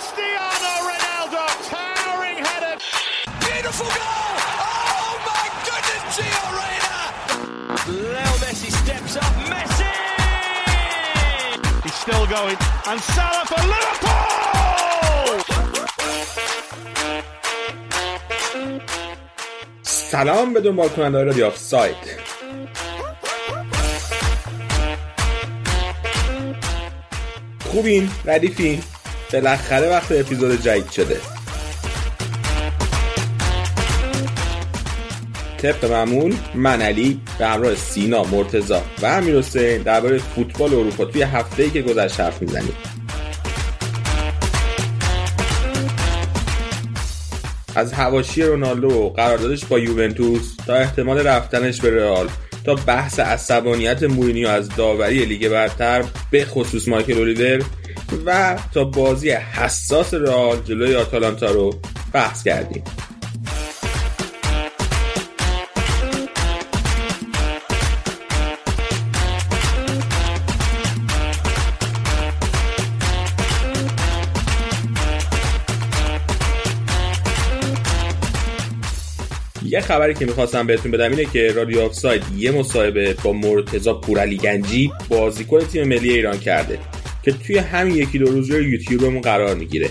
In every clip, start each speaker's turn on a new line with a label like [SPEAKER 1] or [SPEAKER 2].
[SPEAKER 1] Cristiano Ronaldo, towering header.
[SPEAKER 2] Beautiful goal! Oh my goodness, Gio Reyna!
[SPEAKER 1] Leo Messi steps up. Messi! He's still going. And Salah for Liverpool!
[SPEAKER 3] سلام به دنبال کننده رادیو آف سایت خوبین ردیفین بالاخره وقت اپیزود جدید شده. طبق معمول من علی به همراه سینا مرتزا و امیر حسین درباره فوتبال اروپا توی هفته ای که گذشت حرف می‌زنیم. از هواشی رونالدو و قراردادش با یوونتوس تا احتمال رفتنش به رئال تا بحث عصبانیت مورینیو از داوری لیگ برتر به خصوص مایکل اولیور و تا بازی حساس رئال جلوی آتالانتا رو بحث کردیم. یه خبری که می‌خواستم بهتون بدم اینه که رادیو آف ساید یه مصاحبه با مرتضی پورعلی گنجی بازیکن تیم ملی ایران کرده. که توی همین یکی دو روز روی یوتیوبمون قرار می‌گیره.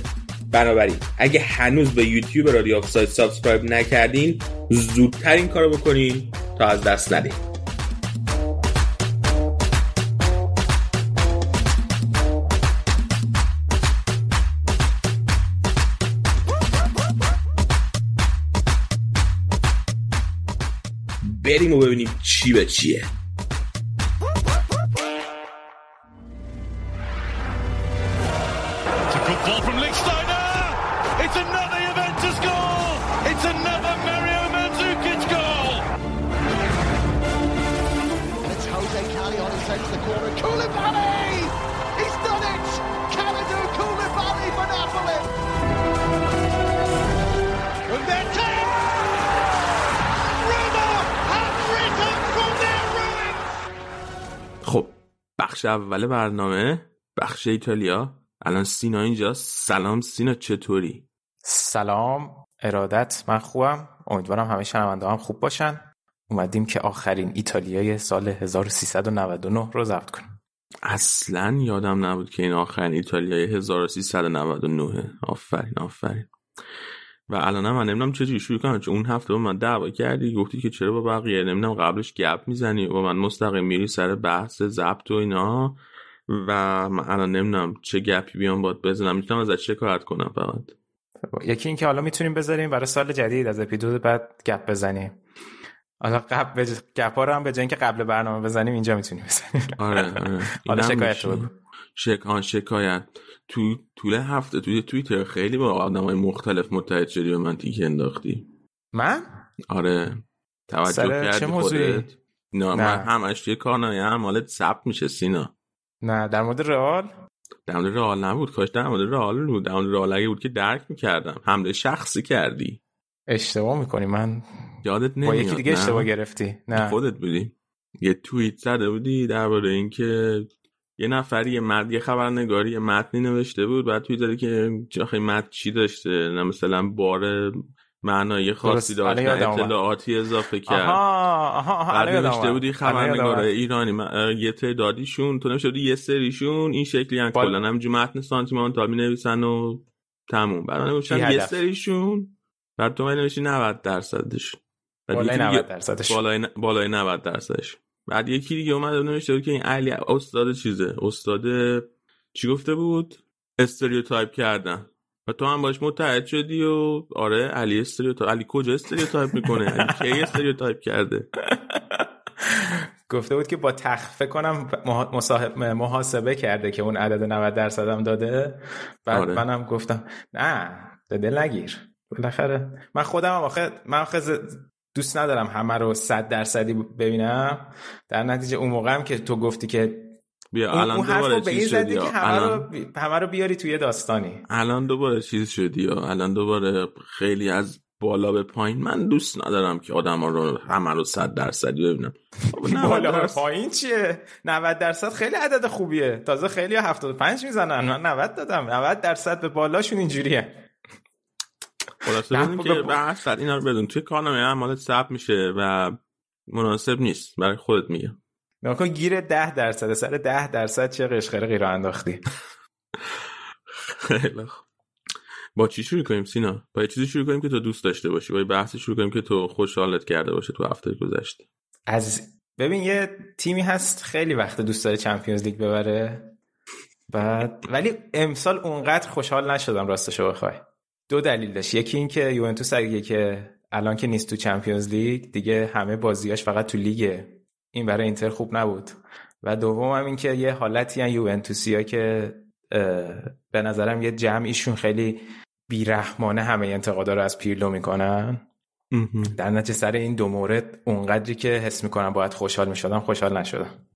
[SPEAKER 3] بنابراین اگه هنوز به یوتیوب رادیو آف ساید subscribe نکردین زودتر این کارو بکنین تا از دست ندین. بریم و ببینیم چی به چیه. اول برنامه بخش ایتالیا. الان سینا اینجا. سلام سینا چطوری؟
[SPEAKER 4] سلام ارادت من خوبم. امیدوارم همه شنونده هم خوب باشن. اومدیم که آخرین ایتالیای سال 1399 رو ضبط کنیم.
[SPEAKER 3] اصلا یادم نبود که این آخرین ایتالیای 1399 آفرین آفرین. و الان من نمی‌دونم چجوری شروع کنم چون اون هفته با من دعوا کردی گفتی که چرا با بقیه؟ نمی‌دونم قبلش گپ می‌زنی و من مستقیم میری سر بحث ضبط و اینا. و من الان نمی‌دونم چه گپی بیام باد بزنم. می‌تونم ازت شکایت کنم فقط؟
[SPEAKER 4] یکی این که حالا می‌تونیم بذاریم برای سال جدید از اپیزود بعد گپ بزنیم. حالا قبل بج... گپا رو هم به جای اینکه قبل برنامه بزنیم اینجا می‌تونیم بزنیم.
[SPEAKER 3] آره آره.
[SPEAKER 4] حالا شکایت رو. بگو.
[SPEAKER 3] شک... آن شکایت. تو طول هفته توی توییتر خیلی با آدم های مختلف متحد شدی و من تیکه انداختی.
[SPEAKER 4] من؟
[SPEAKER 3] آره. توجه کردی
[SPEAKER 4] چه موضوعی؟
[SPEAKER 3] خودت؟ نه,
[SPEAKER 4] نه.
[SPEAKER 3] من همش توی کارنامه هم مالت ثبت میشه سینا.
[SPEAKER 4] نه در مورد رئال؟
[SPEAKER 3] در مورد رئال نبود. کاش در مورد رئال بود. در مورد رئال اگه بود که درک می‌کردم. حمله شخصی کردی.
[SPEAKER 4] اشتباه می‌کنی. من
[SPEAKER 3] یادت
[SPEAKER 4] با
[SPEAKER 3] نمیاد
[SPEAKER 4] یکی دیگه
[SPEAKER 3] نه؟
[SPEAKER 4] اشتباه گرفتی. نه.
[SPEAKER 3] خودت بودی. یه توییت زده بودی درباره اینکه یه نفری یه مرد یه خبرنگاری یه متنی نوشته بود بعد توی زده که آخه متن چی داشته نه مثلا بار معنای خاصی. داشت. اطلاعاتی اضافه کرد
[SPEAKER 4] آها آها آها
[SPEAKER 3] بعد نوشته. بودی خبرنگار. ایرانی من- یه تعدادیشون تو نوشته بودی یه سریشون این شکلی هم کلا همینجور متن سانتیمانتال می نویسن و تموم بعد نوشتن یه. سریشون بعد تو من نوشتی 90 درصدش
[SPEAKER 4] بالای
[SPEAKER 3] یکی دیگه-
[SPEAKER 4] 90 درصدش
[SPEAKER 3] بالای 90 درصدش بعد یکی دیگه اومد و نوشته بود که این علی استاد چیزه؟ استاد چی گفته بود؟ stereotype کردن. و تو هم باش متحد شدی و آره علی stereotype علی کجا stereotype می‌کنه؟ علی کی stereotype کرده؟
[SPEAKER 4] گفته بود که با تخفه کنم محاسبه کرده که اون عدد 90 درصدم داده. بعد
[SPEAKER 3] آره.
[SPEAKER 4] منم گفتم نه دل نگیر. بالاخره من خودم هم آخه من آخه دوست ندارم همه رو صد درصدی ببینم. در نتیجه اون موقع هم که تو گفتی که
[SPEAKER 3] بیا الان
[SPEAKER 4] اون حرف
[SPEAKER 3] دوباره
[SPEAKER 4] رو به این
[SPEAKER 3] چیز
[SPEAKER 4] زدی
[SPEAKER 3] شدی
[SPEAKER 4] که. همه رو,
[SPEAKER 3] الان؟
[SPEAKER 4] بی- همه رو بیاری توی داستانی.
[SPEAKER 3] الان دوباره چیز شدی ها. الان دوباره خیلی از بالا به پایین. من دوست ندارم که آدم ها رو همه رو صد درصدی ببینم.
[SPEAKER 4] بالا به پایین چیه؟ 90 درصد خیلی عدد خوبیه. تازه خیلی 75 می‌زنن. من 90 دادم. 90 درصد به بالاشون اینجوریه.
[SPEAKER 3] خلاصه بدون که به اینا رو بدون. توی کارنامه اعمالت ثبت میشه و مناسب نیست. برای خودت میگم.
[SPEAKER 4] نکن گیر 10 درصد سر 10 درصد چه قشقره غیر انداختی؟
[SPEAKER 3] خیلی خوب. با چی شروع کنیم سینا؟ با چیزی شروع کنیم که تو دوست داشته باشی. با بحثی شروع کنیم که تو خوشحالت کرده باشه تو هفته گذشته.
[SPEAKER 4] از ببین یه تیمی هست خیلی وقت دوست داره چمپیونز لیگ ببره. بعد ولی امسال اونقدر خوشحال نشدم راستشو بخوای. دو دلیل داشت. یکی این که یوونتوس اگه که الان که نیست تو چمپیونز لیگ دیگه همه بازیاش فقط تو لیگه این برای اینتر خوب نبود. و دوم هم این که یه حالتی هن یوونتوسیا که به نظرم یه جمعیشون خیلی بیرحمانه همه انتقادا رو از پیرلو می‌کنن. در نتیجه سر این دو مورد اونقدری که حس می‌کنم باید خوشحال می‌شدم خوشحال نشدم.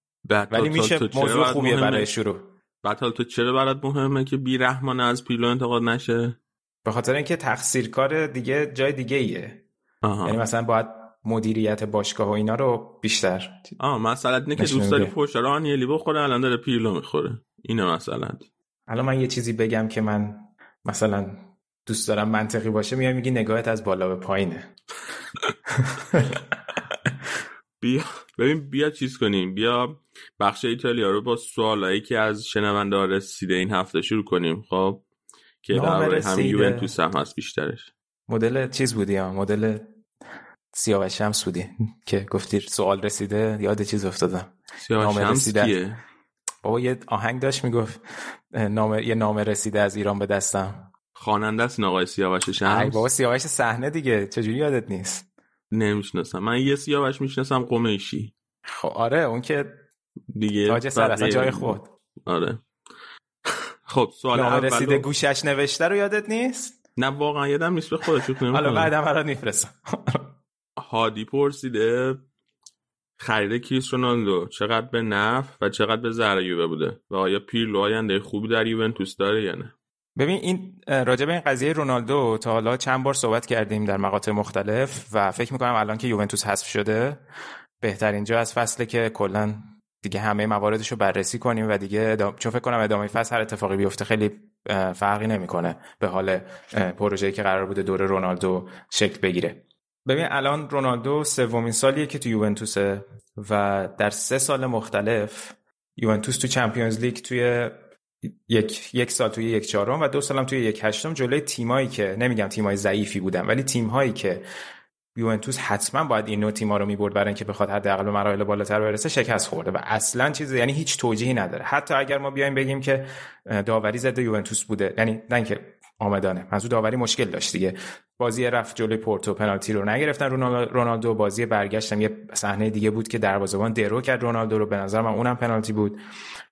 [SPEAKER 4] ولی میشه موضوع خوبیه برای شروع.
[SPEAKER 3] بعد تو چرا برات مهمه که بیرحمانه از پیرلو انتقاد نشه؟
[SPEAKER 4] به خاطر اینکه تقصیرکار دیگه جای دیگه ایه یعنی مثلا باید مدیریت باشگاه و اینا رو بیشتر
[SPEAKER 3] آه مثلا اینه که دوست داری پشت رو آنیلی بخوره الان داره پیرلو می‌خوره. اینه مثلا
[SPEAKER 4] الان من یه چیزی بگم که من مثلا دوست دارم منطقی باشه میای میگی نگاهت از بالا به پایینه.
[SPEAKER 3] بیا ببین بیا چیز کنیم. بیا بخش ایتالیا رو با سوالایی که از شنونده رسیده این هفته شروع کنیم. خب؟ که در همین یوونتوس هم هست بیشترش.
[SPEAKER 4] مدل چیز بودی ها؟ مدل سیاوش شمس بودی که گفتی سوال رسیده یاد چیز افتادم.
[SPEAKER 3] سیاوش شمس کیه؟
[SPEAKER 4] بابا یه آهنگ داشت می‌گفت نامه یه نامه رسیده از ایران به دستم.
[SPEAKER 3] خواننده است آقای سیاوش شمس.
[SPEAKER 4] ای بابا سیاوش صحنه دیگه. چجوری یادت نیست؟
[SPEAKER 3] نمی‌شناسم. من یه سیاوش می‌شناسم قمیشی.
[SPEAKER 4] خب آره اون که
[SPEAKER 3] دیگه
[SPEAKER 4] تاج سر اصلا جای خود.
[SPEAKER 3] آره. خب سوال
[SPEAKER 4] نامه رسیده گوشش نوشته رو یادت نیست؟
[SPEAKER 3] نه واقعا یادم نیست به خودش
[SPEAKER 4] حالا بعدم برات میفرستم
[SPEAKER 3] هادی پرسیده خرید کریس رونالدو چقدر به نفع و چقدر به ضرر یووه بوده؟ و آیا پیرلو آینده خوبی در یوونتوس داره یا نه؟
[SPEAKER 4] ببین این راجع به این قضیه رونالدو تا حالا چند بار صحبت کردیم در مقاطع مختلف و فکر می‌کنم الان که یوونتوس حذف شده بهترین جا از فصله که کلا دیگه همه مواردش رو بررسی کنیم و دیگه ادام... چون فکر کنم ادامه فصل هر اتفاقی بیفته خیلی فرقی نمی‌کنه به حال پروژه‌ای که قرار بوده دور رونالدو شکل بگیره. ببین الان رونالدو سومین سالیه که تو یوونتوسه و در سه سال مختلف یوونتوس تو چمپیونز لیگ توی یک یک سال توی یک چهارم و دو سالم توی یک هشتم جلوی تیمایی که نمیگم تیمای ضعیفی بودن ولی تیمهایی که یوونتوس حتما باید این نوع تیما رو می‌برد برای اینکه بخواد حداقل به مراحل بالاتر برسه شکست خورده و اصلا چیز یعنی هیچ توجیهی نداره. حتی اگر ما بیایم بگیم که داوری ضد یوونتوس بوده یعنی نه اینکه آمدانه منظور داوری مشکل داشت دیگه. بازی رفت جلوی پورتو پنالتی رو نگرفتن رونالدو بازی برگشتم یه صحنه دیگه بود که دروازه‌بان درو کرد رونالدو رو به نظر من اونم پنالتی بود.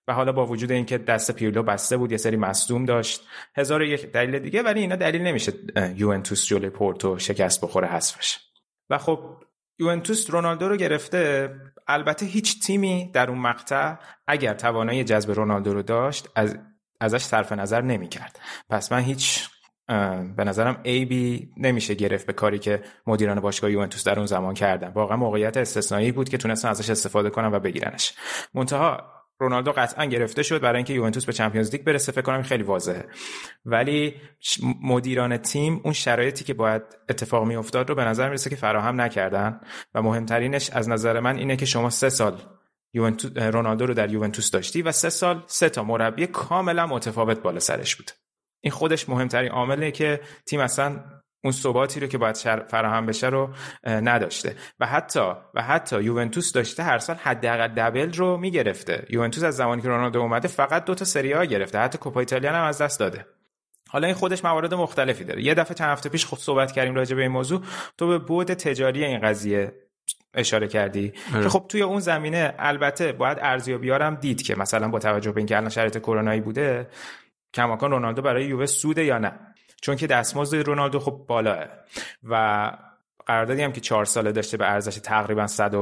[SPEAKER 4] و حالا با وجود اینکه دست پیرلو بسته بود یه سری مصدوم داشت. هزار یک دلیل دیگه ولی اینا دلیل نمیشه یوونتوس جلوی پورتو شکست بخوره حذفش و خب یوونتوس رونالدو رو گرفته. البته هیچ تیمی در اون مقطع اگر توانایی جذب رونالدو رو داشت از ازش صرف نظر نمی‌کرد. پس من هیچ به نظرم بی نمیشه گرفت به کاری که مدیران باشگاه یوونتوس در اون زمان کردن. واقعا موقعیت استثنایی بود که تونستن ازش استفاده کنن و بگیرنش. منتها رونالدو قطعا گرفته شد برای اینکه یوونتوس به چمپیونز لیگ برسه. فکر کنم خیلی واضحه. ولی مدیران تیم اون شرایطی که باید اتفاق می افتاد رو به نظر می‌رسه که فراهم نکردن. و مهمترینش از نظر من اینه که شما سه سال رونالدو رو در یوونتوس داشتی و سه سال سه تا مربی کاملا متفاوت بالا سرش بود. این خودش مهمترین عامله که تیم اصلا اون ثباتی رو که باید فراهم بشه رو نداشته. و حتی و حتی یوونتوس داشته هر سال حداقل دبل رو می‌گرفته. یوونتوس از زمانی که رونالدو اومده فقط دو تا سری ها گرفته. حتی کوپا ایتالیا هم از دست داده. حالا این خودش موارد مختلفی داره. یه دفعه چند هفته پیش خود صحبت کردیم راجع به این موضوع. تو به بود تجاری این قضیه اشاره کردی. آره. که خب توی اون زمینه البته باید ارزیابی هم دید که مثلا با توجه به اینکه الان شرایط کرونایی بوده کماکان رونالدو برای یووه سوده یا نه. چون که دستمزد رونالدو خب بالاه و قراردادی هم که چهار ساله داشته به ارزش تقریبا 100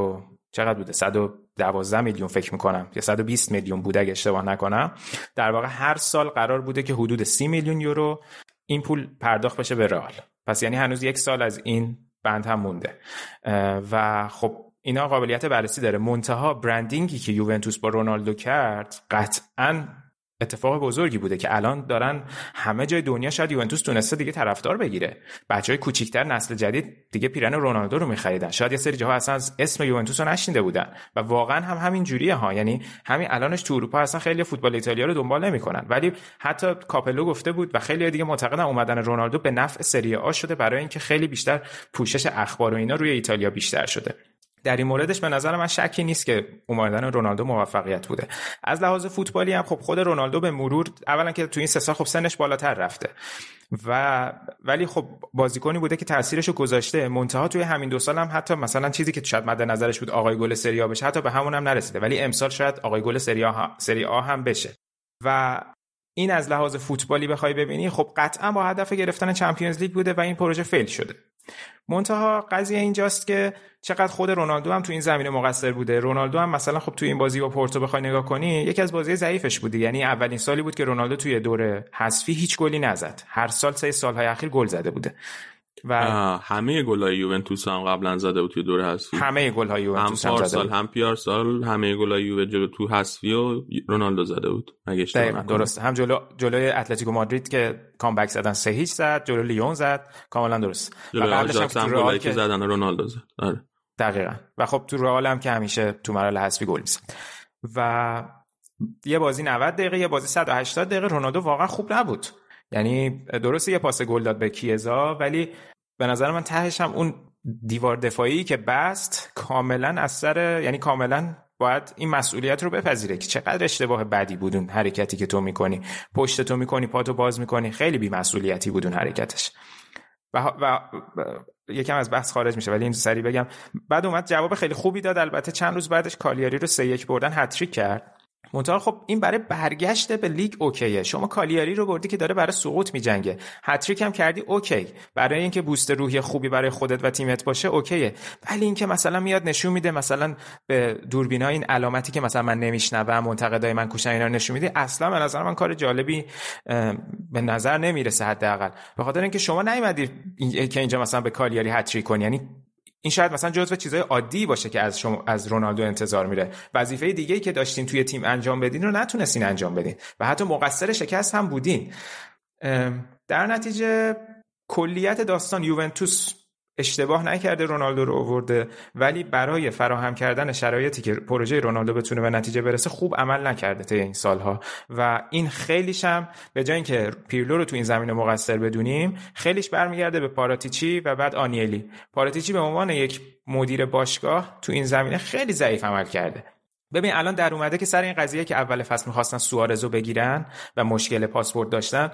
[SPEAKER 4] چقدر بوده؟ 112 میلیون فکر می‌کنم. یا 120 میلیون بوده اگه اشتباه نکنم. در واقع هر سال قرار بوده که حدود 30 میلیون یورو این پول پرداخت بشه به رئال. پس یعنی هنوز یک سال از این بند هم مونده. و خب اینا قابلیت بررسی داره. منتها برندینگی که یوونتوس با رونالدو کرد قطعا اتفاق بزرگی بوده که الان دارن همه جای دنیا شاید یوونتوس تونسته دیگه طرفدار بگیره. بچه های کوچیکتر نسل جدید دیگه پیرن رونالدو رو میخریدن. شاید یه سری جاها اصلا اسم یوونتوس رو نشینده بودن و واقعا هم همین جوریه ها. یعنی همین الانش تو اروپا اصلا خیلی فوتبال ایتالیا رو دنبال نمی‌کنن. ولی حتی کاپلو گفته بود و خیلی دیگه معتقدن اومدن رونالدو به نفع سری آ شده برای اینکه خیلی بیشتر پوشش اخبار و اینا روی ایتالیا بیشتر شده. در این موردش به نظر من شکی نیست که اومدن رونالدو موفقیت بوده. از لحاظ فوتبالی هم خب خود رونالدو به مرور اولا که تو این سه سال خب سنش بالاتر رفته. و ولی خب بازیکنی بوده که تاثیرش رو گذاشته. منتها توی همین دو سال هم حتی مثلا چیزی که شاید مد نظرش بود آقای گل سری آ بشه حتی به همون هم نرسیده. ولی امسال شاید آقای گل سری آ, سری هم بشه. و این از لحاظ فوتبالی بخوای ببینی خب قطعا با هدف گرفتن چمپیونز لیگ بوده و این پروژه فیل شده. منتها قضیه اینجاست که چقدر خود رونالدو هم تو این زمینه مقصر بوده. رونالدو هم مثلا خب تو این بازی با پورتو بخوای نگاه کنی یکی از بازی ضعیفش بوده یعنی اولین سالی بود که رونالدو توی دوره حذفی هیچ گلی نزد. هر سال سه سالهای اخیر گل زده بوده.
[SPEAKER 3] و همه گلای یوونتوس هم قبلا زده بود توی دوره حذفی.
[SPEAKER 4] همه گل‌های یوونتوس
[SPEAKER 3] هم,
[SPEAKER 4] هم
[SPEAKER 3] سال هم پیار سال همه گلای یووه جلو تو حذفی و رونالدو زده بود. اگه
[SPEAKER 4] دقیقاً درسته هم جلو جلوی اتلتیکو مادرید که کامبک زدن سه هیچ زد جلو لیون زد. کاملا درست.
[SPEAKER 3] جلو آجاکس هم گلایی که زدن رونالدو زد. آره.
[SPEAKER 4] دقیقاً. و خب تو رئال هم که همیشه تو مراحل حذفی گل می‌زد. و یه بازی 90 دقیقه یه بازی 180 دقیقه. رونالدو واقعا خوب نبود. یعنی درسته یه پاس گل داد به کیزا ولی به نظر من تهش هم اون دیوار دفاعی که بست کاملا از سر یعنی کاملا باید این مسئولیت رو بپذیره که چقدر اشتباه بدی بود اون حرکتی که تو می‌کنی. پشت تو می‌کنی پاتو باز می‌کنی. خیلی بی مسئولیتی بود اون حرکتش. و, و, یکم از بحث خارج میشه ولی این سری بگم. بعد اومد جواب خیلی خوبی داد. البته چند روز بعدش کالیاری رو سه یک بردن هتریک کرد. منتها خب این برای برگشت به لیگ okay ه. شما کالیاری رو بردی که داره برای سقوط میجنگه. هتریک هم کردی okay. برای اینکه boost روحی خوبی برای خودت و تیمت باشه okay ه. ولی اینکه مثلا میاد نشون میده مثلا به دوربینا این علامتی که مثلا من نمیشنوم منتقدای من کوشن اینا نشون میده اصلا به نظر من کار جالبی به نظر نمی‌رسه حداقل. به خاطر اینکه شما نیومدی که اینجا مثلا به کالیاری هتریک کنی. یعنی این شاید مثلا جزو چیزای عادی باشه که از شما از رونالدو انتظار میره. وظیفه دیگه که داشتین توی تیم انجام بدین رو نتونستین انجام بدین و حتی مقصر شکست هم بودین. در نتیجه کلیت داستان یوونتوس اشتباه نکرده رونالدو رو آورده ولی برای فراهم کردن شرایطی که پروژه رونالدو بتونه به نتیجه برسه خوب عمل نکرده طی این سالها. و این خیلیش هم به جای اینکه پیرلو رو تو این زمینه مقصر بدونیم خیلیش برمیگرده به پاراتیچی و بعد آنیلی. پاراتیچی به عنوان یک مدیر باشگاه تو این زمینه خیلی ضعیف عمل کرده. ببین الان در اومده که سر این قضیه که اول فصل می‌خواستن سوارزو بگیرن و مشکل پاسپورت داشتن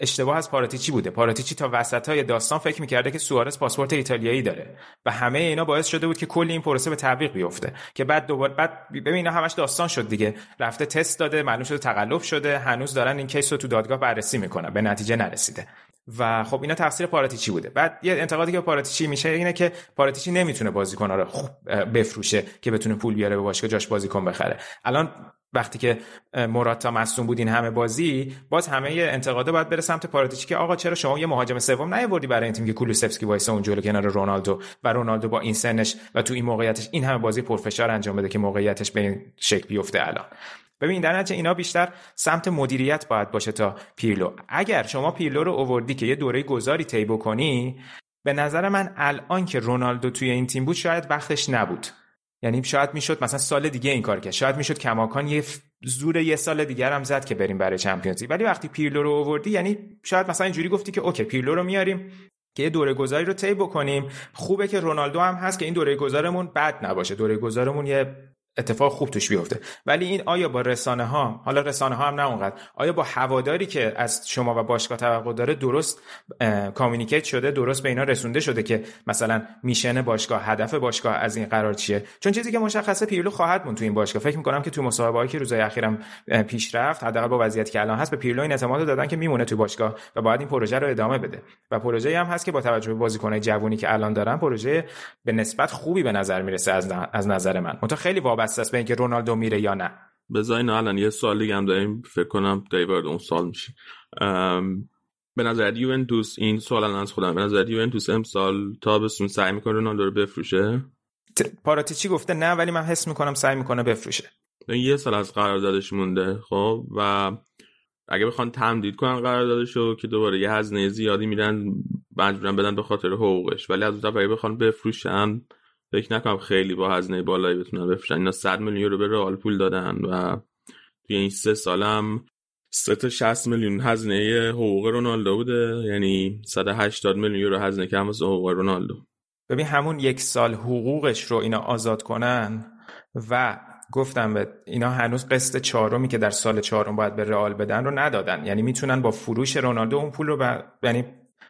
[SPEAKER 4] اشتباه از پاراتیچی بوده؟ پاراتیچی تا وسط های داستان فکر می‌کرده که سوارز پاسپورت ایتالیایی داره و همه اینا باعث شده بود که کل این پروسه به تعویق بیفته که بعد دوباره بعد ببین اینا همش داستان شد دیگه. رفته تست داده معلوم شده تقلب شده هنوز دارن این کیس رو تو دادگاه بررسی می‌کنن به نتیجه نرسیده. و خب اینا تفسیر پاراتیچی بوده؟ بعد یه انتقادی که پاراتیچی میشه اینه که پاراتیچی نمی‌تونه بازیکن رو بفروشه که بتونه پول بیاره به باشگاه جاش بازیکن بخره. الان وقتی که موراتا مصدوم بود این همه بازی باز همه انتقاده باید بره سمت پاراتیچی که آقا چرا شما یه مهاجم سوم نیاوردی برای این تیم که کولوسفسکی وایسه اون جلو کنار رونالدو؟ و رونالدو با این سنش و تو این موقعیتش این همه بازی پرفشار انجام بده که موقعیتش به این شکل بیفته الان. ببین در اینا بیشتر سمت مدیریت باید باشه تا پیرلو. اگر شما پیرلو رو اووردی که یه دوره گذاری طی بکنی به نظر من الان که رونالدو توی این تیم بود شاید وقتش نبود. یعنی شاید می‌شد مثلا سال دیگه این کار کرد. شاید می‌شد کماکان یه زور یه سال دیگر هم زد که بریم برای چمپیونز ولی وقتی پیرلو رو آوردی یعنی شاید مثلا اینجوری گفتی که okay پیرلو رو میاریم که یه دوره گذاری رو طی بکنیم. خوبه که رونالدو هم هست که این دوره گذارمون بد نباشه. دوره گذارمون یه اتفاق خوب توش بیفته. ولی این آیا با رسانه ها حالا رسانه ها هم نه اونقدر آیا با هواداری که از شما و باشگاه توقع داره درست communicate شده درست به اینا رسونده شده که مثلا mission باشگاه هدف باشگاه از این قرار چیه؟ چون چیزی که مشخصه پیرلو خواهد موند تو این باشگاه. فکر می‌کنم که تو مصاحبه‌ای که روزهای اخیرم پیش رفت حداقل با وضعیتی که الان هست به پیرلو این اعتماد دادن که میمونه تو باشگاه و باید این پروژه رو ادامه بده. و پروژه هم هست که با توجه به بازیکن‌های جوونی که الان دارن پروژه به نسبت خوبی به نظر می‌رسه از, نظر من. خیلی وابسته است به اینکه رونالدو میره یا نه.
[SPEAKER 3] بذارین الان یه سوال دیگه هم داریم. فکر کنم دیوارد اون سال میشه. به نظر یوونتوس این سوال الان از خودم. به نظر یوونتوس امسال تابستون سعی می‌کنه رونالدو رو بفروشه؟
[SPEAKER 4] پاراتیچی گفته؟ نه ولی من حس می‌کنم سعی می‌کنه بفروشه.
[SPEAKER 3] یه سال از قراردادش مونده خب؟ و اگه بخوان تمدید کنن قراردادشو که دوباره یه هزینه زیادی میدن مجبورن بدن به خاطر حقوقش. ولی از اون طرف بخوان بفروشن فکر نکنم خیلی با هزینه بالایی بتونن بفروشن. اینا 100 میلیون یورو به رئال پول دادن و توی این سه سالم سه تا 60 میلیون هزینه حقوق رونالدو بوده. یعنی 180 میلیون یورو هزینه که واسه حقوق رونالدو.
[SPEAKER 4] ببین همون یک سال حقوقش رو اینا آزاد کنن و گفتم به اینا هنوز قسط چهارمی که در سال چهارم باید به رئال بدن رو ندادن. یعنی می‌تونن با فروش رونالدو اون پول رو ب... یعنی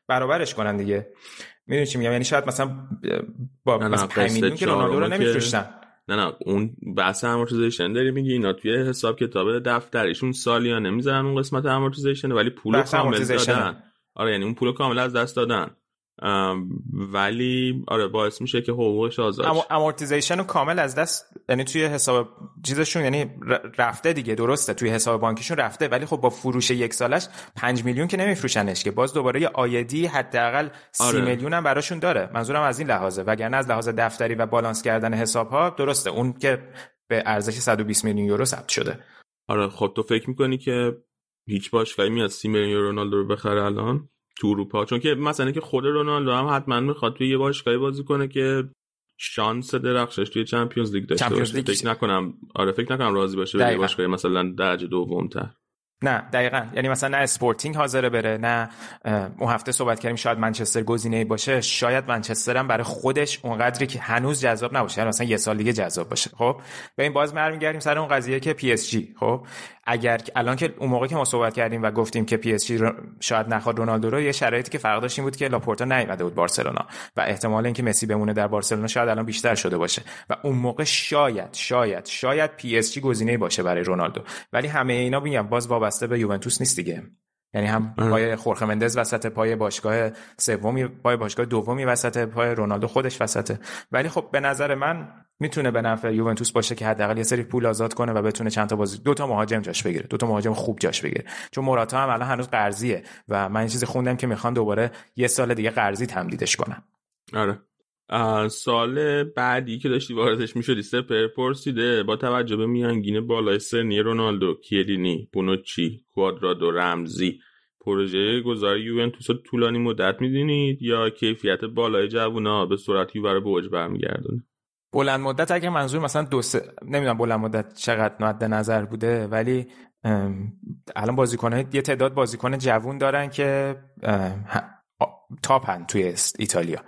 [SPEAKER 4] برابرش کنن دیگه. می‌دونی چی میگم؟ یعنی شاید مثلا با مثلا 5 میلیون که رونالدو رو نمیفروشتن.
[SPEAKER 3] نه نه اون بحث amortization داری میگی اینا توی حساب کتاب دفترشون سالیانه می‌ذارن اون قسمت amortization ولی پول کامل دادن. آره یعنی اون پول کامل از دست دادن. ولی آره باعث میشه که حقوقش آزاد
[SPEAKER 4] اما amortization رو کامل از دست یعنی توی حساب چیزشون یعنی رفته دیگه درسته توی حساب بانکیشون رفته ولی خب با فروش یک سالش 5 میلیون که نمیفروشنش که باز دوباره یه آیدی حداقل 30 آره. میلیون هم براشون داره. منظورم از این لحاظه. وگرنه از لحاظ دفتری و بالانس کردن حساب ها درسته. اون که به ارزش 120 میلیون یورو ثبت شده.
[SPEAKER 3] آره خب تو فکر می‌کنی که هیچ باشگاهی میاد 30 میلیون رونالدو رو بخره الان؟ تو اروپا. چون که مثلا که خود رونالدو هم حتما می‌خواد توی یه باشگاهی بازی کنه که شانس درخشش توی چمپیونز لیگ داشته باشه. فکر نکنم. آره فکر نکنم راضی باشه به باشگاه مثلا درجه دوم تر
[SPEAKER 4] نه دقیقا. یعنی مثلا نه اسپورتینگ حاضره بره نه اون هفته صحبت کردیم شاید منچستر گزینه باشه. شاید منچستر هم برای خودش اونقدری که هنوز جذاب نباشه. یعنی مثلا یه سال دیگه جذاب باشه. خب؟ به این باز برمیگردیم سر اون قضیه که پی اس جی. خب؟ اگر الان که اون موقع که ما صحبت کردیم و گفتیم که پی اس جی شاید نخواد رونالدو رو یه شرایطی که فرق داشت این بود که لاپورتا نیومده بود بارسلونا و احتمال اینکه مسی بمونه در بارسلونا شاید الان بیشتر شده باشه و اون موقع شاید شاید شاید پی اس جی گزینه باشه برای رونالدو. ولی همه اینا میگم باز وابسته به یوونتوس نیست دیگه. یعنی هم پای خورخه مندز وسط پای باشگاه سومی پای باشگاه دومی وسط پای رونالدو خودش وسطه. ولی خب به نظر من می‌تونه به نفع یوونتوس باشه که حداقل یه سری پول آزاد کنه و بتونه چند تا بازی دو تا مهاجم جاش بگیره. دو تا مهاجم خوب جاش بگیره. چون موراتا هم الان هنوز قرضیه و من چیزی خوندم که می‌خوان دوباره یه سال دیگه قرضی تمدیدش کنن.
[SPEAKER 3] آره. سال بعدی که داشتی واردش می‌شدی سپر پرسیده با توجه به میانگین بالای سنی رونالدو کیلینی بونوچی کوادرادو رمزی پروژه گذاری یوونتوس طولانی مدت می‌دونید یا کیفیت بالای جوونا به صورت یووه به اوج برمیگردونه؟
[SPEAKER 4] بلند مدت اگه منظور مثلا دو سه نمی‌دونم بلند مدت چقدر مد نظر بوده ولی الان بازیکن یه تعداد بازیکن جوون دارن که تاپن توی ایتالیا.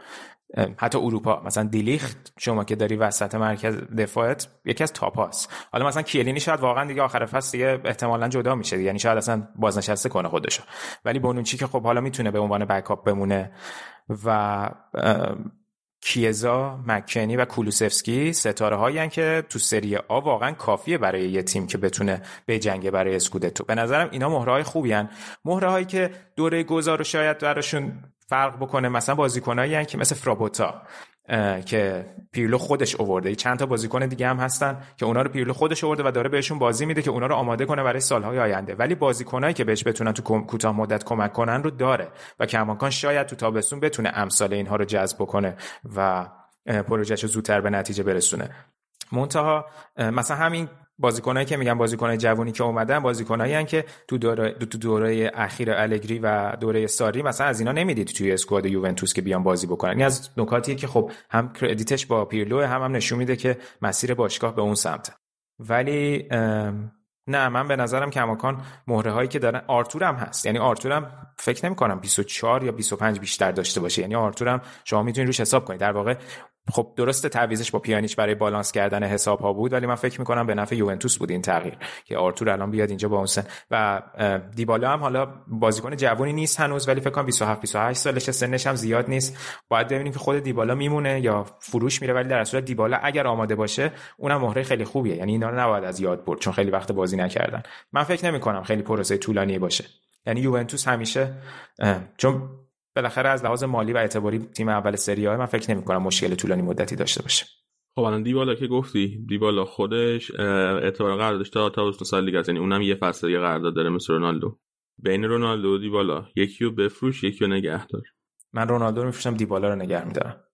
[SPEAKER 4] حتی اروپا. مثلا دیلیخت شما که داری وسط مرکز دفاعت یکی از تاپ هاست. حالا مثلا کیلینی شاید واقعا دیگه آخر فصل دیگه احتمالا جدا میشه یعنی شاید اصلا بازنشسته کنه خودشو. ولی بونوچی که خب حالا می‌تونه به عنوان بکاپ بمونه و کیزا، مکنی و کولوسفسکی ستاره هایی که تو سری آ واقعا کافیه برای یه تیم که بتونه به جنگ برای اسکودتو به نظرم اینا مهره های خوبی هن. مهره هایی که دوره گذار شاید براشون فرق بکنه مثلا بازیکنایی که مثل فرابوتا که پیرلو خودش اوورده. چند تا بازیکن دیگه هم هستن که اونا رو پیرلو خودش اوورده و داره بهشون بازی میده که اونا رو آماده کنه برای سالهای آینده. ولی بازیکنایی که بهش بتونن تو کوتاه مدت کمک کنن رو داره و کماکان شاید تو تابستون بتونه امثال اینها رو جذب بکنه و پروژهش رو زودتر به نتیجه برسونه. منتها مثلا همین بازیکنایی که میگن بازیکنای جوونی که اومدن بازیکنایی که تو دوره تو دوره اخیر الگری و دوره ساری مثلا از اینا نمی‌دید توی squad یوونتوس که بیان بازی بکنن. این از نکاتیه که خب هم credit ش با پیرلو هم هم نشون میده که مسیر باشگاه به اون سمت. ولی نه من به نظرم کماکان مهره هایی که دارن آرتور هم هست. یعنی آرتور هم فکر نمی کنم 24 یا 25 بیشتر داشته باشه. یعنی آرتور هم شما می‌تونید روش حساب کنید. در واقع خب درسته تعویزش با پیانیچ برای بالانس کردن حساب ها بود ولی من فکر می‌کنم به نفع یوونتوس بود این تغییر که آرتور الان بیاد اینجا با اون سن. و دیبالا هم حالا بازیکن جوونی نیست هنوز ولی فکر کنم 27 28 سالش سنش هم زیاد نیست. باید ببینیم که خود دیبالا میمونه یا فروش میره ولی در صورت دیبالا اگر آماده باشه اونم مهره خیلی خوبیه. یعنی اینا رو نباید از یاد برد چون خیلی وقت بازی نکردن. من فکر نمی کنم خیلی پروسه طولانی باشه. یعنی یوونتوس همیشه چون بالاخره از لحاظ مالی و اعتباری تیم اول سری من فکر نمی کنم مشکل طولانی مدتی داشته باشه.
[SPEAKER 3] خب الان دیبالا که گفتی دیبالا خودش اعتبار قراردادش تا تا سال دیگه یعنی اونم یه فصل یه قرارداد داره مثل رونالدو. بین رونالدو و دیبالا یکی رو بفروش یکی رو نگه دار.
[SPEAKER 4] من رونالدو رو میفروشم دیبالا رو نگه میدارم.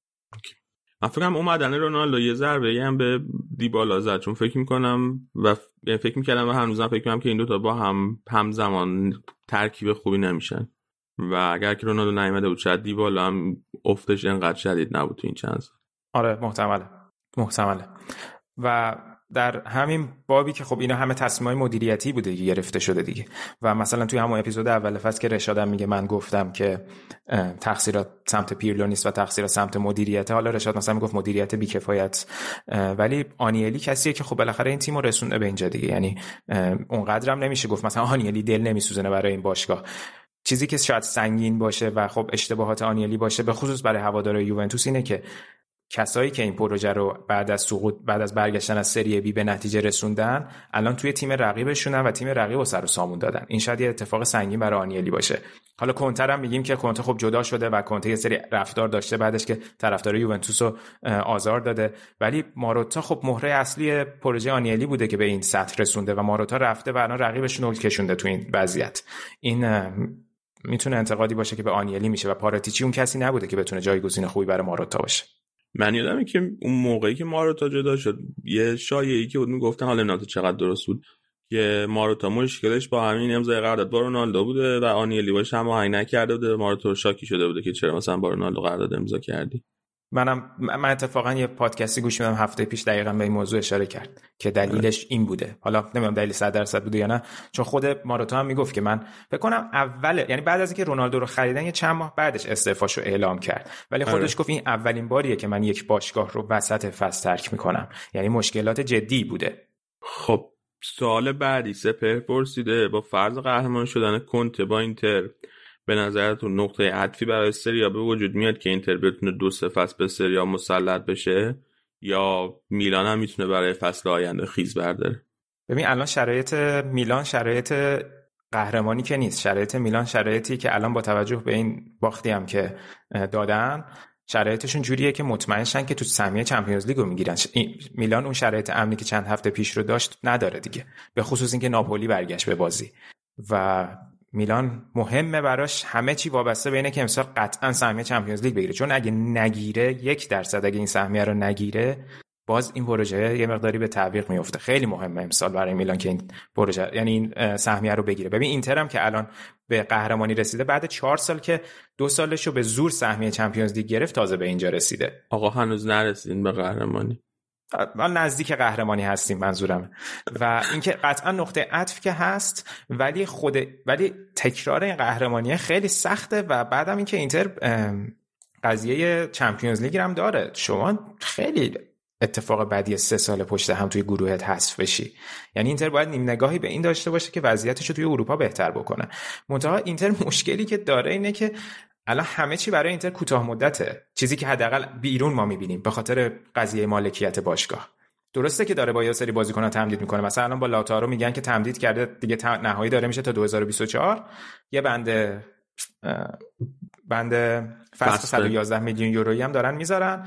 [SPEAKER 3] من فکرم اومدن رونالدو یه ضربه هم به دیبالا زد. چون فکر می‌کنم و یعنی فکر می‌کردم و هنوزم فکر می‌کنم که این دوتا با هم همزمان ترکیب خوبی نمیشن. و اگر که رونالدو نیامده بود شاید دیبالا هم افتش انقدر شدید نبود تو این چند سال.
[SPEAKER 4] آره محتمله. محتمله. و در همین بابی که خب اینا همه تصمیم های مدیریتی بوده که گرفته شده دیگه. و مثلا توی همون اپیزود اول فصل که رشادم میگه من گفتم که تقصیرات سمت پیرلو نیست و تقصیرات سمت مدیریت حالا رشاد مثلا می‌گفت مدیریت بیکفایت. ولی آنیلی کسیه که خب بالاخره این تیم رو رسونده به اینجا دیگه. یعنی اونقدرم نمیشه گفت. مثلا آنیلی دل نمیسوزنه برای این باشگاه. چیزی که شاید سنگین باشه و خب اشتباهات آنیلی باشه به خصوص برای هوادارهای یوونتوس اینه که کسایی که این پروژه رو بعد از سقوط بعد از برگشتن از سری بی به نتیجه رسوندن الان توی تیم رقیبشونن و تیم رقیب رو سر و سامون دادن. این شاید یه اتفاق سنگین برای آنیلی باشه. حالا کنتر هم میگیم که کنته خب جدا شده و کنته یه سری رفتار داشته بعدش که طرفدار یوونتوس رو آزار داده. ولی ماروتا خب مهره اصلی پروژه آنیلی بوده که به این سطح رسونده و ماروتا رفته و الان رقیبشون رو کشونده تو این وضعیت. این می‌تونه انتقادی باشه که به آنیلی میشه و پاراتیچی اون کسی نبوده که بتونه جایگزین خوبی برای ماروتا باشه.
[SPEAKER 3] من یادمه که اون موقعی که ماروتا جدا شد یه شایعی که بود می‌گفتن حالا نمی‌دونم چقدر درست بود که ماروتا مشکلش با همین امضای قرارداد با رونالدو بوده و آنیلی باش هم آهنگ نکرده بوده ماروتا شاکی شده بوده که چرا مثلا با رونالدو قرارداد امضا کردی.
[SPEAKER 4] منم من اتفاقا یه پادکستی گوش میدم هفته پیش دقیقا به این موضوع اشاره کرد که دلیلش این بوده. حالا نمی‌دونم دلیل 100 درصد بوده یا نه چون خود ماروتا هم می‌گفت که من فکر کنم اول یعنی بعد از اینکه رونالدو رو خریدن یه چند ماه بعدش استعفاشو اعلام کرد. ولی خودش آره. گفت این اولین باریه که من یک باشگاه رو وسط فصل ترک می‌کنم. یعنی مشکلات جدی بوده.
[SPEAKER 3] خب سوال بعدی سپر پرسیده با فرض قهرمان شدن کنته با اینتر به نظرتون نقطه عطفی برای سریا به وجود میاد که اینتر بتونه دو سه فصل به سریا مسلط بشه؟ یا میلان هم می‌تونه برای فصل آینده خیز برداره؟
[SPEAKER 4] ببین الان شرایط میلان شرایط قهرمانی که نیست. شرایط میلان شرایطی که الان با توجه به این باختی هم که دادن شرایطشون جوریه که مطمئنشن که تو سهمیه چمپیونز لیگ رو می‌گیرن میلان اون شرایط امنی که چند هفته پیش رو داشت نداره دیگه. به خصوص اینکه ناپولی برگشت به بازی. و میلان مهمه براش. همه چی وابسته به اینه که امسال قطعا سهمیه چمپیونز لیگ بگیره. چون اگه نگیره یک درصد اگه این سهمیه رو نگیره باز این پروژه یه مقداری به تعویق میفته خیلی مهمه امسال برای میلان که این پروژه یعنی این سهمیه رو بگیره. ببین اینتر هم که الان به قهرمانی رسیده بعد چهار سال که دو سالش رو به زور سهمیه چمپیونز لیگ گرفت تازه به اینجا رسیده.
[SPEAKER 3] آقا هنوز نرسیدین به قهرمانی.
[SPEAKER 4] ما نزدیک قهرمانی هستیم منظورم. و اینکه قطعا نقطه عطف که هست ولی خود ولی تکرار این قهرمانی خیلی سخته و بعدم اینکه اینتر قضیه چمپیونز لیگ هم داره. شما خیلی اتفاق بعدی سه سال پشت هم توی گروهت حذف بشی. یعنی اینتر باید نیم نگاهی به این داشته باشه که وضعیتش رو توی اروپا بهتر بکنه. منتها اینتر مشکلی که داره اینه که الان همه چی برای اینتر کوتاه مدته. چیزی که حداقل بیرون ما می‌بینیم به خاطر قضیه مالکیت باشگاه. درسته که داره با یه سری بازیکنان تمدید می‌کنه. مثلا الان با لاتارو میگن که تمدید کرده دیگه نهایی داره میشه تا 2024 یه بند بند فصل 111 میلیون یورویی هم دارن می‌ذارن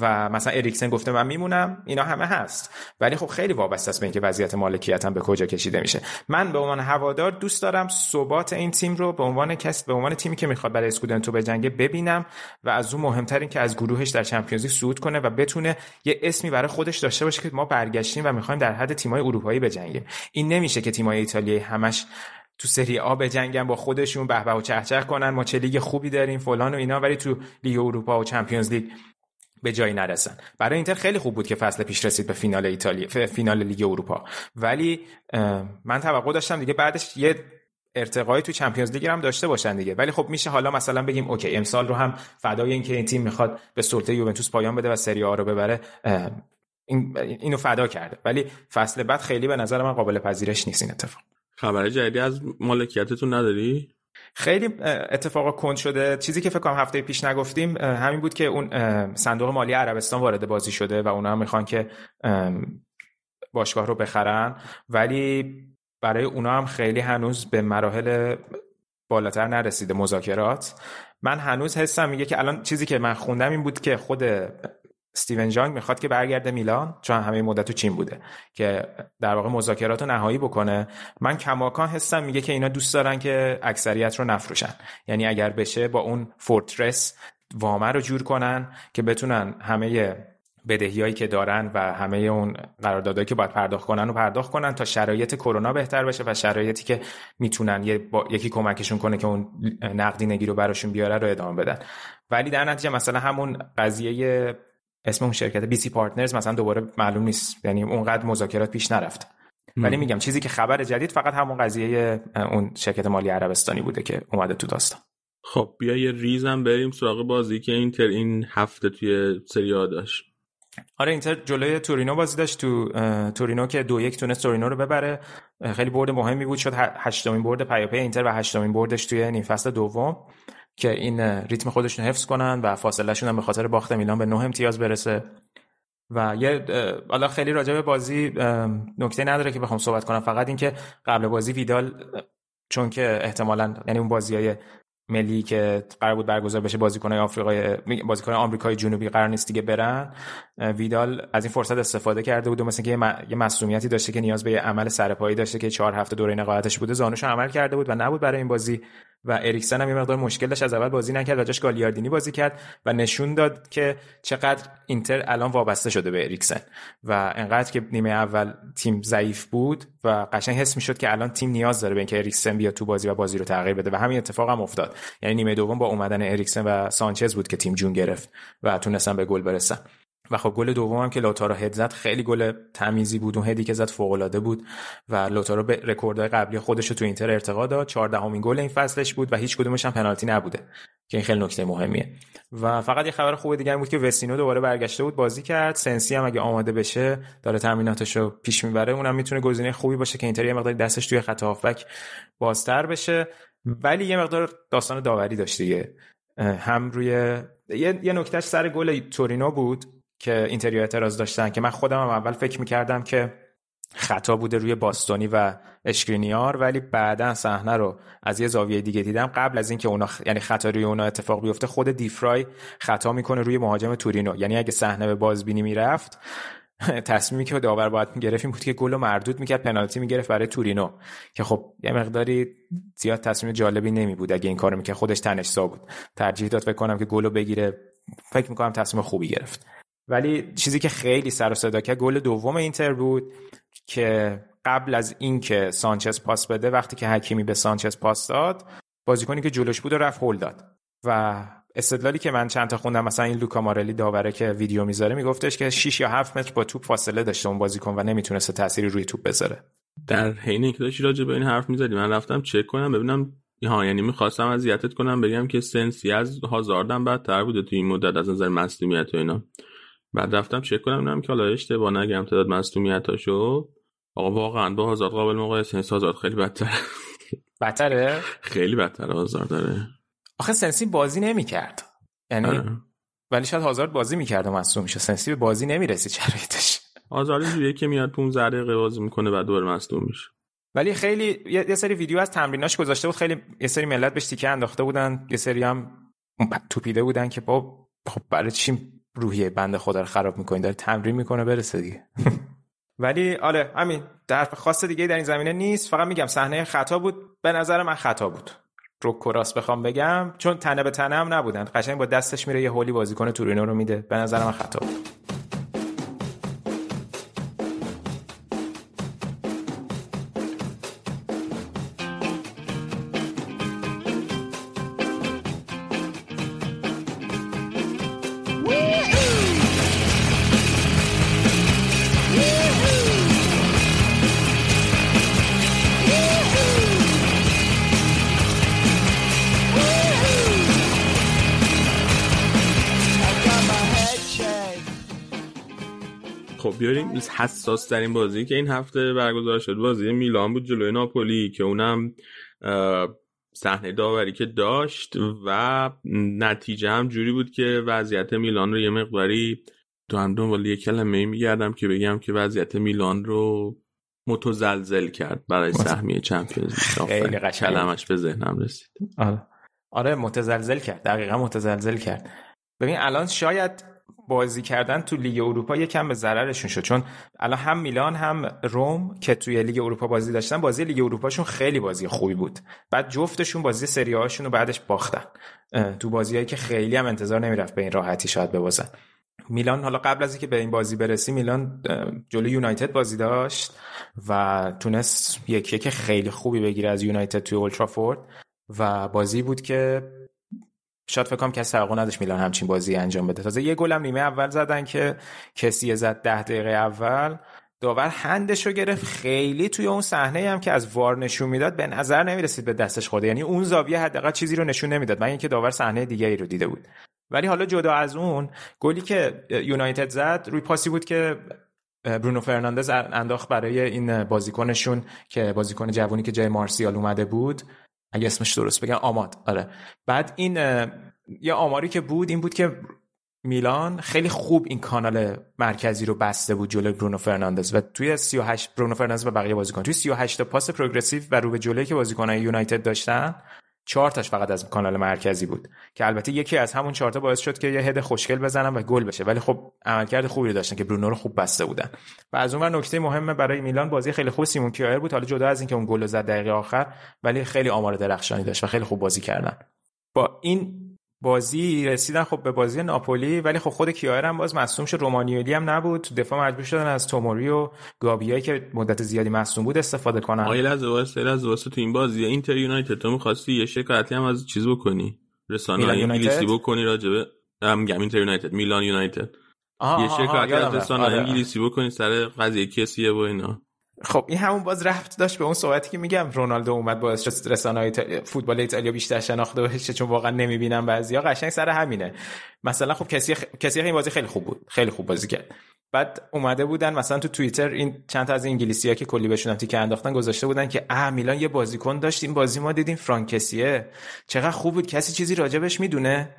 [SPEAKER 4] و مثلا اریکسن گفته من میمونم اینا همه هست. ولی خب خیلی وابسته است به اینکه وضعیت مالکیتم به کجا کشیده میشه. من به عنوان هوادار دوست دارم ثبات این تیم رو به عنوان کس به عنوان تیمی که می‌خواد برای اسکودنتو بجنگه ببینم و از اون مهمتر این که از گروهش در چمپیونز لیگ صعود کنه و بتونه یه اسمی برای خودش داشته باشه که ما برگشتیم و می‌خوایم در حد تیمای اروپایی بجنگیم. این نمیشه که تیمای ایتالیایی همش تو سری آ بجنگن با خودشون به‌به و چهچه کنن ما چه لیگ خوبی داریم فلان و اینا ولی تو لیگ اروپا و چمپیونز لیگ به جایی نرسن. برای اینتر خیلی خوب بود که فصل پیش رسید به فینال ایتالیا فینال لیگ اروپا. ولی من توقع داشتم دیگه بعدش یه ارتقایی تو چمپیونز لیگ هم داشته باشن دیگه. ولی خب میشه حالا مثلا بگیم اوکی امسال رو هم فدای اینکه این تیم می‌خواد به سلطه یوونتوس پایان بده و سری آ رو ببره این اینو فدا کرده. ولی فصل بعد خیلی به نظر من قابل پذیرش نیست این اتفاق.
[SPEAKER 3] خبر جدیدی از مالکیتتون نداری؟
[SPEAKER 4] خیلی اتفاق کند شده. چیزی که فکر کنم هفته پیش نگفتیم همین بود که اون صندوق مالی عربستان وارد بازی شده و اونا هم می‌خوان که باشگاه رو بخرن. ولی برای اونا هم خیلی هنوز به مراحل بالاتر نرسیده مذاکرات. من هنوز حسم میگه که الان چیزی که من خوندم این بود که خود استیون جانگ می‌خواد که برگرده میلان چون همه مدت تو چین بوده که در واقع مذاکرات رو نهایی بکنه من کماکان حسم میگه که اینا دوست دارن که اکثریت رو نفروشن یعنی اگر بشه با اون فورترس وامه رو جور کنن که بتونن همه بدهیایی که دارن و همه اون قراردادهایی که باید پرداخت کنن و پرداخت کنن تا شرایط کرونا بهتر بشه و شرایطی که می‌تونن یه. یکی کمکشون کنه که اون نقدینگی رو براشون بیاره رو ادامه بدن ولی در نتیجه مثلا همون قضیه اسم اون شرکت بی سی پارتنرز مثلا دوباره معلوم نیست. یعنی اونقدر مذاکرات پیش نرفت. ولی میگم چیزی که خبر جدید فقط همون قضیه اون شرکت مالی عربستانی بوده که اومده تو داستان.
[SPEAKER 3] خب بیا یه ریزم بریم سراغ بازی که اینتر این هفته توی سری داشت.
[SPEAKER 4] آره اینتر جلوی تورینو بازی داشت. تو تورینو که دو یک تونست تورینو رو ببره. خیلی برد مهمی بود. شد هشتمین برد پیاپی اینتر و هشتمین بردش توی نیم فصل دوم. که این ریتم خودشون حفظ کنن و فاصله شون هم به خاطر باخت میلان به نه امتیاز برسه. و یه حالا خیلی راجع به بازی نکته نداره که بخوام صحبت کنم. فقط اینکه قبل بازی ویدال چون که احتمالا یعنی اون بازی های ملی که قرار بود برگزار بشه بازیکنای آفریقای بازیکن آمریکای جنوبی قرار نیست دیگه برن ویدال از این فرصت استفاده کرده بود و مثلا که یه مسئولیتی داشته که نیاز به یه عمل سرپایی داشته که چهار هفته دوره نقاهتش بوده زانوش عمل کرده بود و نبود برای این بازی. و اریکسن هم یه مقدار مشکل داشت از اول بازی نکرد و جاش گالیاردینی بازی کرد و نشون داد که چقدر اینتر الان وابسته شده به اریکسن. و انقدر که نیمه اول تیم ضعیف بود و قشنگ حس می‌شد که الان تیم نیاز داره به اینکه اریکسن بیاد تو بازی و بازی رو تغییر بده و همین اتفاق هم افتاد. یعنی نیمه دوم با اومدن اریکسن و سانچز بود که تیم جون گرفت و تونستن به گل برسن. و خب گل دوم که لوتارو هد زد خیلی گل تمیزی بود اون هدی که زد فوق العاده بود و لوتارو به رکوردهای قبلی خودش رو تو اینتر ارتقا داد. 14 امین گل این فصلش بود و هیچ کدومش هم پنالتی نبوده که این خیلی نکته مهمیه. و فقط یه خبر خوب دیگه بود که وسینو دوباره برگشته بود بازی کرد. سنسی هم اگه آماده بشه داره تمریناتش رو پیش می‌بره. اونم می‌تونه گزینه خوبی باشه که اینتر یه مقدار دستش توی خط هافبک بازتر بشه. ولی یه مقدار داستان داوری داشت دیگه. هم روی یه, یه نکتهش سر گل تورینو بود. که اینتریو اعتراض داشتن که من خودم هم اول فکر می‌کردم که خطا بوده روی باستونی و اشکرینیار ولی بعدا صحنه رو از یه زاویه دیگه دیدم. قبل از اینکه اونا یعنی خطا روی اونا اتفاق بیفته خود دیفرای خطا می‌کنه روی مهاجم تورینو. یعنی اگه صحنه به بازبینی می‌رفت تصمیمی که داور باید می‌گرفت این بود که گل مردود می‌کرد پنالتی می‌گرفت برای تورینو. که خب یه مقداری زیاد تصمیم جالبی نمی بود اگه این کارو می‌کرد. خودش تنش بود. ترجیح داد فکر کنم که گلو بگیره. فکر می‌کنم تصمیم خوبی گرفت. ولی چیزی که خیلی سر و صدا کرد گل دوم اینتر بود که قبل از اینکه سانچز پاس بده وقتی که حکیمی به سانچز پاس داد بازیکنی که جلوش بود و رفت هول داد. و استدلالی که من چند تا خوندم مثلا این لوکا مارلی داوره که ویدیو می‌ذاره میگفتش که 6 یا 7 متر با توپ فاصله داشته اون بازیکن و نمی‌تونسته تأثیری روی توپ بذاره.
[SPEAKER 3] در حین اینکه داشتی راجع به این حرف می‌زدی من رفتم چک کنم ببینم ها یعنی می‌خواستم اذیتت کنم بگم که سنسی از هازاردم بدتر بوده تو این مدت از نظر مصدومیت و اینا. بعد رفتم چک کنم نم که حالا اشتباه نگم تعداد مصدومیتاشو. آقا واقعا با هازارد قابل مقایسه نیست هازارد خیلی بدتره.
[SPEAKER 4] بدتره؟
[SPEAKER 3] خیلی بدتره هازارد داره.
[SPEAKER 4] آخه سنسی بازی نمی‌کرد. یعنی آره. ولی شاید هازارد بازی می‌کرد و مصدوم میشه سنسی به بازی نمی‌رسید شرایطش.
[SPEAKER 3] هازارد جوریه که میاد 15 دقیقه بازی می‌کنه بعد دوباره مصدوم میشه.
[SPEAKER 4] ولی خیلی یه سری ویدیو از تمریناش گذاشته بود. خیلی یه سری ملت بهش تیکه انداخته بودن. یه سری هم توپیده بودن که با خب برای چی روحیه بنده خدا رو خراب می‌کنین داره تمرین می‌کنه برسه دیگه. ولی آره همین. در خاص دیگه در این زمینه نیست. فقط میگم صحنه خطا بود. به نظر من خطا بود. رو کراس بخوام بگم چون تنه به تنه هم نبودن. قشنگ با دستش میره یه هولی بازیکن تورینو رو میده. به نظر من خطا بود.
[SPEAKER 3] حساس ترین بازی که این هفته برگزار شد. بازی میلان بود جلوی ناپولی که اونم صحنه داوری که داشت و نتیجه هم جوری بود که وضعیت میلان رو یه مقداری تو هم دنبال یه کلمه میگردم که بگم که وضعیت میلان رو متزلزل کرد برای سهمیه چمپیونز
[SPEAKER 4] خیلی قشنگ.
[SPEAKER 3] کلمش به ذهنم رسید.
[SPEAKER 4] آره. آره متزلزل کرد. دقیقا متزلزل کرد. ببین الان شاید بازی کردن تو لیگ اروپا یکم به ضررشون شد. چون الان هم میلان هم روم که توی لیگ اروپا بازی داشتن بازی لیگ اروپاشون خیلی بازی خوبی بود. بعد جفتشون بازی سری هاشون رو بعدش باختن. تو بازیایی که خیلی هم انتظار نمی‌رفت به این راحتی شاید ببازن. میلان حالا قبل از اینکه به این بازی برسی میلان جلو یونایتد بازی داشت و تونست یک یک خیلی خوبی بگیره از یونایتد توی اولترافورد و بازی بود که شاید فکر کنم کسی توقع نداشت میلان همچین بازی انجام بده. تازه یه گلم نیمه اول زدن که کسی زد ده دقیقه اول. داور هندش رو گرفت. خیلی توی اون صحنه هم که از وار نشون می‌داد به نظر نمی‌رسید به دستش خوده یعنی اون زاویه حداقل چیزی رو نشون نمی‌داد من اینکه داور صحنه دیگری رو دیده بود. ولی حالا جدا از اون گلی که یونایتد زد روی پاسی بود که برونو فرناندز انداخت برای این بازیکنشون که بازیکن جوونی که جای مارسیال اومده بود. اگه اسمش درست بگم آماد. آره. بعد این یه آماری که بود این بود که میلان خیلی خوب این کانال مرکزی رو بسته بود جلوی برونو فرناندز و توی 38 برونو فرناندز و بقیه بازیکن. توی 38 تا پاس progressive و رو به جلوی که بازیکنان یونایتد داشتن چهار تاش فقط از کانال مرکزی بود که البته یکی از همون چهار تا باعث شد که یه هد خوشگل بزنن و گل بشه. ولی خب عملکرد خوبی داشتن که برونو رو خوب بسته بودن. و از اون نکته مهم برای میلان بازی خیلی خوب سیمون کیایر بود. حالا جدا از اینکه اون گل زد دقیقه آخر ولی خیلی آمار درخشانی داشت و خیلی خوب بازی کردن. با این بازی رسیدن خب به بازی ناپولی ولی خب خود کیایر هم باز مصدوم شد. رومانیولی هم نبود. دفاع مجبور شدن از توموری و گابیایی که مدت زیادی مصدوم بود استفاده کنن.
[SPEAKER 3] آیل از واسه از واسه تو این بازی اینتر یونایتد تو می‌خواستی یه شکایتی هم از چیز بکنی؟ رسانه انگلیسی بکنی راجبه؟ هم میگم اینتر یونایتد میلان یونایتد. یه شکایتی از رسانه آره. انگلیسی بکنی سر قضیه کسیه و اینا.
[SPEAKER 4] خب این همون باز ربط داشت به اون صحبتی که میگم. رونالدو اومد باعث شد رسانه‌های فوتبال ایتالیا بیشتر شناخته بشه چون واقعا نمی‌بینن بعضیا. قشنگ سر همینه. مثلا خب کسیه خ... کسیه این بازی خیلی خوب بود. خیلی خوب بازی کرد. بعد اومده بودن مثلا تو توییتر این چند تا از انگلیسی ها که کلی بهشون تیکه انداختن گذاشته بودن که اه میلان یه بازیکن داشت این بازی ما دیدیم فرانک کسیه. چقدر خوب بود. کسی چیزی راجبش می‌دونه.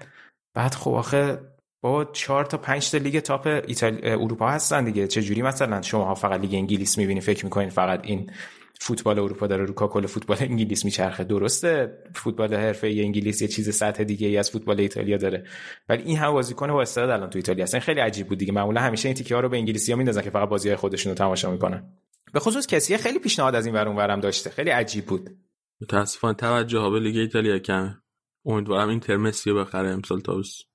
[SPEAKER 4] بعد خب آخه با چهار تا پنج تا لیگ top ایتال... اروپا هستن دیگه. چه جوری مثلا شما فقط لیگ انگلیس می‌بینی فکر می‌کنین فقط این فوتبال اروپا داره رو کاکل فوتبال انگلیس میچرخه؟ درسته فوتبال حرفه ای انگلیس یه چیز سطح دیگه ای از فوتبال ایتالیا داره. ولی این هم بازیکن با استعداد الان تو ایتالیا هستن. خیلی عجیب بود دیگه. معمولا همیشه این تیکه رو به انگلیسی ها میندازن که فقط بازی های خودشون رو تماشا می‌کنن. به خصوص کسی خیلی پیشنهاد از این ور اونورم داشته. خیلی عجیب بود.
[SPEAKER 3] متاسفانه توجه ها به لیگ ایتالیا کمه. امیدوارم این ترمسی بخره امسال تابستون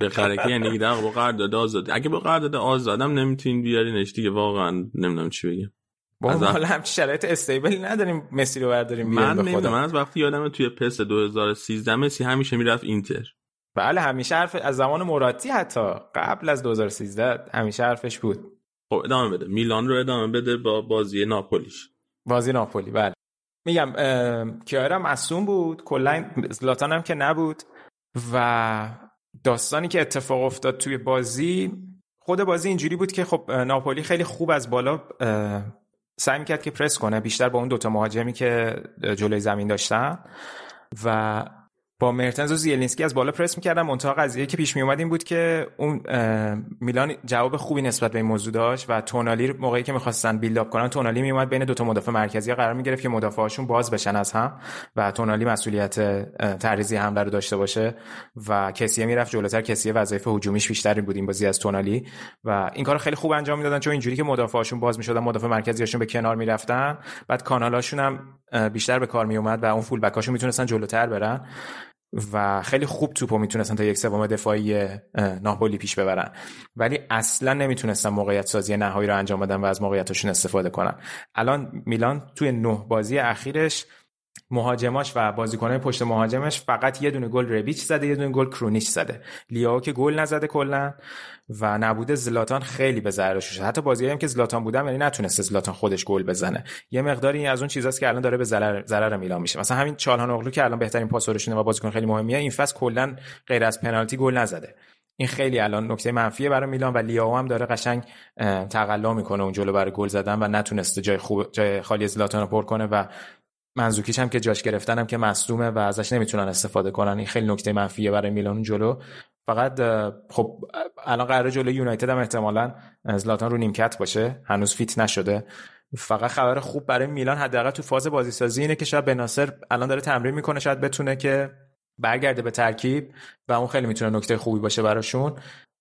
[SPEAKER 3] بخره که یعنی در با قرارداد آزاد. اگه با قرارداد آزادم نمی‌تونین بیارینش دیگه واقعا نمی‌دونم چی بگم.
[SPEAKER 4] با حالا هم شرایط استیبلی نداریم مسی رو برداریم
[SPEAKER 3] من نمی‌دونم. من از وقتی یادم توی پس 2013 مسی همیشه می‌رفت اینتر.
[SPEAKER 4] بله همیشه حرف از زمان موراتی حتی قبل از 2013 همیشه حرفش بود.
[SPEAKER 3] خب ادامه بده. میلان رو ادامه بده با بازی ناپولیش.
[SPEAKER 4] بازی ناپولی بله. میگم کیارا مصوم بود. کلا زلاتان هم که نبود. و داستانی که اتفاق افتاد توی بازی خود بازی اینجوری بود که خب ناپولی خیلی خوب از بالا سعی می‌کرد که پرس کنه بیشتر با اون دوتا مهاجمی که جلوی زمین داشتن و با مرتنز و زیلینسکی از بالا پرس می‌کردن منتها قضیه که پیش میومد این بود که اون میلان جواب خوبی نسبت به این موضوع داشت و تونالی موقعی که می‌خواستن بیلد کنن تونالی میومد بین دو تا مدافع مرکزی قرار می‌گرفت که مدافعاشون باز بشن از هم و تونالی مسئولیت تعریضی حمله رو داشته باشه و کسیه می‌رفت جلوتر. کسیه وظایف هجومیش بیشتر بود این بازی از تونالی و این کار خیلی خوب انجام می‌دادن چون اینجوری که مدافعاشون باز می‌شدن مدافع مرکزیشون به کنار می‌رفتن بعد کانالاشون هم بیشتر به کار میومد و اون فول بکاشون می‌تونستن جلوتر برن. و خیلی خوب توپو می‌تونستن تا یک سوم دفاعی ناپولی پیش ببرن. ولی اصلا نمی‌تونستن موقعیت سازی نهایی رو انجام بدن و از موقعیتشون استفاده کنن. الان میلان توی نه بازی اخیرش مهاجماش و بازیکنای پشت مهاجمش فقط یه دونه گل رویچ زده یه دونه گل کرونیچ زده. لیاو که گل نزده کلا. و نبوده زلاتان خیلی به ضرر شده حتی بازی هم که زلاتان بودم یعنی نتونسته زلاتان خودش گل بزنه. یه مقداری از اون چیزاست که الان داره به ضرر ضرر میلان میشه. مثلا همین چالهان اغلو که الان بهترین پاسورشونه و بازیکن خیلی مهمیه این فصل کلا غیر از پنالتی گل نزده. این خیلی الان نکته منفیه برای میلان و لیاو هم داره قشنگ تقلا می‌کنه اون جلو برای گل زدن و نتونسته جای خوب جای خالی زلاتان رو پر کنه و منزوکیش هم که جاش گرفتن هم که مصدومه و ازش نمی‌تونن استفاده کنن. این خیلی نکته منفیه برای میلان. جلو فقط خب الان قرار جلو یونایتد هم احتمالا زلاتان رو نیمکت باشه. هنوز فیت نشده. فقط خبر خوب برای میلان حداقل تو فاز بازی سازی اینه که شاید بناصر الان داره تمرین می‌کنه شاید بتونه که برگرده به ترکیب و اون خیلی می‌تونه نکته خوبی باشه براشون.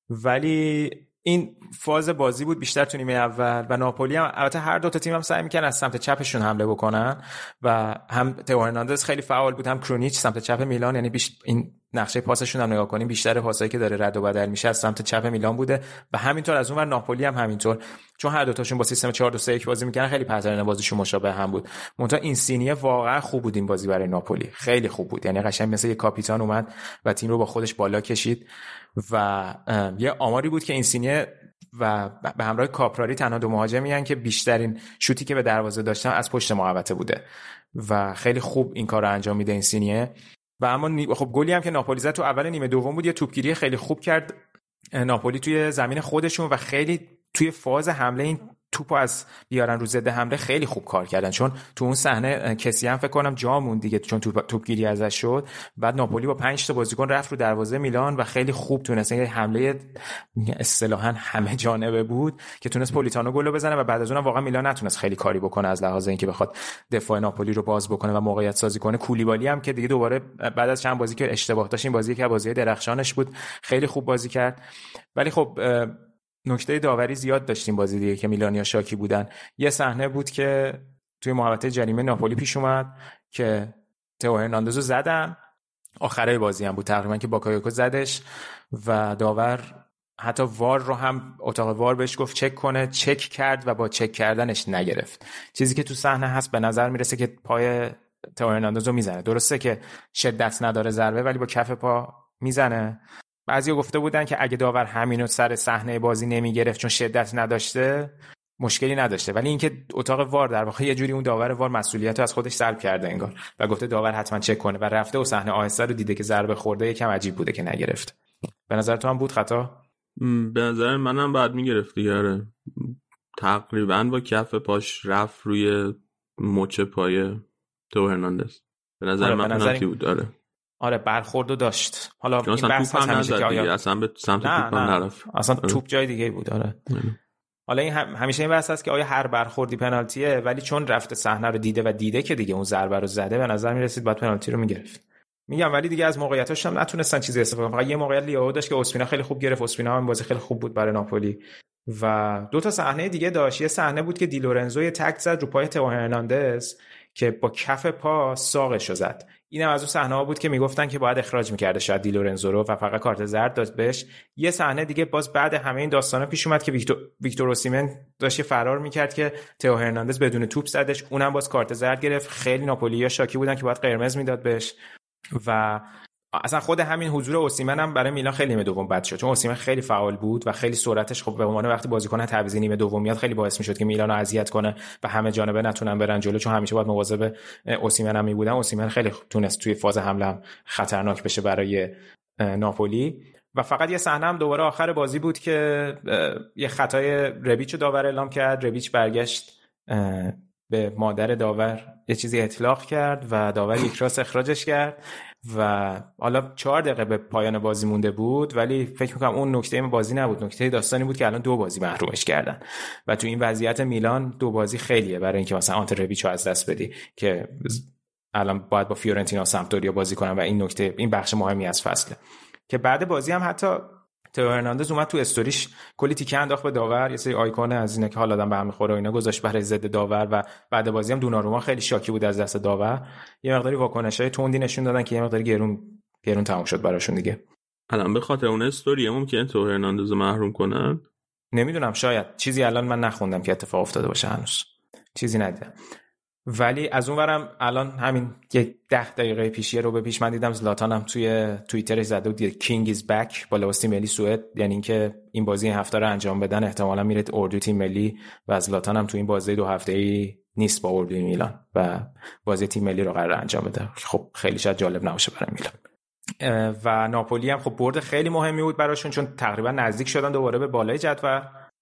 [SPEAKER 4] ولی این فاز بازی بود بیشتر تو نیمه اول و ناپولی هم البته هر دو تا تیم هم سعی می‌کنن از سمت چپشون حمله بکنن و هم هرناندز خیلی فعال بود هم کرونیچ سمت چپ میلان یعنی بیش این نقشه پاسشون هم نگاه کنیم بیشتر پاسایی که داره رد و بدل میشه از سمت چپ میلان بوده و همینطور از اون ور ناپولی هم همینطور. چون هر دو تاشون با سیستم 4 2 3 1 بازی می‌کنن خیلی پترن بازیشون مشابه هم بود. منتها این سینیه واقعا خوب بود این بازی برای ناپولی. خیلی خوب بود. یعنی قشنگ مثل یه کاپیتان اومد و تیم رو با خودش بالا کشید و یه آماری بود که این سینیه و به همراه کاپراری تنها دو مهاجمی که بیشترین شوتی که به دروازه داشتن از پشت محوطه بوده. و خیلی خوب این کار رو انجام میده این سینیه و اما خب گلی هم که ناپولی زد تو اول نیمه دوم بود یه توپگیری خیلی خوب کرد ناپولی توی زمین خودشون و خیلی توی فاز حمله این توپو از بیارن رو ضد حمله خیلی خوب کار کردن. چون تو اون صحنه کسی هم فکر کنم جا موند دیگه چون توپ توپگیری ازش شد. بعد ناپولی با 5 تا بازیکن رفت رو دروازه میلان و خیلی خوب تونست. یه حمله اصطلاحا همه جانبه بود که تونست پولیتانو گل بزنه و بعد از اونم واقعا میلان نتونست خیلی کاری بکنه از لحاظ اینکه بخواد دفاع ناپولی رو باز بکنه و موقعیت سازی کنه. کولیبالی هم که دیگه دوباره بعد از چند بازی که اشتباه داشت این بازی که بازی درخشانش بود. خیلی خوب بازی کرد. ولی خب نکته داوری زیاد داشتیم بازی دیگه که میلانیا شاکی بودن. یه صحنه بود که توی محوطه جریمه ناپولی پیش اومد که تئو هرناندزو زدن. آخره بازی هم بود. تقریبا که باکایوکو زدش و داور حتی VAR رو هم اتاق VAR بهش گفت چک کنه چک کرد و با چک کردنش نگرفت. چیزی که تو صحنه هست به نظر می‌رسه که پای تو هرناندزو می‌زنه. درسته که شدت نداره ضربه ولی با کف پا می‌زنه. بعضی گفته بودن که اگه داور همینو سر صحنه بازی نمی‌گرفت چون شدت نداشته مشکلی نداشته. ولی اینکه اتاق وار در واقع یه جوری اون داور وار مسئولیت رو از خودش سلب کرده انگار. و گفته داور حتما چک کنه و رفته و صحنه آهسته رو دیده که ضربه خورده یکم عجیب بوده که نگرفت. به نظر تو هم بود خطا؟
[SPEAKER 3] به نظر منم بعد می‌گرفت دیگه آره. تقریبا با کف پاش رفت روی مچ پای تو هرناندز. به نظر آره من. بود داره
[SPEAKER 4] آره برخوردو داشت. حالا
[SPEAKER 3] این بحث توپ هم که آیا... اصلا به سمت نه توپ هم نرفت.
[SPEAKER 4] اصلا آره. توپ جای دیگه بود آره. حالا این همیشه این بحث هست که آیا هر برخوردی پنالتیه ولی چون رفته صحنه رو دیده و دیده که دیگه اون ضربه رو زده به نظر می‌رسید باید پنالتی رو می‌گرفت میگم ولی دیگه از موقعیتاش هم نتونستن چیزی استفاده کنن. فقط یه موقعیت لیاو داشت که اسپینا خیلی خوب گرفت. اسپینا هم بازی خیلی خوب بود برای ناپولی. و دو تا صحنه دیگه داشت. یه صحنه بود که دی لورنزو یه تک زد رو پای تو هرناندز که با کف پا ساقش زد. اینم از اون صحنه ها بود که می‌گفتن که باید اخراج می‌کرده شاید دی لورنزو رو و فقط کارت زرد داد بهش. یه صحنه دیگه باز بعد همه این داستانا پیش اومد که ویکتور ویکتور اوسیمن داشت فرار می‌کرد که تئو هرناندز بدون توپ زدش. اونم باز کارت زرد گرفت. خیلی ناپولیا شاکی بودن که باید قرمز می‌داد بهش. و اصلا خود همین حضور اوسیمن هم برای میلان خیلی نیمه دوم بد شد. چون اوسیمن خیلی فعال بود و خیلی سرعتش خب به عنوان وقتی بازیکن تعویضی نیمه دوم میاد خیلی باعث می‌شد که میلان اذیت کنه و همه جانبه نتونن برن جلو. چون همیشه باید مواظب اوسیمن هم میبودن. اوسیمن خیلی تونست توی فاز حمله خطرناک بشه برای ناپولی. و فقط یه صحنه هم دوباره آخر بازی بود که یه خطای ربیچ رو داور اعلام کرد. ربیچ برگشت به مادر داور یه چیزی اطلاق کرد و داور یک راست اخراجش کرد. و حالا چهار دقیقه به پایان بازی مونده بود ولی فکر می‌کنم اون نکته بازی نبود. نکته داستانی بود که الان دو بازی محرومش کردن. و تو این وضعیت میلان دو بازی خیلیه برای اینکه مثلا آنتر ربیچو از دست بدی که الان باید با فیورنتینا سمپدوریا بازی کنن و این نکته این بخش مهمی از فصله. که بعد بازی هم حتی تو هرناندز اومد تو استوریش کلی تیکه انداخت به داور یه سری آیکون از اینه که حال آدم به هم می‌خوره و اینا گذاشت برای ضد داور و بعد بازی هم دوناروما خیلی شاکی بود از دست داور. یه مقداری واکنشای تندی نشون دادن که یه مقداری گرون گرون تموم شد براشون دیگه.
[SPEAKER 3] الان به خاطر اون استوری ممکنه تو هرناندز محروم کنن؟
[SPEAKER 4] نمی‌دونم شاید. چیزی الان من نخوندم که اتفاق افتاده باشه هنوز. چیزی ندیدم. ولی از اونورم الان همین یه ده دقیقه پیشیه رو به پیش من دیدم زلاتان هم توی توییترش زده بود کینگ ایز بک با لباس تیم ملی سوئد. یعنی اینکه این بازی این هفته رو انجام بدن احتمالا میره اردو تیم ملی و زلاتان هم توی این بازی دو هفته ای نیست با اردوی میلان و بازی تیم ملی رو قرار انجام بده. خب خیلی شاید جالب نباشه برای میلان. و ناپولی هم خب برد خیلی مهمی بود براشون چون تقریبا نزدیک شدن دوباره به بالای جدول.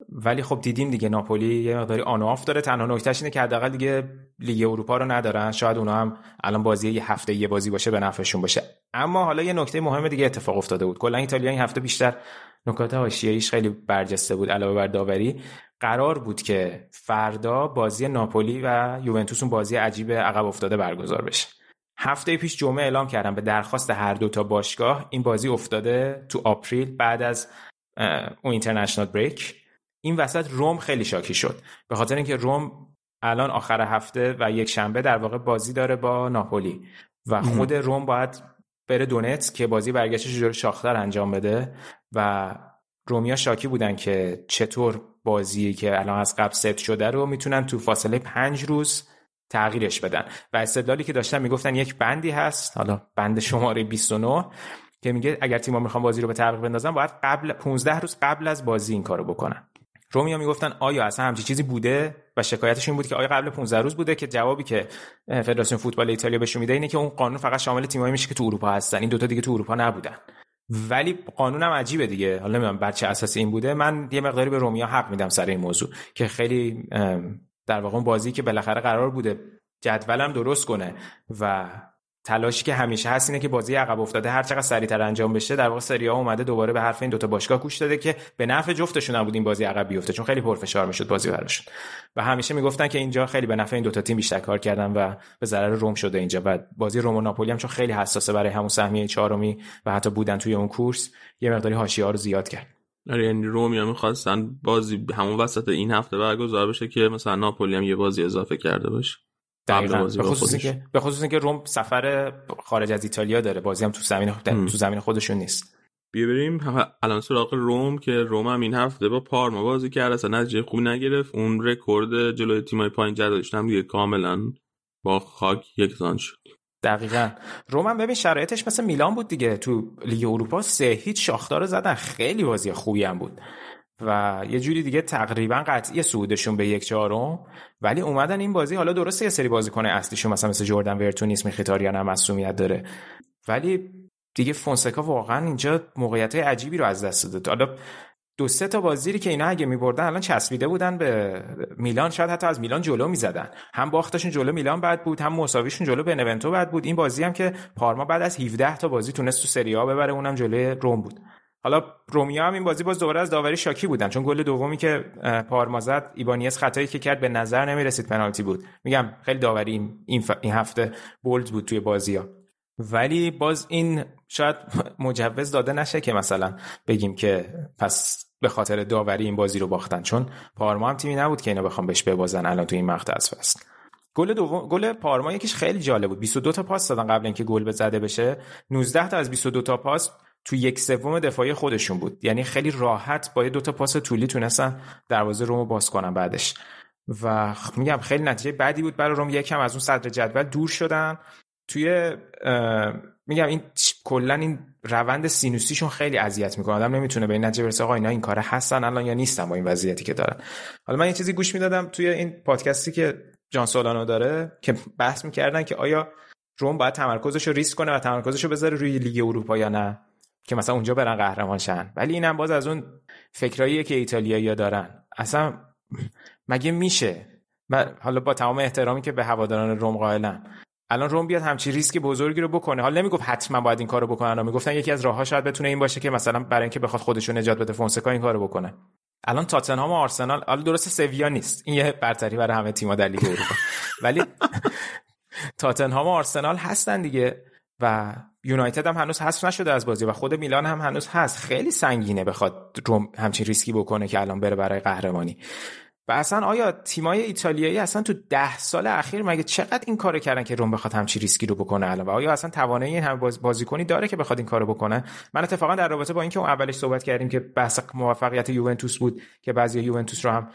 [SPEAKER 4] ولی خب دیدیم دیگه ناپولی یه مقداری آن آف داره. تنها نکتهش اینه که حداقل دیگه لیگ اروپا رو ندارن. شاید اونا هم الان بازی یه هفته یه بازی باشه به نفعشون باشه. اما حالا یه نکته مهم دیگه اتفاق افتاده بود. کلا ایتالیا این هفته بیشتر نکات حاشیه‌ایش خیلی برجسته بود علاوه بر داوری. قرار بود که فردا بازی ناپولی و یوونتوس اون بازی عجیب عقب افتاده برگزار بشه. هفته پیش جمعه اعلام کردم به درخواست هر دو تا باشگاه این بازی افتاده تو آپریل بعد از اون اینترنشنال بریک. این وسط روم خیلی شاکی شد. به خاطر اینکه روم الان آخر هفته و یک شنبه در واقع بازی داره با ناپولی و خود روم باید بره دونت که بازی برگشتش جلوی شاختر انجام بده و رومیا شاکی بودن که چطور بازی که الان از قبل ست شده رو می‌تونن تو فاصله پنج روز تغییرش بدن. و استدلالی که داشتن می‌گفتن یک بندی هست حالا بند شماره 29 که میگه اگر تیم‌ها می‌خوان بازی رو به تعویق بندازن باید قبل 15 روز قبل از بازی این کارو بکنن. رومیا می‌گفتن آیا اصلا همچی چیزی بوده؟ و شکایتش این بود که آیا قبل 15 روز بوده که جوابی که فدراسیون فوتبال ایتالیا بهشون میده اینه که اون قانون فقط شامل تیمایی میشه که تو اروپا هستن. این دوتا دیگه تو اروپا نبودن. ولی قانونم عجیبه دیگه. حالا نمی‌دونم بر چه اساسی این بوده. من یه مقداری به رومیا حق میدم سر این موضوع که خیلی در واقع بازی که بالاخره قرار بوده جدولم درست کنه و تلاشی که همیشه هست اینه که بازی عقب افتاده هر چقدر سریعتر انجام بشه در واقع سری ها اومده دوباره به حرف این دوتا باشگاه گوش داده که به نفع جفتشون نبود این بازی عقب بیفته چون خیلی پرفشار می‌شد بازی براشون. و همیشه می‌گفتن که اینجا خیلی به نفع این دوتا تیم بیشتر کار کردن و به ضرر روم شده اینجا. و بازی روم و ناپولی هم چون خیلی حساسه برای همون سهمیه چهارمی و حتی بودن توی اون کورس یه مقداری حاشیه رو زیاد کرد.
[SPEAKER 3] آره یعنی رومیا می‌خواستن بازی همون وسط این هفته برگزار بشه که مثلا ناپولی هم یه بازی اضافه کرده باشه.
[SPEAKER 4] دقیقاً. به خصوص اینکه به خصوص اینکه روم سفر خارج از ایتالیا داره. بازی هم تو زمین تو زمین خودشون نیست.
[SPEAKER 3] بیا بریم. الان سراغ روم که روم هم این هفته با پارما بازی کرد اصلا نتیجه خوبی نگرفت. اون رکورد جلوی تیمای پایین جدولش هم دیگه کاملا با خاک یکسان شد.
[SPEAKER 4] دقیقا. روم هم ببین شرایطش مثل میلان بود دیگه. تو لیگ اروپا سه هیچ شاختار زدن. خیلی بازی خوبی هم بود. و یه جوری دیگه تقریبا قطعی سودشون به یک چهارم. ولی اومدن این بازی حالا درسته یه سری بازیکن اصلیشون مثلا مثل جردن ورتو نیست میخیتاریان هم مسئولیت داره. ولی دیگه فونسکا واقعا اینجا موقعیت عجیبی رو از دست داد حالا دو سه تا بازی که اینا اگه میبردن الان چسبیده بودن به میلان شاید حتی از میلان جلو می‌زدن. هم باختشون جلو میلان بعد بود هم مساویشون جلو بنونتو بعد بود. این بازی هم که پارما بعد از 17 تا بازی تونست تو سری ببره اونم جلوی روم بود. حالا رومیا هم این بازی باز دوباره از داوری شاکی بودن چون گل دومی که پارما زد ایبانیس خطایی که کرد به نظر نمی رسید پنالتی بود. میگم خیلی داوری این, این هفته بولد بود توی بازی ها ولی باز این شاید مجوز داده نشه که مثلا بگیم که پس به خاطر داوری این بازی رو باختن چون پارما هم تیمی نبود که اینا بخوام بهش ببازن الان تو این مقطع از فصل. گل دوم گل پارما یکیش خیلی جالب بود. 22 تا پاس دادن قبل اینکه گل بزده بشه. 19 تا از 22 تا پاس تو یک سوم دفاعی خودشون بود. یعنی خیلی راحت با دو تا پاس طولی تونستن دروازه رومو باز کنن بعدش. و میگم خیلی نتیجه بدی بود برای روم. یکم از اون صدر جدول دور شدن. توی میگم این کلا این روند سینوسیشون خیلی اذیت می‌کنه. آدم نمی‌تونه به این نتیجه برسه آقا اینا این کار هستن الان یا نیستن با این وضعیتی که دارن. حالا من یه چیزی گوش می‌دادم توی این پادکستی که جان سولانو داره که بحث می‌کردن که آیا روم باید تمرکزش رو ریسک کنه و تمرکزش رو بذاره روی لیگ اروپا یا نه. که مثلا اونجا برن قهرمان شن. ولی اینم باز از اون فکراییه که ایتالیایی‌ها دارن. اصلا مگه میشه؟ حالا با تمام احترامی که به هواداران روم قائلم. الان روم بیاد همچی ریسک بزرگی رو بکنه. حالا نمی‌گفت حتما باید این کارو بکنن. می‌گفتن یکی از راهها شاید بتونه این باشه که مثلا برای اینکه بخواد خودشو نجات بده فونسکا این کارو بکنه. الان تاتنهام و آرسنال حالا درست سویا نیست. این یه برتری برای همه تیم‌ها در لیگ اروپا. ولی تاتنهام و آرسنال هستن دیگه. و یونایتد هم هنوز حذف نشده از بازی و خود میلان هم هنوز هست. خیلی سنگینه بخواد روم همچین ریسکی بکنه که الان بره برای قهرمانی. و اصلا آیا تیمای ایتالیایی اصلا تو ده سال اخیر مگه چقدر این کارو کردن که روم بخواد همچین ریسکی رو بکنه الان؟ و آیا اصلا توانایی این همه بازیکنی داره که بخواد این کارو بکنه؟ من اتفاقا در رابطه با اینکه اون اولش صحبت کردیم که بحث موفقیت یوونتوس بود که بعضی یوونتوس رو هم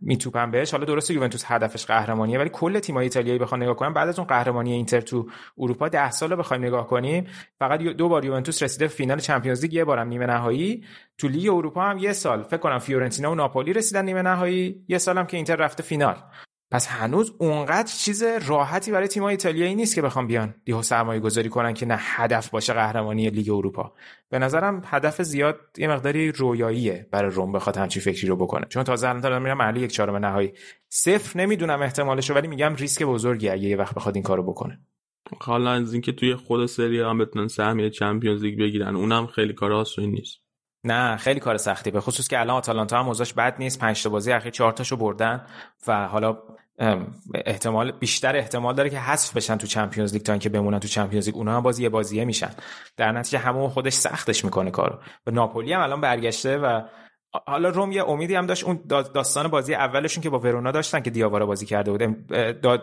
[SPEAKER 4] میتوپن بهش. حالا درسته یوونتوس هدفش قهرمانیه ولی کل تیم‌های ایتالیایی بخوام نگاه کنم بعد از اون قهرمانی اینتر تو اروپا 10 سال بخوایم نگاه کنیم. فقط دو بار یوونتوس رسیده فینال Champions League یه بارم نیمه نهایی. تو لیگ اروپا هم یه سال. فکر کنم فیورنتینا و ناپولی رسیدن نیمه نهایی. یه سالم که اینتر رفته فینال. پس هنوز اونقدر چیز راحتی برای تیم‌های ایتالیایی نیست که بخوام بیان. دیو سرمایه گذاری کنن که نه هدف باشه قهرمانی لیگ اروپا. به نظرم هدف زیاد یه مقداری رویاییه برای روم بخواد همچین فکری رو بکنه. چون تازه الان دارن میرن مرحله یک چهارم نهایی. صفر نمی‌دونم احتمالش ولی میگم ریسک بزرگی اگه یه وقت بخواد این کارو بکنه.
[SPEAKER 3] حالا از اینکه توی خود سری آ هم بتونن سهمیه Champions League بگیرن اونم خیلی کار آسونی نیست.
[SPEAKER 4] نه خیلی کار سختی. به خصوص که الان آتالانتا هم اوضاعش بد نیست. پنج تا بازی اخیر چهار تاشو بردن و حالا احتمال بیشتر احتمال داره که حذف بشن تو Champions League تا اینکه بمونن تو Champions League. اونها هم بازی یه بازیه میشن. در نتیجه همون خودش سختش می‌کنه کارو. و ناپولی هم الان برگشته و حالا روم یه امیدی هم داشت اون داستان بازی اولشون که با ورونا داشتن که دیاوارا بازی کرده بود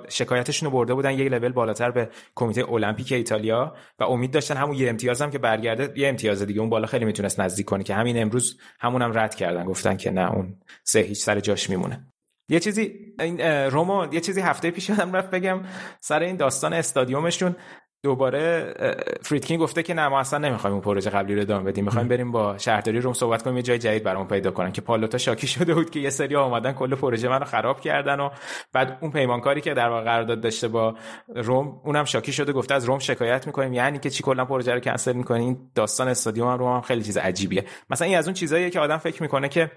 [SPEAKER 4] شکایتشون رو برده بودن یک لول بالاتر به کمیته المپیک ایتالیا و امید داشتن همون یه امتیاز هم که برگرده یه امتیاز دیگه اون بالا خیلی می‌تونست نزدیک کنه که همین امروز همونم هم رد کردن گفتن که نه اون سه هیچ سر جاش میمونه. یه چیزی این رومو یه چیزی هفته پیش هم رفت بگم سر این داستان استادیومشون دوباره فریدکین گفته که نه ما اصلا نمی‌خوایم اون پروژه قبلی رو ادامه بدیم. می‌خوایم بریم با شهرداری روم صحبت کنیم یه جای جدید برامون پیدا کنن که پالوتا شاکی شده بود که یه سری اومدن کل پروژه منو خراب کردن و بعد اون پیمانکاری که در واقع قرارداد داشته با روم اونم شاکی شده. گفته از روم شکایت می‌کنیم. یعنی که چی کلا پروژه رو کنسل می‌کنین داستان استادیوم روم هم خیلی چیز عجیبیه. مثلا این از اون چیزاییه که آدم فکر می‌کنه که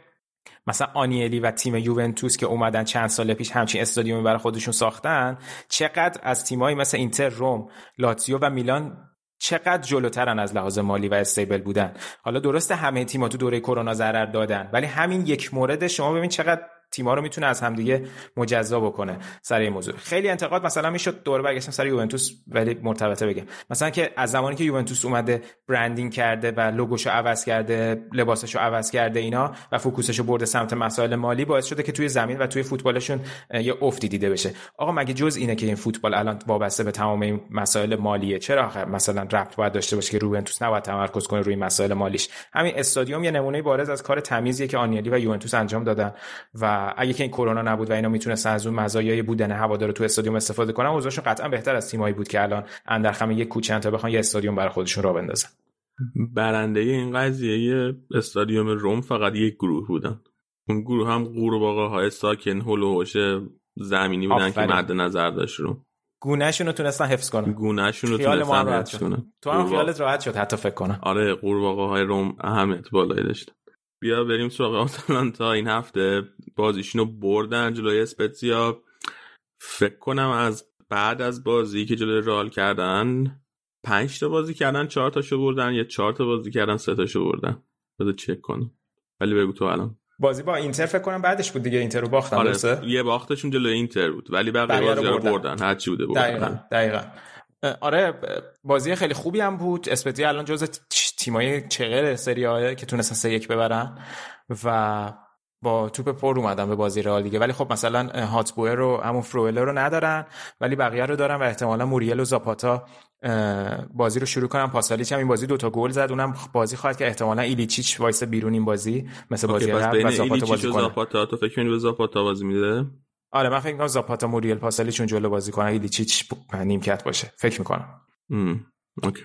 [SPEAKER 4] مثلا آنیلی و تیم یوونتوس که اومدن چند سال پیش همچین استادیومی برای خودشون ساختن چقدر از تیمایی مثل اینتر روم لاتزیو و میلان چقدر جلوترن از لحاظ مالی و استیبل بودن. حالا درسته همه تیم‌ها تو دوره کرونا ضرر دادن ولی همین یک مورد شما ببین چقدر تیم‌ها رو می‌تونه از همدیگه مجزا بکنه سر این موضوع. خیلی انتقاد مثلا می‌شد دور برگشتم سر یوونتوس ولی مرتبطه بگم. مثلا که از زمانی که یوونتوس اومده برندینگ کرده و لوگوشو عوض کرده لباسشو عوض کرده اینا و فوکوسشو برده سمت مسائل مالی باعث شده که توی زمین و توی فوتبالشون یه افتی دیده بشه. آقا مگه جز اینه که این فوتبال الان وابسته به تمام این مسائل مالیه؟ چرا مثلا ربط باید داشته باشه که یوونتوس نباید تمرکز کنه روی مسائل مالیش؟ همین استادیوم یه نمونه بارز از کار تمیزیه که آنیلی و یوونتوس انجام دادن و اگه که این کرونا نبود و اینا می‌تونستن از اون مزایای بودن هوادار تو استادیوم استفاده کنن اوضاعشون قطعا بهتر از تیمایی بود که الان اندرخم یک کوچه تا بخوان یه استادیوم برای خودشون را بندازن.
[SPEAKER 3] برنده این قضیه استادیوم روم فقط یک گروه بودن. اون گروه هم قورباغه های ساکن هول زمینی بودن که مد نظر داشت رو.
[SPEAKER 4] گونهشون رو تونستن حفظ کنن.
[SPEAKER 3] گونهشون رو تونستن حفظ کنن.
[SPEAKER 4] تو هم خیالت راحت شد حتی فکر کنم.
[SPEAKER 3] آره قورباغه های روم اهمیت بالایی داشت. بیا بریم سراغ آتالانتا. این هفته بازیشون رو بردن جلوی اسپتزیا. فکر کنم از بعد از بازی که جلوی رال کردن پنج تا بازی کردن چهار تاشو بردن یا چهار تا بازی کردن سه تاشو بردن. بذار چک کنم. ولی بگو تو الان.
[SPEAKER 4] بازی با اینتر فکر کنم بعدش بود دیگه. اینتر رو باختن
[SPEAKER 3] آره یه باختشون جلوی اینتر بود. ولی بقیه بازی رو بردن. هر چی بوده
[SPEAKER 4] بردن. دقیقاً دقیقاً. آره بازی خیلی خوبی هم بود. اسپتی الان جز تیمای چغر سری آ که تونستن سه یک ببرن و با توپ پر اومدن به بازی رئال دیگه. ولی خب مثلا هاته‌بور رو همون فرویلر رو ندارن ولی بقیه رو دارن و احتمالا موریل و زاپاتا بازی رو شروع کنن. پاسالیچ هم این بازی دوتا گل زد. اونم بازی خواهد کرد احتمالا ایلیچیچ وایسه بیرون این بازی مثل بازی قبل و زاپاتا بازی کنه.
[SPEAKER 3] زاپاتا تو فکر به زاپاتا بازی میده؟
[SPEAKER 4] آره من فکر می‌کنم زاپاتا موریل پاسالیچ اون جلو بازی کنه. ایلیچیچ نیمکت باشه. فکر می‌کنم. Okay.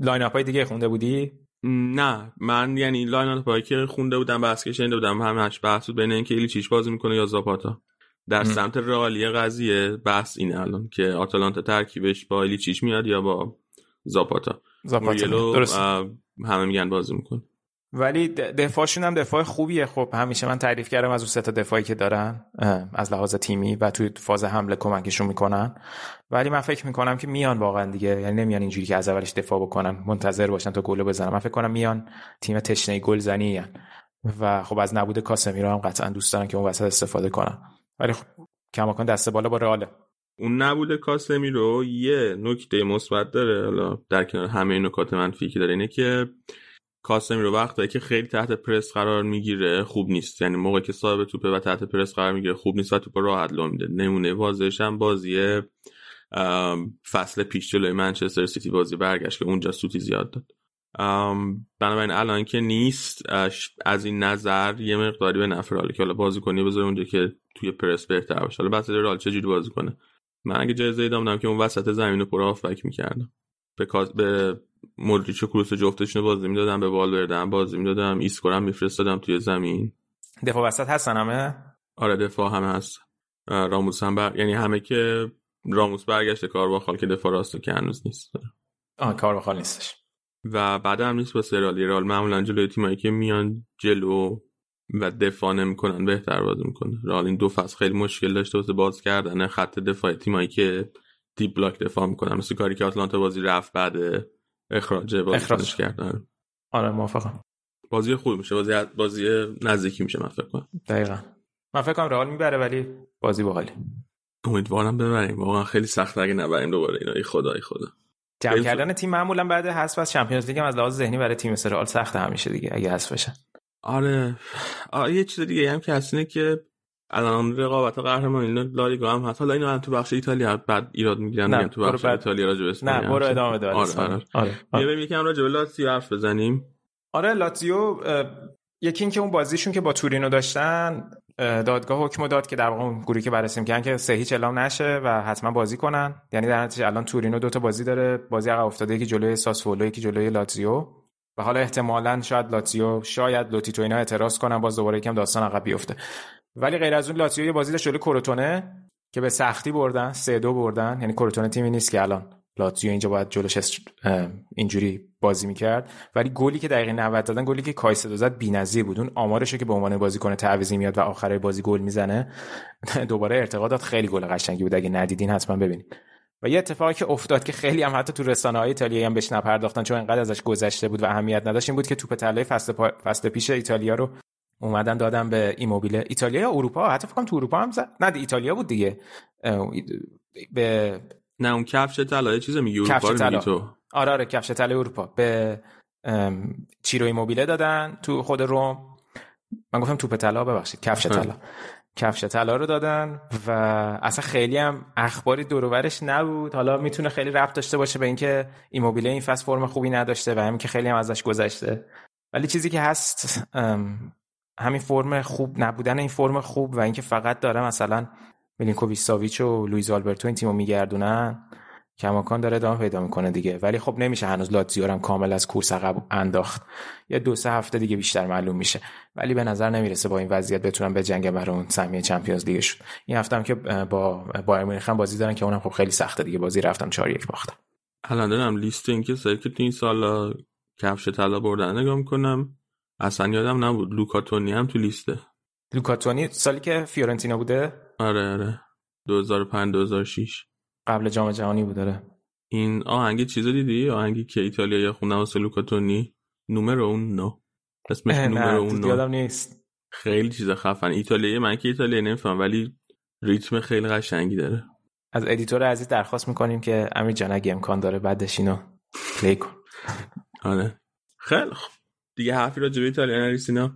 [SPEAKER 4] lineup دیگه خونده بودی؟
[SPEAKER 3] نه. من یعنی lineup که خونده بودم بحث که شنیده بودم همش بحث بود بین اینکه ایلیچیچ بازی می‌کنه یا زاپاتا. در سمت رئالی قضیه بحث اینه الان که آتالانتا ترکیبش با ایلیچیچ میاد یا با زاپاتا. زاپاتا. همه میگن بازی می‌کنه.
[SPEAKER 4] ولی دفاعشون هم دفاع خوبیه. خب همیشه من تعریف کردم از اون سه تا دفاعی که دارن از لحاظ تیمی و توی فاز حمله کمکشون می‌کنن. ولی من فکر می‌کنم که میان واقعا دیگه. یعنی نمیان اینجوری که از اولش دفاع بکنن منتظر باشن تا گل بزنن. من فکر کنم میان تیم تشنه گل زنی و خب از نبود کاسمیرو هم قطعا دوست دارن که اون وسط استفاده کنن. ولی خب کماکان دست بالا با رئاله.
[SPEAKER 3] اون نبود کاسمیرو یه نکته مثبت داره. حالا در کنار همه نکات منفی که داره اینه که کاسمی رو وقتی که خیلی تحت پرس قرار می‌گیره خوب نیست. یعنی موقعی که صاحب توپه و تحت پرس قرار می‌گیره خوب نیست و توپ راحت لو میده. نمونه واضحش هم بازی فصل پیش جلوی منچستر سیتی بازی برگشت که اونجا سوتی زیاد داد. بنابراین الان که نیست از این نظر یه مقداری به نفعه که حالا بازیکنی بذاره اونجا که توی پرس بهتر باشه. حالا پس رئال چه جوری بازی کنه؟ من اگه جای زیدان بودم که اون وسط زمین رو پر می‌کردم. به به مودریچ و کروس جفتشون بازی می‌دادم به والورده بازی می‌دادم ایسکورم میفرستادم توی زمین.
[SPEAKER 4] دفاع وسط هستن همه؟
[SPEAKER 3] آره دفاع همه هست. راموس هم بر... یعنی همه که راموس برگشته با خال که دفاع راست که هنوز نیست.
[SPEAKER 4] آه کار با نیستش.
[SPEAKER 3] و بعد هم نیست با سرالی رال معمولا جلوی تیمایی که میان جلو و دفاع نمی‌کنن بهتر بازی می‌کنه رال این دو فصل خیلی مشکل داشته واسه باز کردن خط دفاع تیمایی که دیپ بلاک دفاع می‌کنن مثل کاری که آتلانتا بازی رفت بعد اخراج بازی کردن
[SPEAKER 4] آره. موافقم.
[SPEAKER 3] بازی خوب میشه. بازی بازی نزدیکی میشه من فکر کنم.
[SPEAKER 4] دقیقا. من فکر کنم رئال می‌بره ولی بازی باحالی
[SPEAKER 3] امیدوارم ببریم. واقعا خیلی سخت اگه نبریم دوباره اینا. ای خدا ای خدا.
[SPEAKER 4] جمع کردن تیم معمولا بعد حذف از چمپیونز لیگ از لحاظ ذهنی برای تیم سرال سخت همیشه دیگه اگه حذف بشن.
[SPEAKER 3] آره. آره یه چیز دیگه هم که هست که الان رقابت قهرمانی لالیگا هم هست. حالا اینو هم تو بخش ایتالیا بعد ایراد می‌گیرن تو بخش بعد... ایتالیا راجع به
[SPEAKER 4] نه برو ادامه بده
[SPEAKER 3] آره آره. آره, آره. یکم راجع به لاتزیو حرف بزنیم.
[SPEAKER 4] آره لاتزیو یکی اینکه اون بازیشون که با تورینو داشتن دادگاه حکم داد که در واقع اون گروهی که بررسی می‌کنن که سه هیچ اعلام نشه و حتما بازی کنن. یعنی در نتیجه الان تورینو دو تا بازی داره. بازی عقب افتاده یکی جلوی ساسولو یکی جلوی لاتزیو. و حالا احتمالا شاید لاتزیو شاید لوتیتو اینا اعتراض کنن باز دوباره یکم داستان عقب بیفته. ولی غیر از اون لاتزیو یه بازی داشت جلوی کروتونه که به سختی بردن سه دو بردن. یعنی کروتونه تیمی نیست که الان لاتزیو اینجا باید جلوش اینجوری بازی می‌کرد. ولی گلی که دقیقه 90 دادن گلی که کایسدو زد بی‌نظیر بود. اون آمارش که به عنوان بازیکن تعویضی میاد و آخره بازی گل می‌زنه دوباره ارتقا خیلی گل قشنگی بود. اگه ندیدین حتما ببینید و یه اتفاقی که افتاد که خیلی هم حتی تو رسانه های ایتالیایی هم بهش نپرداختن چون انقدر ازش گذشته بود و اهمیت نداشت این بود که توپ طلای فصل, پا... فصل پیش ایتالیا رو اومدن دادن به ایموبیله ایتالیا یا اروپا؟ حتی فکر کنم تو اروپا هم زد. نه ایتالیا بود دیگه. به
[SPEAKER 3] نه اون کفش طلا چیز میگی اروپا رو تو.
[SPEAKER 4] آره آره کفش طلای اروپا. به چیرو ایموبیله دادن تو خود روم. من گفتم توپ طلا ببخشید کفش طلا. کفش طلا رو دادن و اصلا خیلی هم اخباری دورورش نبود. حالا می‌تونه خیلی ربط داشته باشه به اینکه ایموبیله این فصل فرم خوبی نداشته و همین که خیلی هم ازش گذشته. ولی چیزی که هست همین فرم خوب نبودن این فرم خوب و اینکه فقط داره مثلا میلینکوویچ ساویچ و لوئیز آلبرتو این تیمو میگردونن کماکان داره ادامه پیدا می‌کنه دیگه. ولی خب نمیشه هنوز لاتزیو هم کامل از کورس عقب انداخت. یه دو سه هفته دیگه بیشتر معلوم میشه. ولی به نظر نمی‌رسه با این وضعیت بتونن به جنگ برای اون سهمیه Champions League شد این هفته هم که با بایرن مونیخ بازی دارن که اونم خب خیلی سخته دیگه. بازی رفتم 4 1 باختن.
[SPEAKER 3] الان دارم لیست این که تو این سال کفش طلا بردن نگاه می‌کنم. اصلا یادم نبود. لوکا تونی هم تو لیسته.
[SPEAKER 4] لوکا تونی سالی که فیورنتینا بوده؟
[SPEAKER 3] آره آره. 2005 2006
[SPEAKER 4] قبل جام جهانی بود داره
[SPEAKER 3] این آهنگ چیزو دیدی؟ آهنگی که ایتالیاییا خونده واسه لوکا تونی numero uno. اسمش numero uno.
[SPEAKER 4] یادم نیست.
[SPEAKER 3] خیلی چیز خفن. ایتالیایی من که ایتالیایی نمیفهمم ولی ریتم خیلی قشنگی داره.
[SPEAKER 4] از editor عزیز درخواست می‌کنیم که امیر جان اگه امکان داره بعدش اینو play کن.
[SPEAKER 3] آره. خیلی خوب. دیگه حرفی راجع به ایتالیا نداری سینا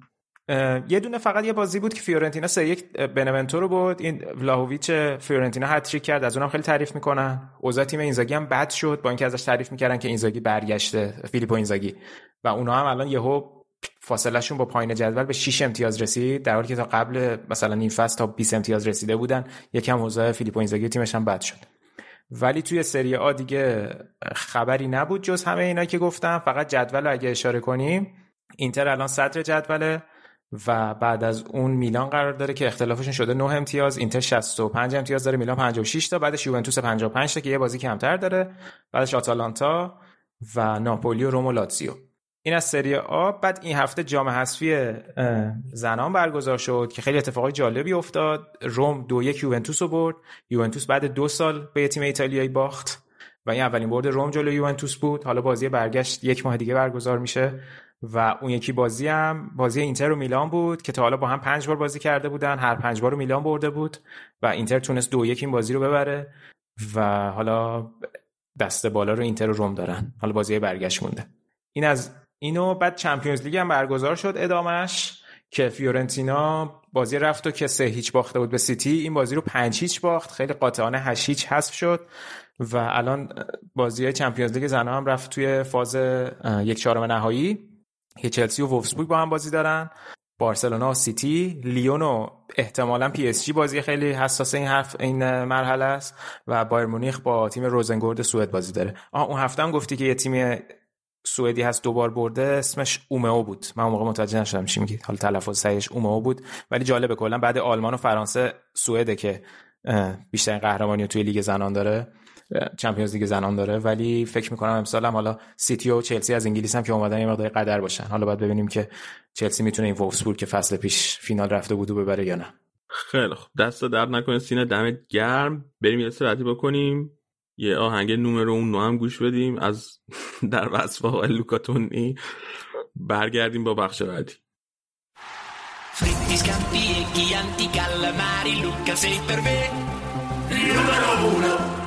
[SPEAKER 4] یه دونه فقط یه بازی بود که فیورنتینا سه یک بنونتو رو برد این ولاهوویچ فیورنتینا هت‌تریک کرد. از اونم خیلی تعریف می‌کنن. اوضاع تیم اینزاگی هم بد شد. با اینکه ازش تعریف می‌کردن که اینزاگی برگشته فیلیپو اینزاگی. و اونا هم الان یهو فاصلهشون با پایین جدول به 6 امتیاز رسید. در حالی که تا قبل مثلا این فصل تا 20 امتیاز رسیده بودن یکم اوضاع فیلیپو اینزاگی تیمش هم بد شد. ولی توی سری آ دیگه خبری نبود جز همه اینا که گفتم. فقط جدول اگه اشاره کنیم اینتر الان صدر جدوله و بعد از اون میلان قرار داره که اختلافشون شده 9 امتیاز اینتر 65 امتیاز داره میلان 56 تا بعدش یوونتوس 55 تا که یه بازی کمتر داره بعدش آتالانتا و ناپولی و روم و لاتزیو. این از سری آ بعد این هفته جام حذفی زنان برگزار شد که خیلی اتفاقای جالبی افتاد. روم دو یک یوونتوس رو برد. یوونتوس بعد دو سال به تیم ایتالیایی باخت و این اولین برد روم جلو یوونتوس بود. حالا بازی برگشت یک ماه دیگه برگزار میشه. و اون یکی بازی هم بازی اینتر و میلان بود که تا حالا با هم پنج بار بازی کرده بودن هر پنج بار رو میلان برده بود و اینتر تونست دو یک این بازی رو ببره و حالا دست بالا رو اینتر و روم دارن. حالا بازی برگشت مونده. این از این و بعد Champions League هم برگزار شد ادامش که فیورنتینا بازی رفت و که سه هیچ باخته بود به سیتی. این بازی رو پنج هیچ باخت. خیلی قاطعانه هشت هیچ حذف شد و الان بازی Champions League زنها هم رفت توی فاز یک چهارم نهایی. که چلسی و وولفسبورگ با هم بازی دارن. بارسلونا و سیتی لیون و احتمالا پی اس جی بازی خیلی حساس این حرف این مرحله است و بایر مونیخ با تیم روزنگورد سوئد بازی داره. آه اون هفته هم گفتی که یه تیم سوئدی هست دوبار برده اسمش اومئو بود. من اون موقع متوجه نشدم چی میگید. حالا تلفظ صحیحش اومئو بود. ولی جالبه کلا بعد آلمان و فرانسه سوئده که بیشترین قهرمانی توی لیگ زنان داره. Champions League زنان داره. ولی فکر می‌کنم امسال هم حالا سیتی و چلسی از انگلیس هم که اومدن یه مقدار قدر باشن. حالا باید ببینیم که چلسی می‌تونه این وولفسبورگ که فصل پیش فینال رفته بود و ببره یا نه.
[SPEAKER 3] خیلی خوب. دست درد نکنه. سینا دمت گرم. بریم یه سرعتی بکنیم. یه آهنگ Numero Uno هم گوش بدیم. از در وصف آقای لوکا تونی برگردیم با بخش بعدی.
[SPEAKER 5] Fritti, scampi e chianti, calamari, Luca sei per me. Numero uno.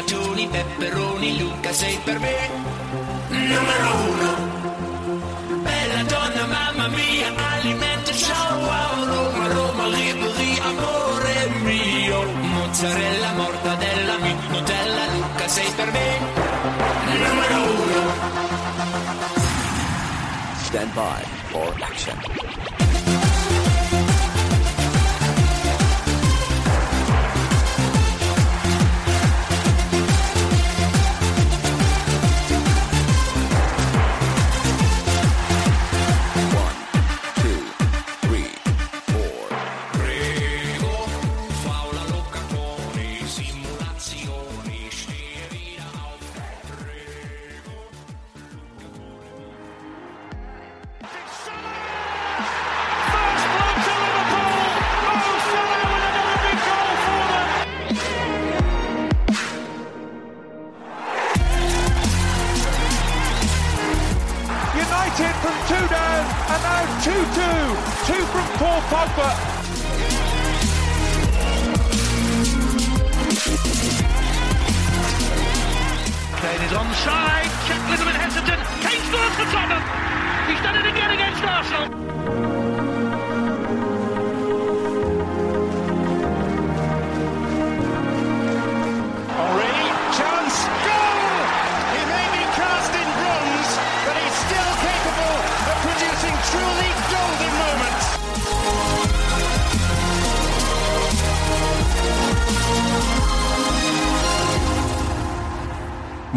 [SPEAKER 5] Lucaccioni, peperoni, Luca sei per me numero uno. Bella donna, mamma mia, alimento, ciao, wow, Roma, Roma, liberi, amore mio. Mozzarella, mortadella, mi, Nutella, Luca sei per me numero uno.
[SPEAKER 6] Stand by for action.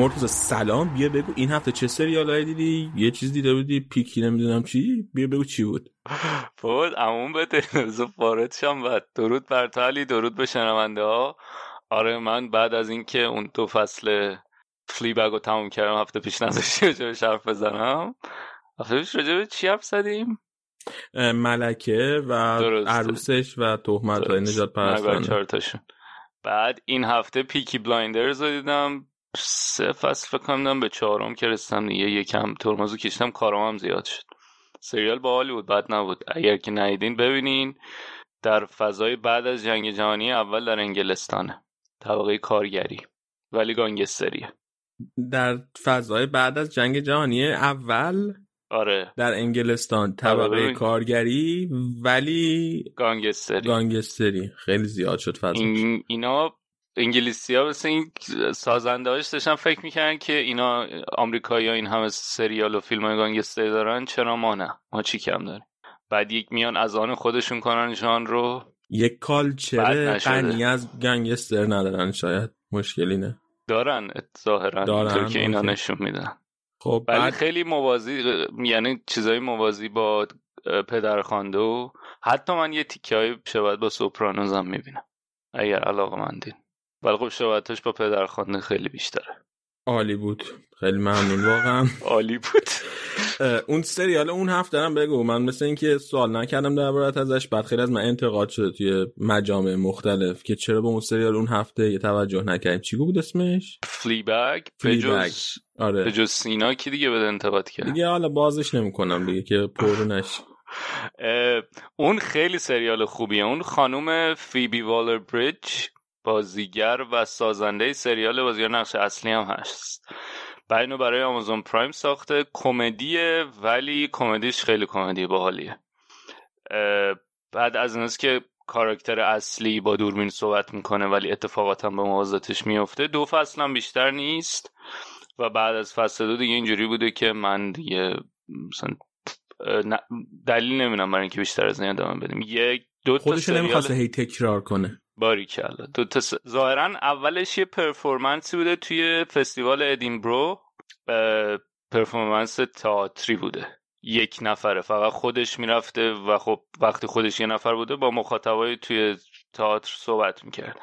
[SPEAKER 3] مرتضی سلام بیا بگو. این هفته چه سریالایی دیدی؟ یه چیز دیده بودی؟ پیکی نمی‌دونم چی؟ بیا بگو چی بود.
[SPEAKER 7] بود امون به تلویزیون وارد شم و درود بر تالی درود به شنونده ها. آره من بعد از اینکه اون دو فصل فلی بگ رو تموم کردم هفته پیش نذاشتی راجبش حرف بزنم. هفته پیش راجب چی حرف زدیم؟
[SPEAKER 3] ملکه و
[SPEAKER 7] درسته.
[SPEAKER 3] عروسش و تهمت های نجات
[SPEAKER 7] تاشون. بعد این هفته Peaky Blinders رو دیدم. سه فصل فکر کنم به چهارم که رسیدم دیگه یکم ترمزو کشیدم کارام هم زیاد شد. سریال باحالی بود بد نبود. اگر که ندیدین ببینین. در فضای بعد از جنگ جهانی اول در انگلستانه طبقه کارگری. ولی گانگستریه
[SPEAKER 3] در فضای بعد از جنگ جهانی اول
[SPEAKER 7] آره.
[SPEAKER 3] در انگلستان طبقه
[SPEAKER 7] ببین.
[SPEAKER 3] کارگری ولی
[SPEAKER 7] گانگستری.
[SPEAKER 3] گانگستری. خیلی زیاد شد فضا
[SPEAKER 7] این اینا انگلیسی ها مثل این سازنده هاش داشتن فکر می‌کنن که اینا آمریکایی ها این همه سریال و فیلم های گانگستری دارن چرا ما نه؟ ما چی کم داریم؟ بعد یک میان از آن خودشون کنن ژان رو.
[SPEAKER 3] یک
[SPEAKER 7] بد
[SPEAKER 3] کالچر
[SPEAKER 7] نشده.
[SPEAKER 3] غنی از گنگستر ندارن شاید مشکلی نه
[SPEAKER 7] دارن ظاهرا
[SPEAKER 3] دارن،
[SPEAKER 7] که اینا. نشون میدن.
[SPEAKER 3] خب
[SPEAKER 7] ولی
[SPEAKER 3] بعد
[SPEAKER 7] خیلی موازی یعنی چیزای موازی با پدرخوانده و حتی من یه تیکه های شباهت با سوپرانوز هم می‌بینم. اگر علاقه مندین ولی خب شباهتش با پدرخوانده خیلی بیشتره.
[SPEAKER 3] عالی بود. خیلی ممنون واقعا.
[SPEAKER 7] عالی بود.
[SPEAKER 3] اون سریال اون هفته هم بگو. من مثل اینکه سوال نکردم دربارت ازش بعد خیلی از من انتقاد شده توی مجامع مختلف که چرا به اون سریال اون هفته یه توجه نکردیم. چی بود اسمش؟
[SPEAKER 7] فلی بگ.
[SPEAKER 3] آره.
[SPEAKER 7] به جز سینا کی دیگه بده انتقاد کرد؟
[SPEAKER 3] دیگه حالا بازش نمی‌کنم دیگه که پرو
[SPEAKER 7] اون خیلی سریال خوبیه. اون خانوم فیبی والر بریدج بازیگر و سازنده سریال بازیگر نقش اصلی هم هست. بعد اینو برای Amazon Prime ساخته. کمدیه ولی کمدیش خیلی کمدی باحالیه. بعد از ایناست که کاراکتر اصلی با دوربین صحبت می‌کنه ولی اتفاقات هم به موازاتش میفته دو فصل هم بیشتر نیست. و بعد از فصل دو دیگه اینجوری بوده که من دیگه مثلا دلیل نمی‌دونم برای اینکه بیشتر از این ادامه بدیم. یک دو تا
[SPEAKER 3] خودش
[SPEAKER 7] سریال
[SPEAKER 3] نمی‌خواسته هی تکرار کنه.
[SPEAKER 7] باری کلا. دو تا. ظاهرا اولش یه پرفورمنسی بوده توی فستیوال ادینبرو. پرفورمنس تئاتری بوده. یک نفره. فقط خودش می‌رفته و خب وقتی خودش یه نفر بوده با مخاطبای توی تئاتر صحبت می‌کرد.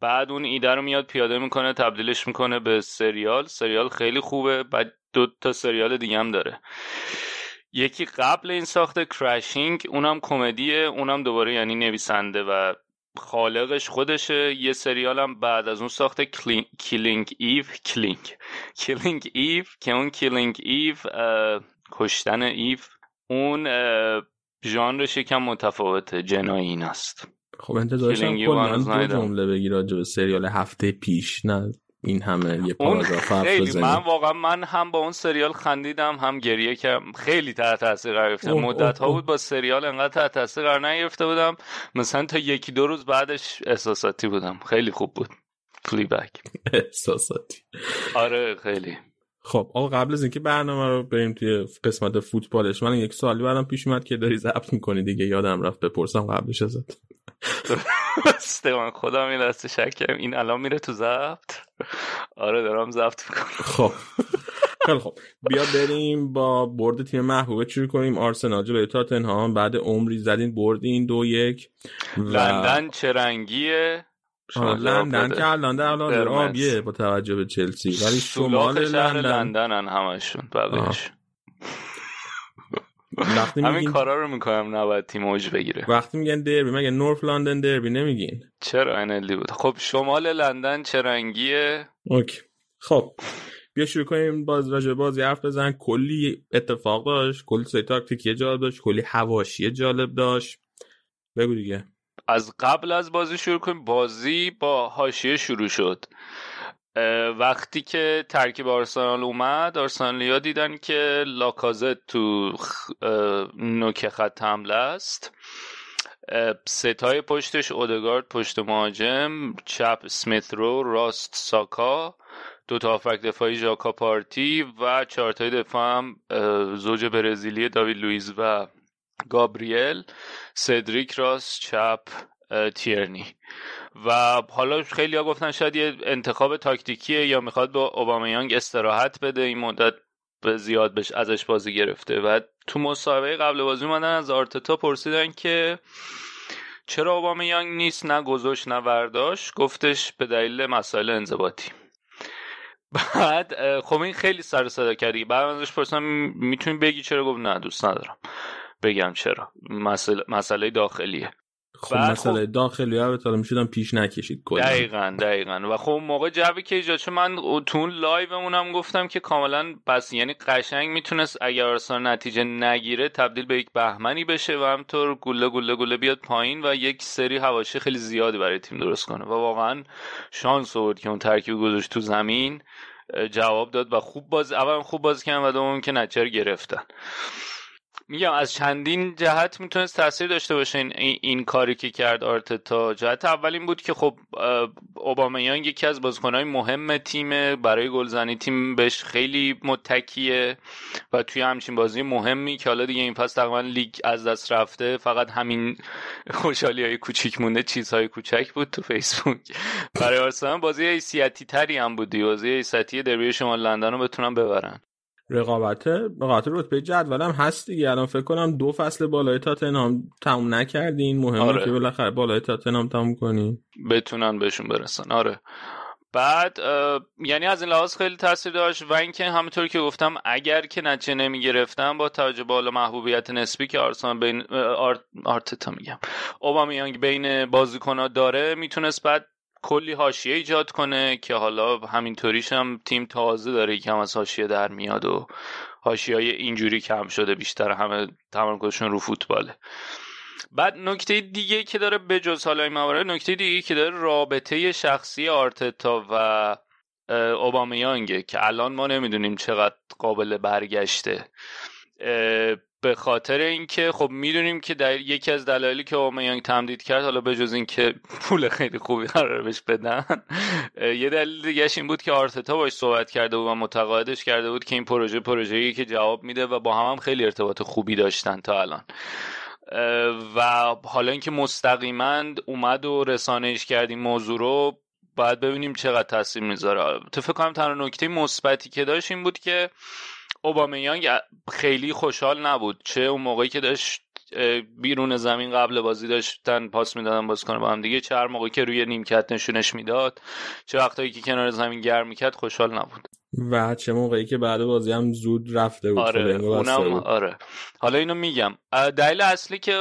[SPEAKER 7] بعد اون ایده رو میاد پیاده می‌کنه تبدیلش می‌کنه به سریال. سریال خیلی خوبه. بعد دو تا سریال دیگه هم داره. یکی قبل این ساخته Crashing اونم کمدیه. اونم دوباره یعنی نویسنده و خالقش خودشه. یه سریال هم بعد از اون ساخته Killing Eve. Killing. Killing Eve. که اون Killing Eve کشتن ایو. اون ژانرش یکم متفاوته. جنایی ایناست
[SPEAKER 3] خب انتظارش هم کلا دو. جمله بگی راجع به سریال هفته پیش. نه. این همه یه پاراگراف
[SPEAKER 7] خیلی. من واقعا من هم با اون سریال خندیدم هم گریه کردم. خیلی تحت تاثیر قرار گرفتم. مدت ها بود با سریال انقدر تحت تاثیر قرار نگرفته بودم. مثلا تا یکی دو روز بعدش احساساتی بودم. خیلی خوب بود. فلی بک
[SPEAKER 3] احساساتی.
[SPEAKER 7] آره خیلی.
[SPEAKER 3] خب آقا قبل از اینکه برنامه رو بریم توی قسمت فوتبالش من یک سوالی برام پیش اومد که داری ضبط می‌کنی دیگه یادم رفت بپرسم قبلش ازت.
[SPEAKER 7] درسته من خودم این دسته شک کردم این الان میره تو ضبط؟ آره دارم ضبط می‌کنم.
[SPEAKER 3] خب. خیلی خب. بیا بریم با برد تیم محبوبه شروع کنیم. آرسنال جلوی تاتنهام. بعد عمری زدین بردین دو یک و
[SPEAKER 7] لندن چه رنگیه؟
[SPEAKER 3] لندن. که الان در
[SPEAKER 7] قرمز.
[SPEAKER 3] آبیه با توجه به چلسی. ولی شمال لندن.
[SPEAKER 7] لندنن همشون بقیهش.
[SPEAKER 3] وقتی
[SPEAKER 7] همین
[SPEAKER 3] میگین
[SPEAKER 7] کارا رو می‌کنم نباید تیم اوج بگیره.
[SPEAKER 3] وقتی میگن دربی مگه نورف لندن دربی نمیگین؟
[SPEAKER 7] چرا انلی بود؟ خب شمال لندن چه رنگیه؟
[SPEAKER 3] اوکی. خب بیا شروع کنیم باز راجع بازی حرف بزن. کلی اتفاق داشت کلی سری تاکتیکی جالب داشت کلی حواشی جالب داشت. بگو دیگه.
[SPEAKER 7] از قبل از بازی شروع کنیم. بازی با حاشیه شروع شد. وقتی که ترکیب آرسنال اومد آرسنالیا دیدن که لاکازت تو نوک خط حمله است. ستای پشتش اودگارد پشت مهاجم چپ سمیت رو راست ساکا دو تا هافبک دفاعی ژاکا پارتی و چهارتای دفاع هم زوج برزیلی داوید لوئیز و گابریل سدریک راست چپ تیرنی. و حالا خیلی ها گفتن شاید یه انتخاب تاکتیکیه یا می‌خواد با اوبامیانگ استراحت بده این مدت به زیاد بش ازش بازی گرفته. و تو مسابقه قبل بازی اومدن از آرتتا پرسیدن که چرا اوبامیانگ نیست نه گذاشت نه برداشت؟ گفتش به دلیل مسائل انضباطی. بعد خب این خیلی سر صدا کردی. بعد ازش پرسیدم می‌تونی بگی چرا؟ گفت نه دوست ندارم. بگم چرا. مسئله, مسئله داخلیه.
[SPEAKER 3] خب
[SPEAKER 7] بعد
[SPEAKER 3] مسئله
[SPEAKER 7] خب-
[SPEAKER 3] داخلی ها به می‌شدم پیش نکشید کلا.
[SPEAKER 7] دقیقا دقیقا. و خب موقع جوی که ایجاد شد من تو اون لایومونم گفتم که کاملا بس یعنی قشنگ می‌تونست اگر آرسنال نتیجه نگیره تبدیل به یک بهمنی بشه و همطور گله گله گله بیاد پایین و یک سری حواشی خیلی زیادی برای تیم درست کنه. و واقعا شانس آورد که اون ترکیب گذاشت تو زمین جواب داد و خوب باز اول خوب بازی کردن و دوم که نچر گرفتن. میگم از چندین جهت می‌تونست تاثیر داشته باشه این, این, کاری که کرد آرتتا. جهت اول این بود که خب اوبامیانگ یکی از بازیکنهای مهم تیمه برای گلزنی تیم بهش خیلی متکیه و توی همچین بازی مهمی که حالا دیگه این پس تقریبا لیگ از دست رفته. فقط همین خوشحالی های کوچیک مونده چیزهای کوچک بود تو فیسبوک. برای آرسنال بازی حیثیتی تری هم بود. بازی حیثیتی دربی شمال لندن رو بتونن ببرن.
[SPEAKER 3] رقابت رقابت رتبه جدولم هست دیگه الان فکر کنم دو فصل بالای تاتنهام تموم نکردین مهمه
[SPEAKER 7] آره.
[SPEAKER 3] که بالاخره بالای تاتنهام تموم کنین
[SPEAKER 7] بتونن بهشون برسن آره بعد یعنی از این لحاظ خیلی تاثیر داشت و اینکه همونطور که گفتم اگر که نتیجه نمی گرفتن با توجه به حالا محبوبیت نسبی که آرسنال بین. آرتتا میگم اوبامیانگ بین بازیکن‌ها داره می‌تونست بعد کلی حاشیه ایجاد کنه که حالا همینطوریش هم تیم تازه داره یکم از حاشیه در میاد و حاشیه‌های اینجوری کم شده بیشتر همه تمرکزشون رو فوتباله. بعد نکته دیگه که داره به جز حالا این موارد نکته دیگه که داره رابطه شخصی آرتتا و اوبامیانگه که الان ما نمی‌دونیم چقدر قابل برگشته. به خاطر اینکه خب می‌دونیم که در یکی از دلایلی که اوبامیانگ تمدید کرد حالا به جز اینکه پول خیلی خوبی قرار بهش بدن یه دلیل دیگهش این بود که آرتتا باش صحبت کرده بود و متقاعدش کرده بود که این پروژه پروژه‌ای که جواب میده و با هم, هم خیلی ارتباط خوبی داشتن تا الان. و حالا اینکه مستقیما اومد و رسانهش کرد این موضوع رو باید ببینیم چقدر تاثیر می‌ذاره. تو فکر کنم تنها نکته مثبتی که داشت این بود که اوبامیانگ خیلی خوشحال نبود. چه اون موقعی که داشت بیرون زمین قبل بازی داشتن پاس می‌دادن باز کنه با هم دیگه. چه هر موقعی که روی نیمکت نشونش می‌داد چه وقتایی که کنار زمین گرم می‌کرد خوشحال نبود.
[SPEAKER 3] و چه موقعی که بعد بازی هم زود رفته بود.
[SPEAKER 7] آره
[SPEAKER 3] بسته
[SPEAKER 7] اونم
[SPEAKER 3] بود.
[SPEAKER 7] آره. حالا اینو میگم. دلیل اصلی که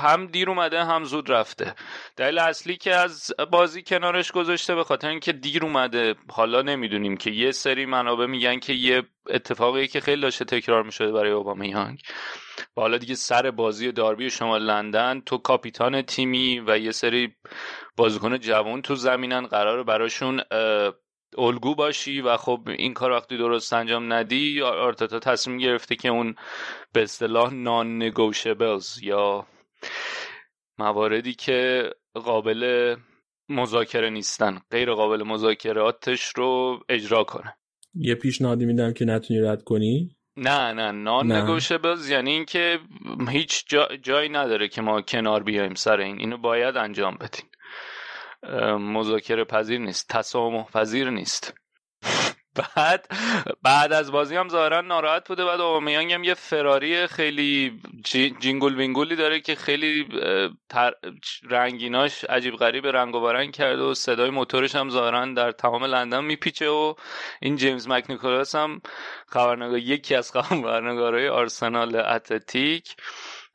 [SPEAKER 7] هم دیر اومده هم زود رفته. دلیل اصلی که از بازی کنارش گذاشته به خاطر اینکه دیر اومده. حالا نمی‌دونیم که یه سری منابع میگن که یه اتفاقی که خیلی داشته تکرار می‌شده برای اوبامیانگ. و حالا دیگه سر بازی داربی شمال لندن تو کاپیتان تیمی و یه سری بازیکن جوان تو زمینن قرار براشون الگو باشی و خب این کار وقتی درست انجام ندی آر- آرتتا تصمیم گرفته که اون به اصطلاح نان نگوشبلز یا مواردی که قابل مذاکره نیستن غیر قابل مذاکراتش رو اجرا کنه.
[SPEAKER 3] یه پیشنهادی میدم که نتونی رد کنی.
[SPEAKER 7] نه نه نان. نگوشبلز یعنی اینکه هیچ جا جایی نداره که ما کنار بیایم سر این. اینو باید انجام بدین. مذاکره پذیر نیست تسامح پذیر نیست. بعد بعد از بازی هم ظاهرا ناراحت بوده. بعد اوبامیانگ هم یه فراری خیلی جی- جینگل وینگولی داره که خیلی رنگیناش عجیب غریب رنگ و برنگ کرده و صدای موتورش هم ظاهرا در تمام لندن میپیچه و این جیمز مکنیکولاس هم خبرنگار یکی از خبرنگارهای آرسنال Athletic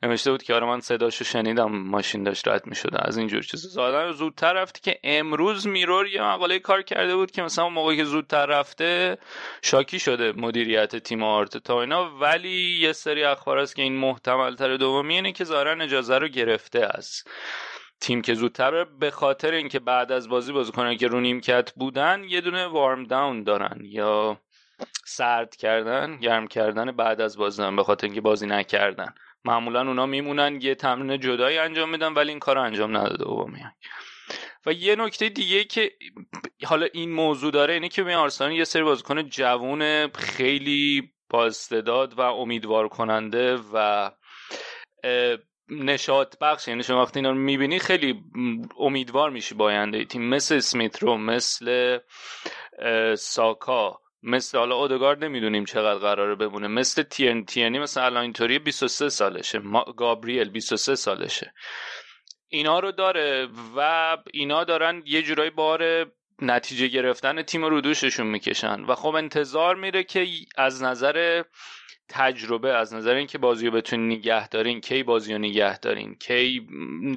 [SPEAKER 7] نوشته بود که آره من صداشو شنیدم ماشین داشت رد می‌شده از اینجور چیزا. ظاهرا زودتر رفته که امروز Mirror یه مقاله کار کرده بود که مثلا موقعی که زودتر رفته شاکی شده مدیریت تیم آرتتا و اینا. ولی یه سری اخبار هست که این محتمل تر دومی اینه که ظاهرا اجازه رو گرفته از تیم که زودتر به خاطر اینکه بعد از بازی بازیکنان که رو نیمکت بودن یه دونه وارم داون دارن یا سرد کردن گرم کردن بعد از بازی به خاطر اینکه بازی نکردن. معمولا اونا میمونن یه تمرین جدایی انجام میدن ولی این کار انجام نداده اوبامیانگ و یه نکته دیگه که حالا این موضوع داره اینه که ببین آرسنال یه سری بازیکن جوون خیلی با استعداد و امیدوار کننده و نشاط بخش. یعنی شما وقتی اینا رو می‌بینی خیلی امیدوار میشی با آینده تیم. مثل اسمیت رو مثل ساکا. مثل حالا اودگارد نمی‌دونیم چقدر قراره بمونه. مثل تین تینی مثل الان اینطوری 23 سالشه. ما گابریل 23 سالشه. اینا رو داره و اینا دارن یه جورایی بار نتیجه گرفتن تیم رو دوششون می‌کشن. و خب انتظار میره که از نظر تجربه از نظر اینکه بازی رو بتونین نگه دارین کی بازی رو نگه دارین؟ کی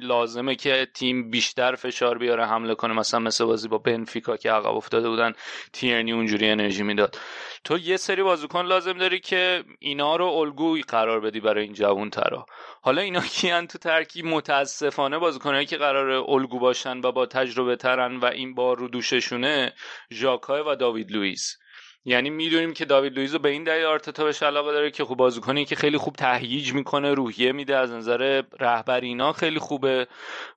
[SPEAKER 7] لازمه که تیم بیشتر فشار بیاره حمله کنه؟ مثلا مثل بازی با بنفیکا که عقب افتاده بودن تیرنی اونجوری انرژی می‌داد. تو یه سری بازیکن لازم داری که اینا رو الگوی قرار بدی برای این جوون ترا حالا اینا کیان تو ترکیب متاسفانه بازیکنایی که قرار الگو باشن و با تجربه ترن و این بار رو دوششونه ژاکا و داوید لوئیس. یعنی می‌دونیم که داوید لوئیز رو به این دلیل آرتتا بهش علاقه داره که خوب بازیکنی که خیلی خوب تهییج می‌کنه روحیه میده از نظر رهبری اینا خیلی خوبه.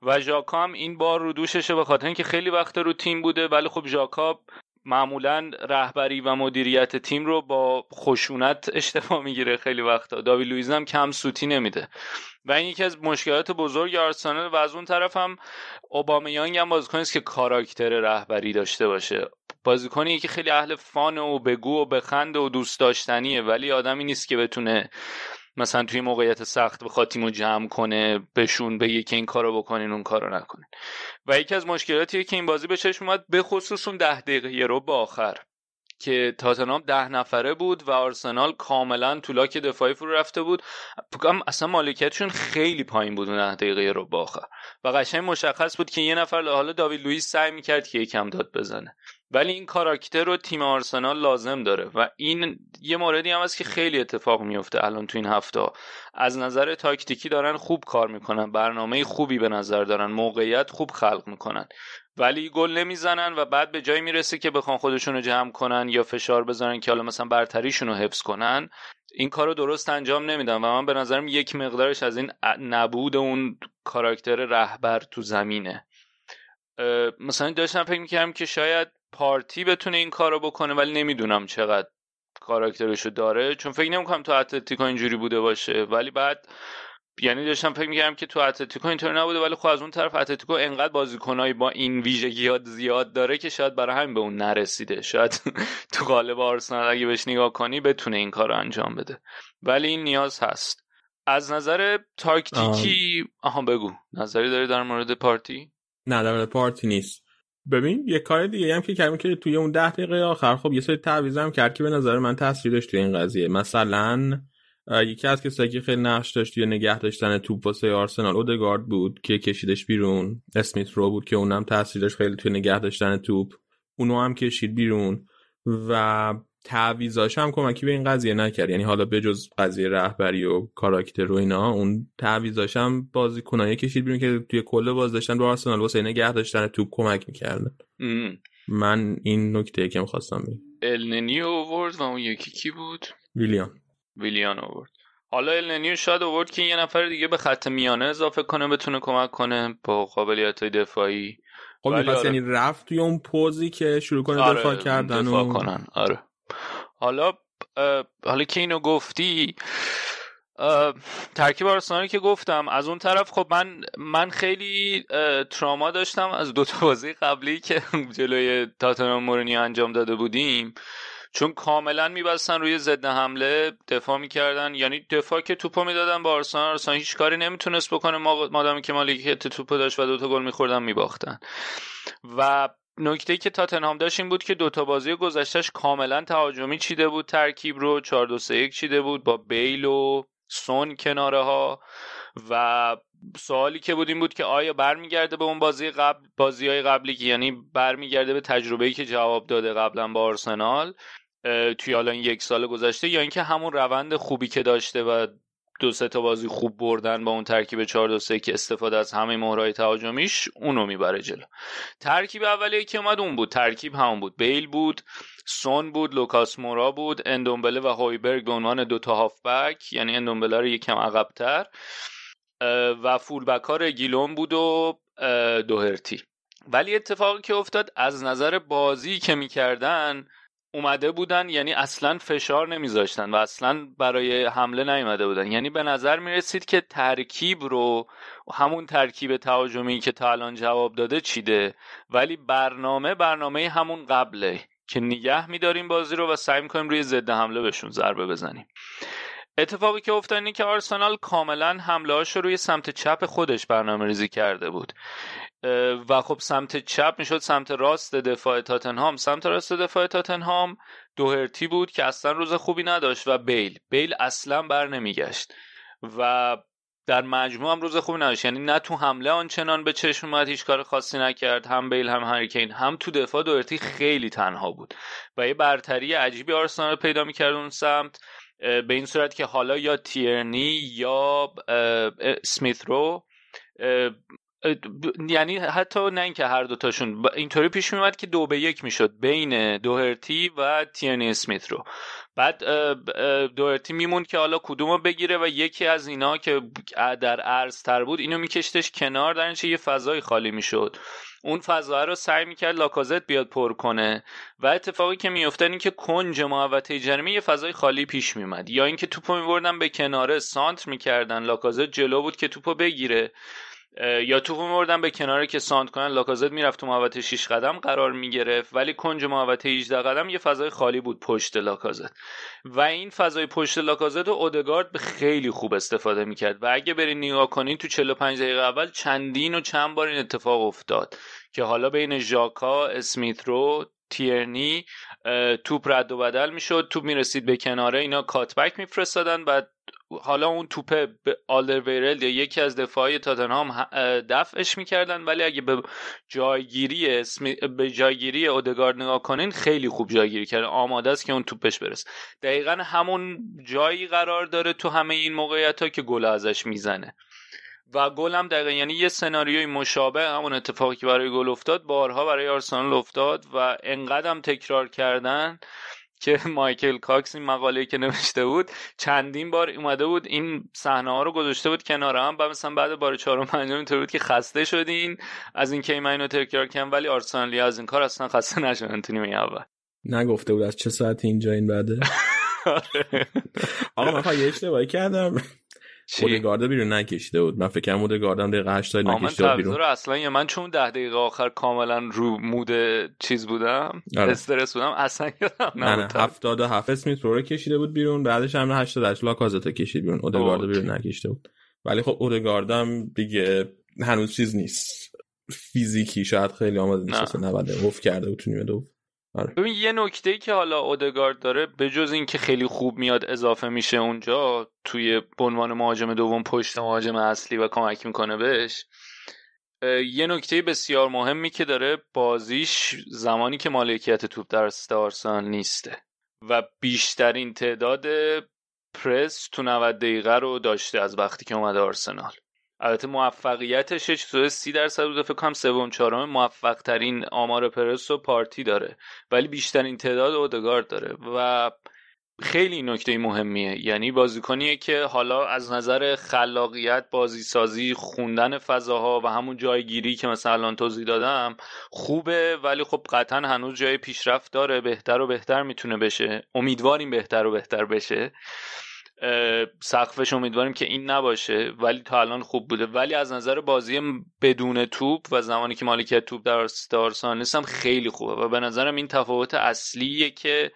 [SPEAKER 7] و ژاکا هم این بار رو دوششه به خاطر اینکه خیلی وقت رو تیم بوده ولی خب ژاکا معمولا رهبری و مدیریت تیم رو با خشونت اشتباه می‌گیره خیلی وقتا. داوید لوئیز هم کم سوتی نمیده. و این یکی از مشکلات بزرگ آرسنال و از اون طرف هم اوبامیانگ هم بازیکنی است که کاراکتر رهبری داشته باشه. بازیکنی که خیلی اهل فان و بگو و بخند و دوست داشتنیه ولی آدمی نیست که بتونه مثلا توی موقعیت سخت بخواد تیمو جمع کنه بهشون بگه که این کارو بکنین اون کارو نکنین. و یکی از مشکلاتیه که این بازی به چشم اومد به خصوص اون ده دقیقه رو به آخر. که تاتنهام ده نفره بود و آرسنال کاملا تو لاک دفاعی فرو رفته بود. اصلا مالکیتشون خیلی پایین بود اون دقیقه رو آخر. و قشنگ مشخص بود که یه نفر حالا داوید لوئیس سعی می‌کرد که یکم داد بزنه. ولی این کاراکتر رو تیم آرسنال لازم داره و این یه موردی هم هست که خیلی اتفاق میفته الان تو این هفته از نظر تاکتیکی دارن خوب کار می‌کنن. برنامه خوبی به نظر دارن. موقعیت خوب خلق می‌کنن. ولی گل نمی‌زنن و بعد به جایی می‌رسه که بخوان خودشون رو جمع کنن یا فشار بزنن که حالا مثلا برتریشون رو حفظ کنن این کار رو درست انجام نمیدن و من به نظرم یک مقدارش از این نبود اون کاراکتر رهبر تو زمینه. مثلا داشتم فکر می‌کردم که شاید پارتی بتونه این کار رو بکنه ولی نمی‌دونم چقدر کاراکترشو داره چون فکر نمی‌کنم تو اتلتیکو اینجوری بوده باشه. ولی بعد یعنی داشتم فکر می‌کردم که تو اتلتیکو اینطوری نبوده ولی خب از اون طرف اتلتیکو انقدر بازیکنایی با این ویژگیات زیاد داره که شاید برای همین به اون نرسیده. شاید تو قالب آرسنال اگه بهش نگاه کنی بتونه این کار رو انجام بده. ولی این نیاز هست. از نظر تاکتیکی آها بگو. نظری داری در مورد پارتی؟
[SPEAKER 3] نه در مورد پارتی نیست. ببین یه کار دیگه هم که کردیم که توی اون ده دقیقه آخر خب یه سری تعویض هم کرد که به نظر من تاثیر داشت توی این قضیه. مثلا یکی از کسایی که خیلی نقش داشت توی نگه داشتن توپ واسه آرسنال اودگارد بود که کشیدش بیرون. اسمیت رو بود که اونم تاثیر داشت خیلی توی نگه داشتن توپ. اونو هم کشید بیرون و تعویضاش هم کمکی به این قضیه نکرد. یعنی حالا بجز قضیه رهبری و کاراکتر و اینا اون تعویضاش هم بازیکنایی کشید بیرون که توی کل باز داشتن به آرسنال واسه نگه داشتن توپ کمک می‌کردن. من این نکته که می‌خواستم بگم.
[SPEAKER 7] النیو اوورد و اون یکی کی بود؟
[SPEAKER 3] ویلیان
[SPEAKER 7] ویلیان اوورد حالا النیو شاید اوورد که یه نفر دیگه به خط میانه اضافه کنه بتونه کمک کنه با قابلیت های دفاعی.
[SPEAKER 3] خب می‌خواست
[SPEAKER 7] آره.
[SPEAKER 3] یعنی رفت توی اون پوزی که شروع کنه
[SPEAKER 7] آره،
[SPEAKER 3] دفاع کردن
[SPEAKER 7] دفاع
[SPEAKER 3] و
[SPEAKER 7] کنن. آره. حالا حالا که اینو گفتی ترکیب آرسنالی که گفتم از اون طرف خب من من خیلی تراما داشتم از دو تا بازی قبلی که جلوی تاتنهام مورینیو انجام داده بودیم. چون کاملا میبستن روی ضد حمله دفاع می‌کردن. یعنی دفاع که توپو می‌دادن با آرسنال آرسنال هیچ کاری نمی‌تونست بکنه. ما- مادامی که مالکیت توپو داشت و دوتا گل میخوردن میباختن. و نکته که تاتنهام داشت این بود که دوتا بازی گذشتهش کاملا تهاجمی چیده بود. ترکیب رو 4 2 3 1 چیده بود با بیل و سون کناره ها و سوالی که بود این بود که آیا برمیگرده به اون بازی قبل بازی های قبلی که یعنی برمیگرده به تجربه‌ای که جواب داده قبلا با آرسنال؟ توی حالا این یک سال گذشته یا اینکه همون روند خوبی که داشته و دو سه تا بازی خوب بردن با اون ترکیب 4 2 3 که استفاده از همه مهرهای تهاجمیش اونو می‌بره جلو. ترکیب اولیه که اومد اون بود ترکیب همون بود. بیل بود سون بود لوکاس مورا بود اندومبله و هویبرگ به عنوان دو تا هافبک یعنی اندومبله رو یکم عقبتر. و فولبک ها رگیلون بود و دوهرتی. ولی اتفاقی که افتاد از نظر بازی که می‌کردن اومده بودن یعنی اصلا فشار نمیذاشتن و اصلا برای حمله نیومده بودن. یعنی به نظر می‌رسید که ترکیب رو همون ترکیب تهاجمی که تا الان جواب داده چیده؟ ولی برنامه برنامه همون قبله که نگه میداریم بازی رو و سعی می‌کنیم روی ضد حمله بهشون ضربه بزنیم. اتفاقی که افتاد اینه که آرسنال کاملا حمله رو روی سمت چپ خودش برنامه ریزی کرده بود. و خب سمت چپ می‌شد سمت راست دفاع تاتنهام. سمت راست دفاع تاتنهام دوهرتی بود که اصلا روز خوبی نداشت و بیل. بیل اصلا بر نمیگشت و در مجموع هم روز خوبی نداشت. یعنی نه تو حمله آنچنان به چشم اومد هیچ کار خاصی نکرد هم بیل هم هریکین. هم تو دفاع دوهرتی خیلی تنها بود و یه برتری عجیبی آرسنال پیدا می‌کرد اون سمت به این صورت که حالا یا تیرنی یا اه، اه، سمیت رو یعنی حتی نه اینکه هر دوتاشون ب- اینطوری پیش میومد که دو به یک می‌شد بین دوهرتی و تیرنی اسمیت رو. بعد اه، دوهرتی میموند که حالا کدومو بگیره و یکی از اینا که در عرض تر بود اینو میکشتش کنار در نتیجه یه فضای خالی می‌شد. اون فضا رو سعی می‌کرد لاکازت بیاد پر کنه و اتفاقی که میافتاد این که کنج محوطه جریمه یه فضای خالی پیش میومد یا اینکه توپو میبردن به کناره سانت می‌کردن لاکازت جلو بود که توپو بگیره. یا توپو میبردن به کناره که سانت کنن. لاکازت می‌رفت تو محوطه 6 قدم قرار می‌گرفت. ولی کنج محوطه 18 قدم یه فضای خالی بود پشت لاکازت. و این فضای پشت لاکازت و اودگارد به خیلی خوب استفاده می‌کرد. و اگه برین نگاه کنین تو 45 دقیقه اول چندین و چند بار این اتفاق افتاد که حالا بین ژاکا اسمیت رو تیرنی توپ رد و بدل می‌شد. توپ می‌رسید به کناره اینا کاتبک میفرستادن. و حالا اون توپه به آلدرویرل یا یکی از دفاعی تاتنهام دفعش می‌کردن ولی اگه به جایگیری اسمی... به جایگیری اودگارد نگاه کنین خیلی خوب جایگیری کرده آماده است که اون توپش برسه. دقیقا همون جایی قرار داره تو همه این موقعیت ها که گل ازش می‌زنه. و گل هم دقیقا یعنی یه سناریوی مشابه همون اتفاقی برای گل افتاد بارها برای آرسنال افتاد و انقدرم تکرار کردن که مایکل کاکس این مقاله که نوشته بود چندین بار اومده بود این صحنه ها رو گذاشته بود کنار هم. و مثلا بعد بار چهارم پنجم اینطور بود که خسته شدین. از این که من اینو تکرار کردم ولی آرسنالی از این کار اصلا خسته نشدن. تو نیمه اول.
[SPEAKER 3] نگفته بود از چه ساعت اینجا این بعده؟ آقا من یه اشتباهی کردم؟ اودگارد بیرون نکشیده بود. من فکر کنم اودگاردم دقیقه 80
[SPEAKER 7] آه، من
[SPEAKER 3] نکشیده بود بیرون.
[SPEAKER 7] رو اصلا یا من چون ده دقیقه آخر کاملا رو مود چیز بودم
[SPEAKER 3] آره.
[SPEAKER 7] استرس بودم اصلا یادم نبود.
[SPEAKER 3] 77 اسمیت رو کشیده بود بیرون بعدش هم 88 لاکازتا کشید بیرون. اودگارد. بیرون نکشیده بود. ولی خب اودگاردم دیگه هنوز چیز نیست. فیزیکی شاید خیلی آماده نیست
[SPEAKER 7] نه.
[SPEAKER 3] اصلا 90 اوف کرده بود تو نیمه دوم.
[SPEAKER 7] ببین یه نکته ای که حالا اودگارد داره به جز اینکه خیلی خوب میاد اضافه میشه اونجا توی عنوان مهاجم دوم پشت مهاجم اصلی و کمک می‌کنه بهش یه نکته بسیار مهمی که داره بازیش زمانی که مالکیت توپ در آرسنال نیسته و بیشترین تعداد پرس تو 90 دقیقه رو داشته از وقتی که اومده آرسنال. البته موفقیتش یه چیزای سی درصد بوده. فکر کنم سوم چهارم موفق ترین آمار پرس و پارتی داره. ولی بیشترین تعداد اودگارد داره. و خیلی نکته مهمیه. یعنی بازیکنیه که حالا از نظر خلاقیت بازی سازی خوندن فضاها و همون جایگیری که مثلا الان توضیح دادم خوبه. ولی خب قطعا هنوز جای پیشرفت داره. بهتر و بهتر می‌تونه بشه. امیدواریم بهتر و بهتر بشه. سقفش امیدواریم که این نباشه ولی تا الان خوب بوده. ولی از نظر بازی بدون توپ و زمانی که مالکیت توپ در آرسنال هم خیلی خوبه و به نظرم این تفاوت اصلیه که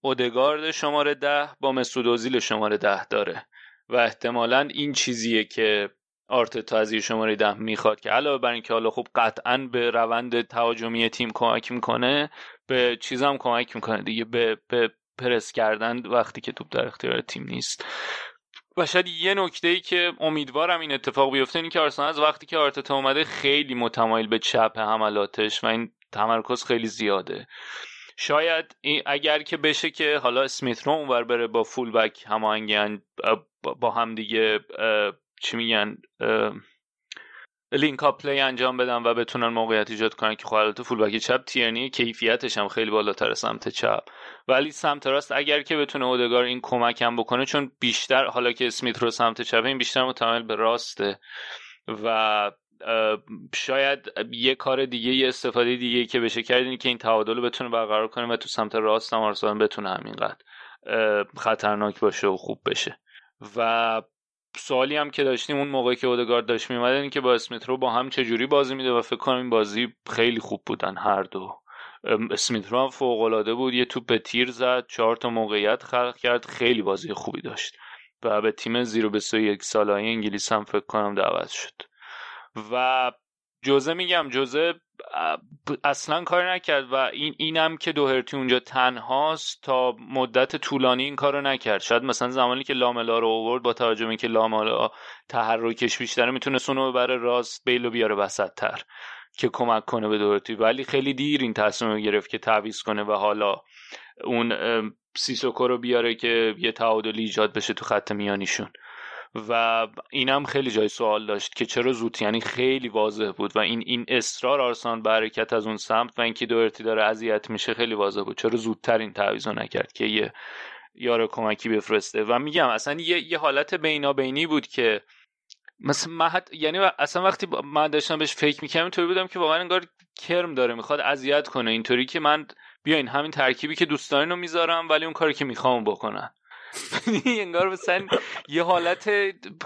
[SPEAKER 7] اودگارد شماره ده با مسعود اوزیل شماره ده داره و احتمالا این چیزیه که آرتتا از شماره ده می‌خواد که علاوه بر اینکه حالا خب قطعا به روند تهاجمی تیم کمک می‌کنه به چیزم کمک می‌کنه دیگه به, به پرس کردن وقتی که توپ در اختیار تیم نیست. و شاید یه نکته ای که امیدوارم این اتفاق بیفته اینه که آرسنال از وقتی که آرتتا اومده خیلی متمایل به چپ حملاتش و این تمرکز خیلی زیاده. شاید این اگر که بشه که حالا اسمیت رو اونور بره با full-back هماهنگن با هم دیگه چی میگن link-up play انجام بدن و بتونن موقعیت ایجاد کنن که خب البته full-back چپ تیرنی کیفیتش هم خیلی بالاتر سمت چپ. ولی سمت راست اگر که بتونه اودگار این کمک بکنه چون بیشتر حالا که اسمیت رو سمت چپ این بیشتر متمایل به راسته. و شاید یه کار دیگه یه استفاده دیگه که بشه کرد اینه که این تعادل رو بتونه برقرار کنه و تو سمت راست هم بتونه همینقدر خطرناک باشه و خوب بشه. و سوالی هم که داشتیم اون موقعی که اودگارد داشت میومد این که با اسمیت رو با هم چجوری بازی میده و فکر کنم این بازی خیلی خوب بودن هر دو. ام، اسمیت رو هم فوق العاده بود یه توپ به تیر زد چهار تا موقعیت خلق کرد خیلی بازی خوبی داشت. و به تیم زیرو به سو یک سالهای انگلیس هم فکر کنم دعوت شد. و جوزه میگم جوزه اصلا کار نکرد و این اینم که دوهرتی اونجا تنهاست تا مدت طولانی این کارو نکرد. شاید مثلا زمانی که لاملا رو آورد با توجه به اینکه لاملا تحرکش بیشتره می‌تونست اونو ببره راست بیلو بیاره وسط تر که کمک کنه به دوهرتی. ولی خیلی دیر این تصمیم رو گرفت که تعویض کنه و حالا اون سیسوکو رو بیاره که یه تعادلی ایجاد بشه تو خط میانیشون. و اینم خیلی جای سوال داشت که چرا زود یعنی خیلی واضح بود و این این اصرار آرسنال به حرکت از اون سمت و اینکه دورتی داره اذیت میشه خیلی واضح بود. چرا زودتر این تعویضو نکرد که یه یار کمکی بفرسته؟ و میگم اصلا یه, یه حالت بینابینی بود که مثلا حت- یعنی اصلا وقتی من داشتم بهش فکر می‌کردم اینطوری بودم که واقعا انگار کرم داره می‌خواد اذیت کنه. اینطوری که من بیاین همین ترکیبی که دوست رو می‌ذارم ولی اون کاری که می‌خوام بکنن. انگار مثلا یه حالت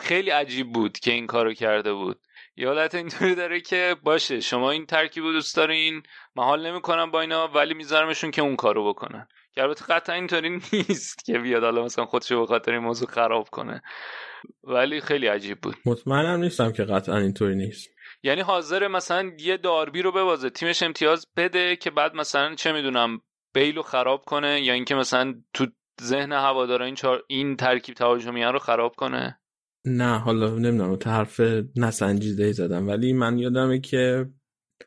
[SPEAKER 7] خیلی عجیب بود که این کارو کرده بود. یه حالت اینطوری داره که باشه شما این ترکیب رو دوست دارین من حال نمی‌کنم با اینا ولی میذارمشون که اون کارو بکنن. که البته قطعا اینطوری نیست که بیاد حالا مثلا خودشو به خاطر این موضوع خراب کنه. ولی خیلی عجیب بود.
[SPEAKER 3] مطمئنم نیستم که قطعا اینطوری نیست.
[SPEAKER 7] یعنی حاضر مثلا یه داربی رو ببازه تیمش امتیاز بده که بعد مثلا چه می‌دونم بیل رو خراب کنه یا اینکه مثلا تو ذهن هوادارا این چار... این ترکیب تهاجمی رو خراب کنه؟
[SPEAKER 3] نه حالا نمی‌دونم تو حرف نسنجیده ای زدم. ولی من یادمه که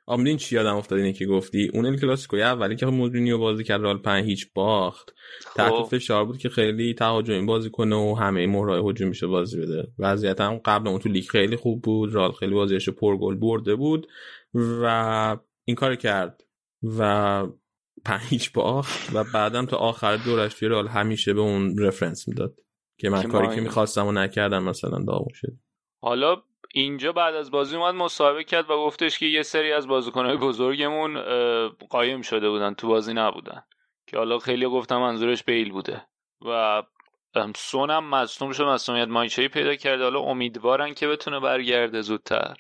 [SPEAKER 3] آمدین چی یادم افتاد اینه که گفتی؟ اون ال کلاسیکوی اولی که مودرینیو بازی کرد رال پنج هیچ باخت. تحت
[SPEAKER 7] خب.
[SPEAKER 3] فشار بود که خیلی تهاجمی بازی کنه و همه مهرای هجومیشو بازی بده. وضعیت هم قبل اون تو لیگ خیلی خوب بود. رال خیلی بازیش پرگل برده بود و این کار کرد. و پنج باخت و بعدم تا آخر دورش توی رال همیشه به اون رفرنس می‌داد که من کاری که می‌خواستم و نکردم مثلا داغون شد.
[SPEAKER 7] حالا اینجا بعد از بازی اومد مصاحبه کرد و گفتش که یه سری از بازیکنهای بزرگمون قایم شده بودن تو بازی نبودن. که حالا خیلی گفتم منظورش بیل بوده. و ام، سون هم مصدوم شد مصدومیت مایچهی پیدا کرده حالا امیدوارن که بتونه برگرده زودتر.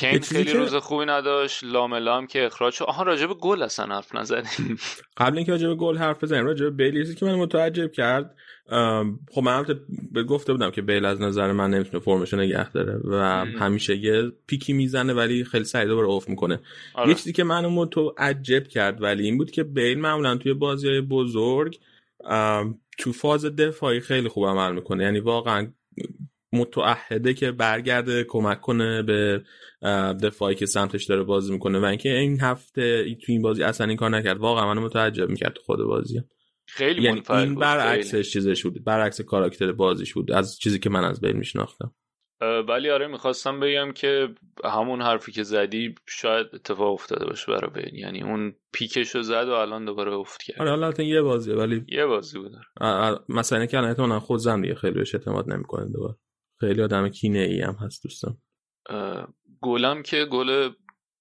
[SPEAKER 7] کین خیلی روز خوبی نداشت لاملام که اخراج شد. آها راجع به گل اصلا حرف نزدیم
[SPEAKER 3] قبل اینکه راجع به گل حرف بزنیم راجع به بیل یه چیزی که من متعجب کرد ام، خب من البته به گفته بودم که بیل از نظر من نمی‌تونه فرمش رو نگه داره و همیشه یه پیکی می‌زنه ولی خیلی سریع دوباره اوف می‌کنه.
[SPEAKER 7] آره.
[SPEAKER 3] یه چیزی که منو متعجب کرد ولی این بود که بیل معمولا توی بازی های بزرگ ام، تو فاز دفاعی خیلی خوب عمل می‌کنه. یعنی واقعا متعهده که برگرده کمک کنه به دفاعی که سمتش داره بازی می‌کنه. و اینکه این هفته ای- تو این بازی اصلا این کار نکرد. واقعا منو متعجب می‌کرد تو خود بازی.
[SPEAKER 7] خیلی
[SPEAKER 3] یعنی این. برعکسش چیزش بود. برعکس کاراکتر بازیش بود. از چیزی که من از بیل میشناختم.
[SPEAKER 7] ولی آره می‌خواستم بگم که همون حرفی که زدی شاید اتفاق افتاده باشه برای بیل یعنی اون پیکشو زد و الان دوباره افت کرد.
[SPEAKER 3] آره البته یه بازیه ولی
[SPEAKER 7] یه بازی بود.
[SPEAKER 3] مثلا اینکه الان احتمالاً خود زن دیگه خیلی بهش اعتماد نمی‌کنه دوباره. خیلی آدم کینه ای هم هست دوستم
[SPEAKER 7] گلم که گل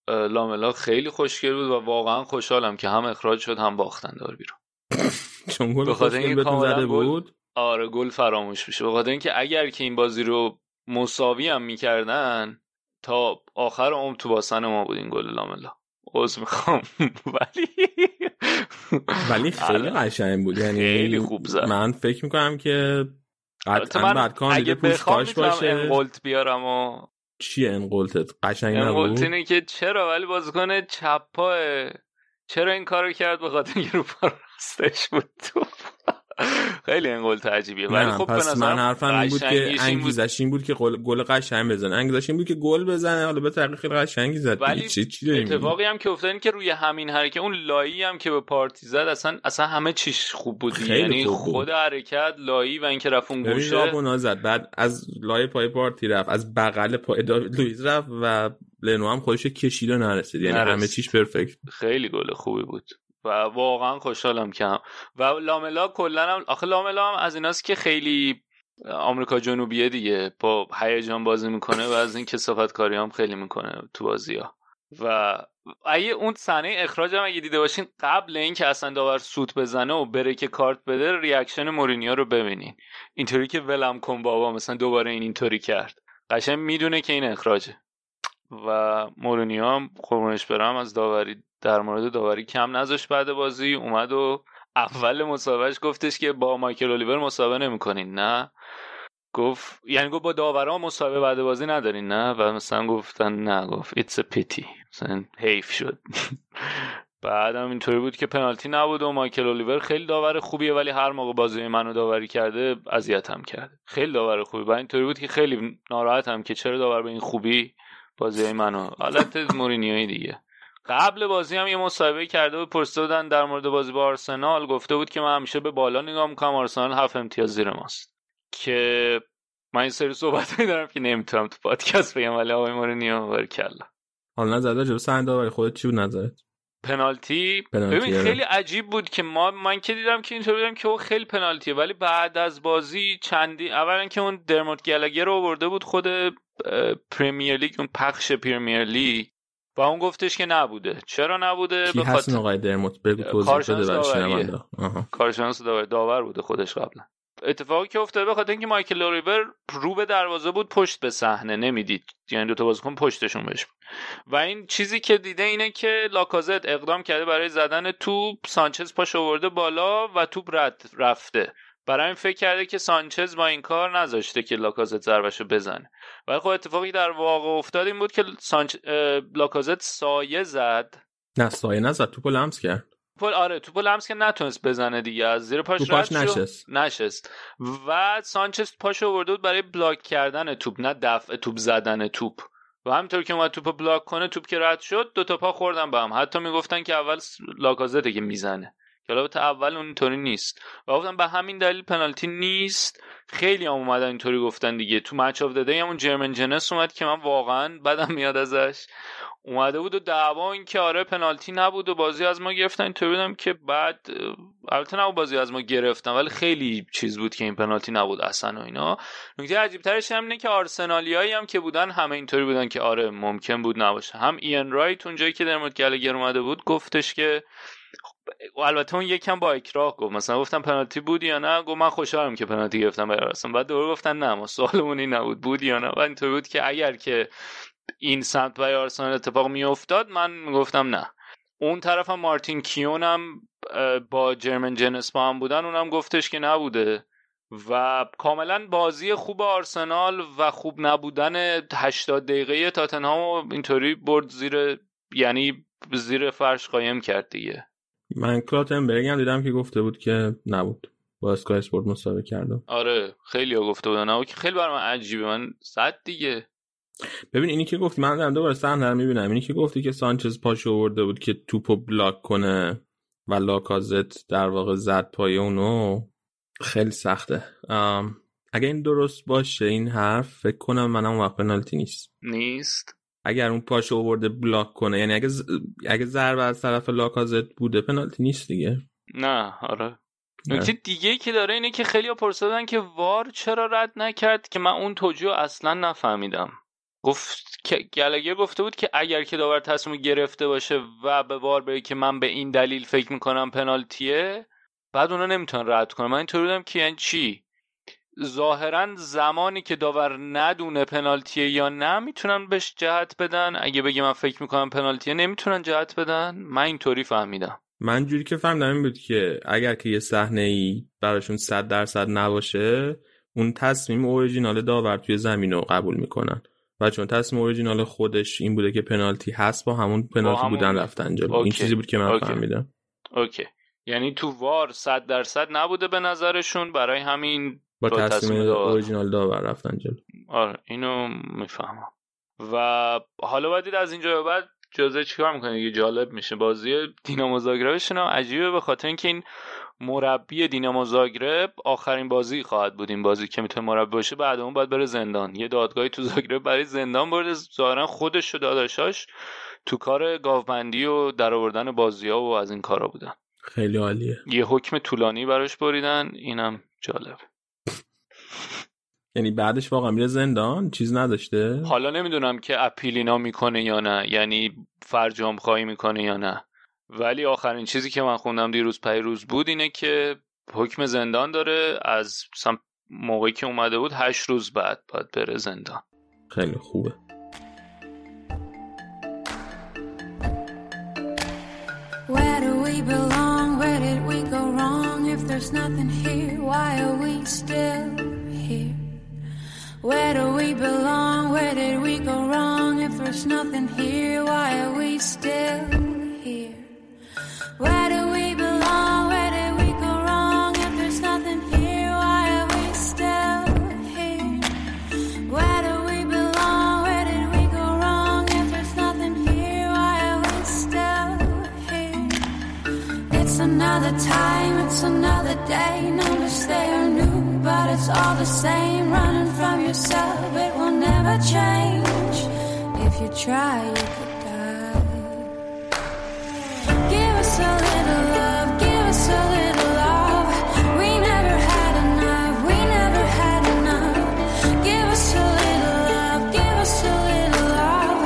[SPEAKER 7] لاملا خیلی خوشگل بود و واقعا خوشحالم که هم اخراج شد هم باختن دار بیرون.
[SPEAKER 3] چون گل
[SPEAKER 7] به خاطر
[SPEAKER 3] خوشگل
[SPEAKER 7] اینکه
[SPEAKER 3] بهتون
[SPEAKER 7] کاملا
[SPEAKER 3] زده بود؟
[SPEAKER 7] آره گل فراموش میشه. به خاطر اینکه اگر که این بازی رو مساوی هم می‌کردن تا آخر عمر تو باسن ما بود این گل لاملا. عذر می‌خوام. ولی
[SPEAKER 3] ولی خیلی
[SPEAKER 7] الان-
[SPEAKER 3] قشنگ بود. یعنی
[SPEAKER 7] خیلی خوب زد.
[SPEAKER 3] من فکر می‌کنم که قطعا
[SPEAKER 7] من
[SPEAKER 3] کاندید
[SPEAKER 7] اگه بخوام می‌تونم
[SPEAKER 3] باشه.
[SPEAKER 7] بیارم و
[SPEAKER 3] چیه انقلتت؟ قشنگ
[SPEAKER 7] انقلت اینه که چرا؟ ولی بازیکن چپ پاه چرا این کارو کرد به خاطر اینکه رو پا راستش بود تو؟ خیلی انقلت عجیبیه ولی
[SPEAKER 3] نه
[SPEAKER 7] خب به
[SPEAKER 3] پس
[SPEAKER 7] نظرم
[SPEAKER 3] من حرفم این بود که
[SPEAKER 7] این
[SPEAKER 3] انگیزش این بود که گل گل قشنگ بزنه. انگیزش این بود که گل بزنه. حالا به طریق خیلی قشنگی زد
[SPEAKER 7] ولی.
[SPEAKER 3] چی چی؟
[SPEAKER 7] اتفاقی هم که افتاد این که روی همین حرکت اون لایی هم که به پارتی زد اصلا اصلا همه چیش خوب بود یعنی. خود حرکت لایی و اینکه رفت اون گوشه.
[SPEAKER 3] زد. بعد از لای پای پارتی رفت. از بغل پای لوئیس رفت و لنو هم خودش کشید و نرسید. یعنی. همه چیش پرفکت.
[SPEAKER 7] خیلی گل خوبی بود. و واقعا خوشحالم که و لاملا کلا هم آخه لاملا هم از ایناست که خیلی آمریکا جنوبیه دیگه. با هیجان بازی می‌کنه و از این کثافت کاری هم خیلی می‌کنه تو بازی ها و اگه اون صحنه اخراج هم اگه دیده باشین قبل اینکه اصلا داور سوت بزنه و بره که کارت بده reaction مورینیو رو ببینین. اینطوری که ولم کن بابا مثلا دوباره این اینطوری کرد. قشنگ می‌دونه که این اخراجه. و مورینیو هم قربونش برم از داوری در مورد داوری کم نذاشت بعد بازی اومد و اول مسابقهش گفتش که با مایکل الیور مسابقه نمی‌کنین نه؟ گفت یعنی گفت با داورا مسابقه بعد بازی ندارین نه؟ و مثلا گفتن نه گفت a pity. مثلا حیف شد. بعدم اینطوری بود که پنالتی نبود و مایکل الیور خیلی داور خوبیه ولی هر موقع بازی منو داوری کرده اذیتم کرده. خیلی داور خوبی. و اینطوری بود که خیلی ناراحتم که چرا داور به این خوبی بازی منو. حالت مورینیوی دیگه. قبل بازی هم یه مصاحبه کرده بود پرسیده بودن در مورد بازی با آرسنال. گفته بود که من همیشه به بالا نگاه می‌کنم آرسنال هفت امتیاز زیر ماست. که من این سری صحبت دارم که نمی‌تونم تو پادکست بگم ولی آقای مورینیو برکلا
[SPEAKER 3] حالا راجع به صحنه داوری خودت چی بود نظرت؟
[SPEAKER 7] پنالتی؟
[SPEAKER 3] پنالتی،
[SPEAKER 7] ببین
[SPEAKER 3] آره.
[SPEAKER 7] خیلی عجیب بود که ما من که دیدم که اینطور دیدم که او خیلی پنالتیه ولی بعد از بازی چندی اولا که اون درموت گلگر رو آورده بود خود اه، Premier League اون پخش Premier League. و اون گفتش که نبوده. چرا نبوده؟
[SPEAKER 3] کی هست آقای درموت؟ بگو توضیح بده برای. شنونده.
[SPEAKER 7] کارشناس داور داور بوده خودش قبلا. اتفاقی که افتاده به خاطر اینکه مایکل اولیور رو به دروازه بود پشت به صحنه. نمی‌دید. یعنی دو تا بازیکن پشتشون بهش بود. و این چیزی که دیده اینه که لاکازت اقدام کرده برای زدن توپ سانچز پاش آورده بالا و توپ رد رفته. برای این فکر کرده که سانچز با این کار نذاشته که لاکازت ضربشو بزنه. ولی خب اتفاقی در واقع افتاد این بود که سانچ... لاکازت سایه زد.
[SPEAKER 3] نه سایه نزد توپو لمس کرد.
[SPEAKER 7] توپ آره توپ لمس که نتونست بزنه دیگه. از زیر پاش
[SPEAKER 3] پاش
[SPEAKER 7] رد.
[SPEAKER 3] نشست.
[SPEAKER 7] نشست. و سانچز پاش آورده بود برای بلاک کردن توپ نه دفع توپ زدن توپ. و همینطور که اومد توپ بلاک کنه توپ که رد شد دو تا پا خوردن به هم. حتی می‌گفتن که اول لاکازته که می‌زنه. که البته اول اونطوری نیست. و گفتن به همین دلیل پنالتی نیست. خیلی هم اومدن اینطوری گفتن دیگه. تو match of the day همون Jermaine Jenas اومد که من واقعا بدم میاد ازش. اومده بود و دعوا این که آره پنالتی نبود و بازی از ما گرفتن. اینطوری بودم که بعد البته نه بازی از ما گرفتن ولی خیلی چیز بود که این پنالتی نبود اصلا و اینا. نکته عجیب ترش هم اینه که آرسنالیایی هم که بودن همه اینطوری بودن که آره ممکن بود نباشه. هم ایان رایت اونجایی که درموت گلگر اومده بود گفتش که البته اون یکم با اکراه گفت. مثلا گفتم پنالتی بود یا نه؟ گفت من خوشحالم که پنالتی گرفتم برای آرسنال. بعد دوباره گفتن نه ما سوالمون این نبود. بود یا نه؟ و اینطوری بود که اگر که این سمت برای آرسنال اتفاق میافتاد من گفتم نه. اون طرف هم مارتین کیون هم با جرمن جنس با هم بودن اونم گفتش که نبوده. و کاملا بازی خوب آرسنال و خوب نبودن 80 دقیقه تاتنهام اینطوری برد زیر یعنی زیر فرش قایم کرد دیگه.
[SPEAKER 3] من کلاتنبرگ هم دیدم که گفته بود که نبود. با اسکای اسپورت مسابقه کردم.
[SPEAKER 7] آره خیلی ها گفته بودن. نه که خیلی برای من عجیبه. من صد دیگه.
[SPEAKER 3] ببین اینی که گفتی من دارم دوباره صحنه رو می‌بینم. اینی که گفتی که سانچز پاشو آورده بود که توپو بلاک کنه و لاکازت در واقع زد پای اونو خیلی سخته. اگه این درست باشه این حرف فکر کنم منم وقت پنالتی نیست.
[SPEAKER 7] نیست.
[SPEAKER 3] اگر اون پاشو آورده بلاک کنه یعنی اگه ز... اگه ضربه از طرف لاکازت بوده پنالتی نیست دیگه.
[SPEAKER 7] نه آره. نکته دیگه که داره اینه که خیلی پرسیدن که وار چرا رد نکرد که من اون توجیه اصلا نفهمیدم. گفت که گلگر گفته بود که اگر که داور تصمیم گرفته باشه و به وار بره که من به این دلیل فکر می‌کنم پنالتیه بعد اونا نمی‌تونن رد کنن. من اینطوری بودم که یعنی چی؟ ظاهرا زمانی که داور ندونه پنالتیه یا نه می‌تونن بهش جهت بدن. اگه بگه من فکر می‌کنم پنالتیه نمی‌تونن جهت بدن. من اینطوری فهمیدم.
[SPEAKER 3] من جوری که فهمیدم این بود که اگر که یه صحنه ای براشون صد درصد نباشه اون تصمیم اوریجینال داور توی زمین رو قبول می‌کنن. و چون تصمیم اوریجینال خودش این بوده که پنالتی هست با همون پنالتی
[SPEAKER 7] همون-
[SPEAKER 3] بودن رفتن جلو. این. چیزی بود که من
[SPEAKER 7] okay.
[SPEAKER 3] فهمیدم.
[SPEAKER 7] okay. یعنی تو VAR صد درصد نبوده به نظرشون. برای همین
[SPEAKER 3] با تصمیم. اوریجینال داور رفتن جلو.
[SPEAKER 7] آره اینو می‌فهمم. و حالا باید دید از اینجا به بعد جزا چیکار می‌کنه؟ دیگه جالب میشه. بازی دینامو زاگربشون هم عجیبه به خاطر اینکه این مربی دینامو زاگرب آخرین بازی خواهد بود. این بازی که می‌تونه مربی باشه بعد اون باید بره زندان. یه دادگاهی تو زاگرب برای زندان برده. ظاهرا خودش و داداشاش تو کار گاوبندی و در آوردن بازی ها و از این کارا بودن.
[SPEAKER 3] خیلی عالیه.
[SPEAKER 7] یه حکم طولانی براش بریدن. اینم جالب.
[SPEAKER 3] یعنی بعدش واقعا میره زندان چیز نداشته
[SPEAKER 7] حالا نمی‌دونم که اپیلینا می‌کنه یا نه یعنی فرجام خواهی می‌کنه یا نه ولی آخرین چیزی که من خوندم دیروز پیروز بود اینه که حکم زندان داره از مثلا موقعی که اومده بود هشت روز بعد باید بره زندان
[SPEAKER 3] خیلی خوبه
[SPEAKER 8] Where do we belong? Where did we go wrong? If there's nothing here, why are we still? Where do we belong? Where did we go wrong? If there's nothing here, why are we still here? Where do we belong? Where did we go wrong? If there's nothing here, why are we still here? Where do we belong? Where did we go wrong? If there's nothing here, why are we still here? It's another time, it's another day. Numbers they are new, it's all the same. Running from yourself, it will never change. If you try, you could die. Give us a little love, give us a little love. We never had enough, we never had enough. Give us a little love, give us a little love.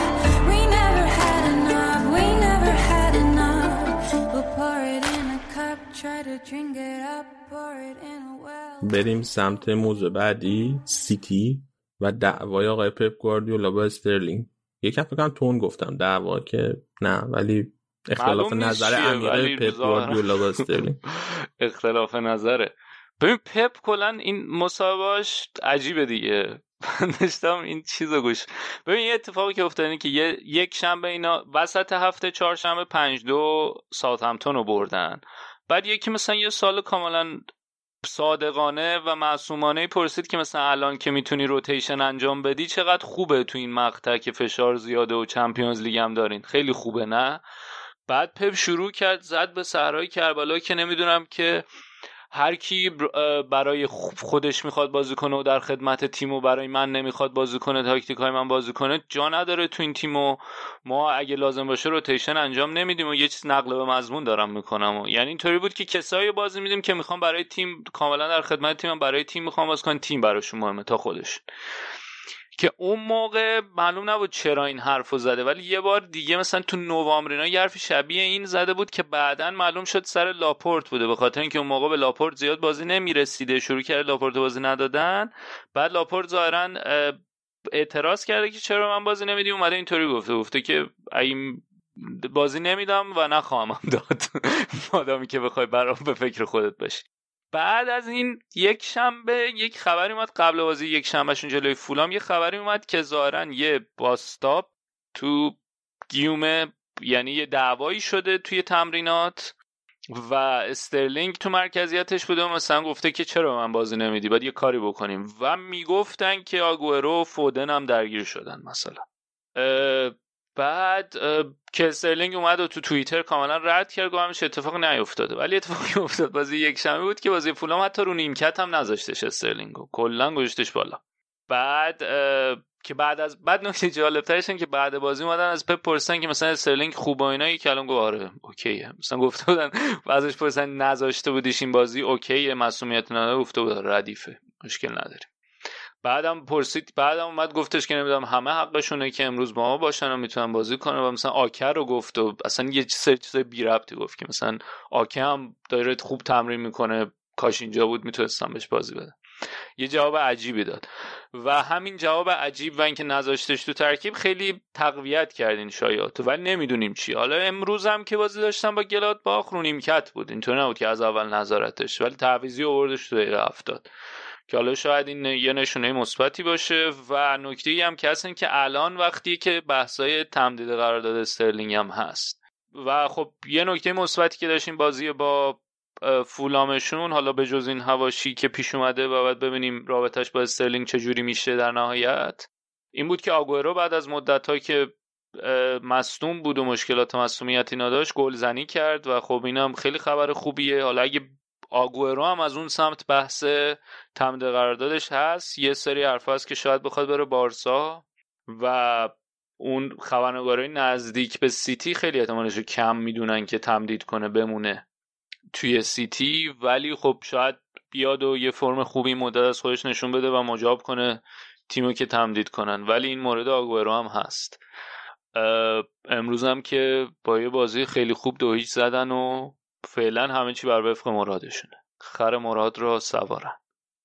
[SPEAKER 8] We never had enough, we never had enough. We'll pour it in a cup, try to drink it up, pour it in a well.
[SPEAKER 3] بریم سمت موضوع بعدی سیتی و دعوای آقای پپ گواردیولا با استرلینگ. یکم فکر کنم تند گفتم دعوا که نه ولی اختلاف نظر عمیق پپ گواردیولا با استرلینگ.
[SPEAKER 7] اختلاف نظره. ببین پپ کلا این مسابقاش عجیبه دیگه. من داشتم این چیز رو گوش. ببین یه اتفاقی که افتاد اینه که یه یک شنبه اینا وسط هفته چهارشنبه پنج دو ساوثهمپتون رو بردن. بعد یکی مثلا یه سال کاملا صادقانه و معصومانه پرسید که مثلا الان که می‌تونی rotation انجام بدی چقدر خوبه تو این مقطع که فشار زیاده و Champions League هم دارین؟ خیلی خوبه نه؟ بعد پپ شروع کرد زد به صحرای کربلا که نمی‌دونم که هر کی برای خودش می‌خواد بازی کنه و در خدمت تیم و برای من نمی‌خواد بازی کنه تاکتیک های من بازی کنه جا نداره تو این تیم و ما اگه لازم باشه rotation انجام نمیدیم و یه چیز نقل به مضمون دارم می‌کنم. و یعنی اینطوری بود که کسایی بازی میدیم که می‌خوام برای تیم کاملا در خدمت تیم برای تیم می‌خوام بازی کنن تیم براشون مهمه تا خودش که اون موقع معلوم نبود چرا این حرفو زده ولی یه بار دیگه مثلا تو نوامبر اینا یه حرفی شبیه این زده بود که بعدا معلوم شد سر لاپورت بوده به خاطر اینکه اون موقع به لاپورت زیاد بازی نمی‌رسیده. شروع کرد لاپورت بازی ندادن. بعد لاپورت ظاهرا اعتراض کرده که چرا من بازی نمیدی؟ اومده اینطوری گفته. گفته که اگه بازی نمیدم و نخواهم داد. مادامی که بخوای برام به فکر خودت باشی. بعد از این یک شنبه یک خبری اومد قبل بازی یک شنبهشون جلوی فولام. یه خبری اومد که ظاهرا یه bust-up تو گیوم یعنی یه دعوایی شده توی تمرینات و استرلینگ تو مرکزیتش بوده و مثلا گفته که چرا من بازی نمیدی؟ باید یه کاری بکنیم. و می‌گفتن که آگورو و فودن هم درگیر شدن مثلا. بعد که استرلینگ اومد و تو توییتر کاملا رد کرد گفتم همش اتفاق نیافتاده ولی اتفاقی افتاد. بازی یک شنبه بود که بازی فولام حتی رو نیمکت هم نذاشتش استرلینگو کلا گذاشتش بالا. بعد که بعد از بعد نکته جالب ترش که بعد بازی اومدن از پپ پرسن که مثلا استرلینگ خوب و اینا کلام گفت آره اوکیه. مثلا گفته بودن ازش پرسن نذاشته بودیش این بازی اوکیه مسئولیت نداره گفته بود ردیفه. مشکل نداریم. بعدم پرسید بعدم اومد گفتش که نمی‌دونم همه حقشونه که امروز با ما باشن و می‌تونن بازی کنن و مثلا آکر رو گفت و اصلا یه سری چیزای بی ربطی گفت که مثلا آکر هم داره خوب تمرین می‌کنه کاش اینجا بود می‌تونستم بهش بازی بدم. یه جواب عجیبی داد. و همین جواب عجیب و اینکه نذاشتش تو ترکیب خیلی تقویت کردین شایعات ولی نمی‌دونیم چی. حالا امروز هم که بازی داشتن با گلات باخ رو نیمکت بود. اینطور نبود که از اول نظارتش ولی تعویضی آوردش تو دقیقه هفتاد. که حالا شاید این یه نشونه مثبتی باشه. و نکته ای هم که هستن که الان وقتی که بحثای تمدید قرارداد استرلینگ هم هست. و خب یه نکته مثبتی که داشتیم بازی با فولامشون حالا به جز این هواشی که پیش اومده و بعد ببینیم رابطش با استرلینگ چجوری میشه در نهایت این بود که آگورو بعد از مدت که مصدوم بود و مشکلات مصومیتی نداشت گلزنی کرد. و خب اینم خیلی خبر خوبیه. حالا اگه آگورو هم از اون سمت بحث تمدید قراردادش هست. یه سری حرف هست که شاید بخواد بره بارسا و اون خبرنگارای نزدیک به سیتی خیلی احتمالش کم می‌دونن که تمدید کنه بمونه توی سیتی. ولی خب شاید بیاد و یه فرم خوبی مدت از خودش نشون بده و مجاب کنه تیمو که تمدید کنن. ولی این مورد آگورو هم هست. امروز هم که با یه بازی خیلی خوب دو هیچ زدن و فعلا همه چی بر وفق مرادشونه. خر مراد رو سوارن.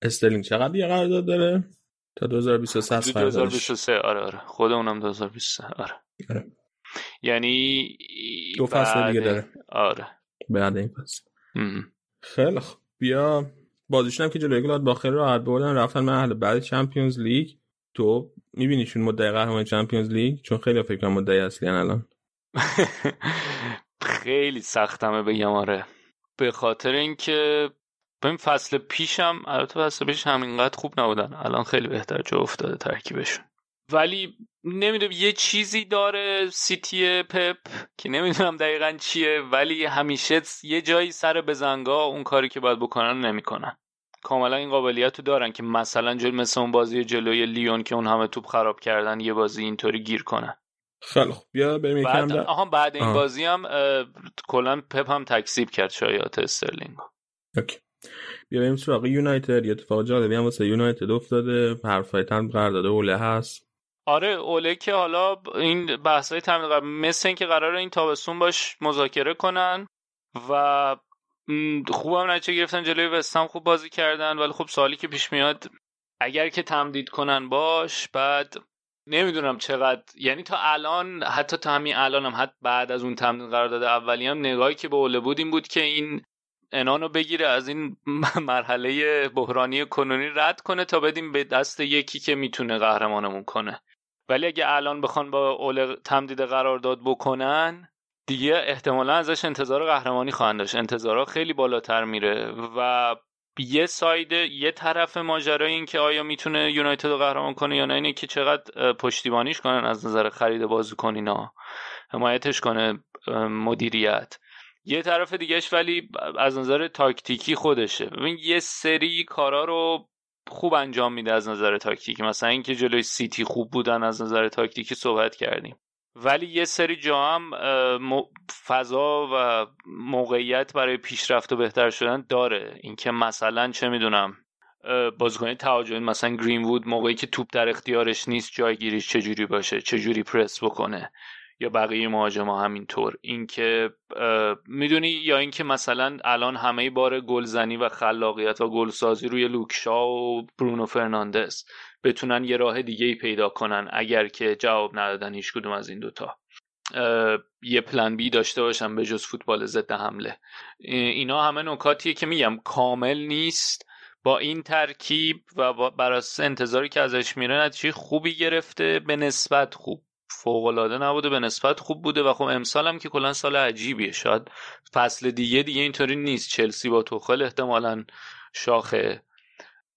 [SPEAKER 3] استرلینگ چقدر یه قرارداد داره؟ تا 2023 هست
[SPEAKER 7] 2023 آره آره. خود اونم 2023 آره,
[SPEAKER 3] آره.
[SPEAKER 7] یعنی
[SPEAKER 3] دو فصل دیگه داره.
[SPEAKER 7] آره.
[SPEAKER 3] بعد این پس خیلی خب بیا. بازیشون هم که جلوی گلاد باخر راحت بردن رفتن مرحله بعد چمپیونز لیگ. تو میبینیشون مدعی قهرمان چمپیونز لیگ؟ چون خیلی فکر کنم مدعی اصلی الان.
[SPEAKER 7] خیلی سختمه بگم آره. به خاطر اینکه ببین فصل پیشم البته فصل پیش همینقدر خوب نبودن. الان خیلی بهتر جا افتاده ترکیبشون. ولی نمی‌دونم یه چیزی داره سیتی پپ که نمی‌دونم دقیقا چیه ولی همیشه یه جایی سر بزنگا اون کاری که باید بکنن نمی‌کنن. کاملا این قابلیت رو دارن که مثلا جل مثل اون بازی جلوی لیون که اون همه توپ خراب کردن یه بازی اینطوری گیر کنن.
[SPEAKER 3] خیلی خوب. بیا بریم
[SPEAKER 7] بعد آها بعد این آه. بازی هم کلا پپ هم تکذیب کرد شایعات استرلینگ
[SPEAKER 3] okay. بیا بریم سراغ یونایتد. یه اتفاق جالبی هم واسه یونایتد افتاده. حرفه‌ای‌ترین قرارداد اوله هست.
[SPEAKER 7] آره اوله که حالا این بحث های تمدید مثل اینکه قرار این تابستون باش مذاکره کنن و خوبم نتیجه گرفتن جلوی وستهم خوب بازی کردن. ولی خب سالی که پیش میاد اگر که تمدید کنن باش بعد نمی‌دونم چقدر. یعنی تا الان حتی تا همین الان هم حتی بعد از اون تمدید قرارداد اولی هم نگاهی که به اوله بود این بود که این انانو بگیره از این مرحله بحرانی کنونی رد کنه تا بدیم به دست یکی که می‌تونه قهرمانمون کنه. ولی اگه الان بخوان با اول تمدید قرارداد بکنن دیگه احتمالا ازش انتظار قهرمانی خواهند داشت. انتظارها خیلی بالاتر میره و یه ساید یه طرف ماجرا این که آیا می‌تونه یونایتد رو قهرمان کنه یا نه اینه که چقدر پشتیبانیش کنن از نظر خرید بازیکن اینا. حمایتش کنه مدیریت. یه طرف دیگهش ولی از نظر تاکتیکی خودشه. ببین یه سری کارا رو خوب انجام میده از نظر تاکتیکی. مثلا اینکه جلوی سیتی خوب بودن از نظر تاکتیکی صحبت کردیم. ولی یه سری جا هم فضا و موقعیت برای پیشرفت و بهتر شدن داره. اینکه مثلا چه می‌دونم بازیکن تهاجمی مثلا گرین وود موقعی که توپ در اختیارش نیست جایگیریش چجوری باشه چجوری پرس بکنه یا بقیه مهاجما همینطور. اینکه می‌دونی یا اینکه مثلا الان همه بار گلزنی و خلاقیت و گلسازی روی لوک شاو و برونو فرناندز. بتونن یه راه دیگه ای پیدا کنن اگر که جواب ندادن هیچ کدوم از این دوتا. یه پلن بی داشته باشن به جز فوتبال ضد حمله. اینا همه نکاتیه که میگم کامل نیست. با این ترکیب و بر انتظاری که ازش میره نتیجه خوبی گرفته به نسبت خوب. فوق العاده نبوده به نسبت خوب بوده و خب امسال هم که کلا سال عجیبیه. شاید فصل دیگه دیگه اینطوری نیست. چلسی با توخل احتمالا شاخه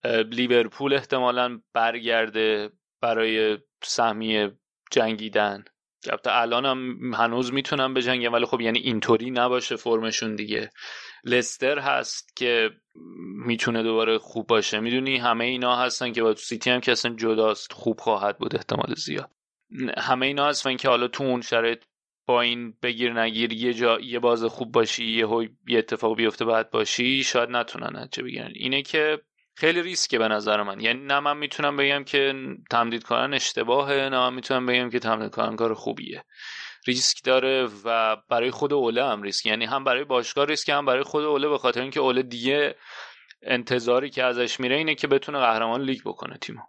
[SPEAKER 7] لیورپول احتمالا برگرده برای سهمیه جنگیدن. البته الان هم هنوز می‌تونم بجنگم ولی خب یعنی اینطوری نباشه فرمشون دیگه. لستر هست که می‌تونه دوباره خوب باشه. می‌دونی همه اینا هستن که با سیتی هم که اصلا جداست خوب خواهد بود احتمال زیاد. همه اینا هستن که حالا تو اون شرایط با این بگیر نگیر یه جا یه باز خوب باشی یه یه اتفاق بیفته بعد باشی شاید نتونن نتیجه بگیرن. اینه که خیلی ریسکه به نظر من. یعنی نه من می‌تونم بگم که تمدید کردن اشتباهه نه من می‌تونم بگم که تمدید کردن کار خوبیه. ریسک داره و برای خود اوله هم ریسک. یعنی هم برای باشگاه ریسک هم برای خود اوله به خاطر اینکه اوله دیگه انتظاری که ازش میره اینه که بتونه قهرمان لیگ بکنه تیمو.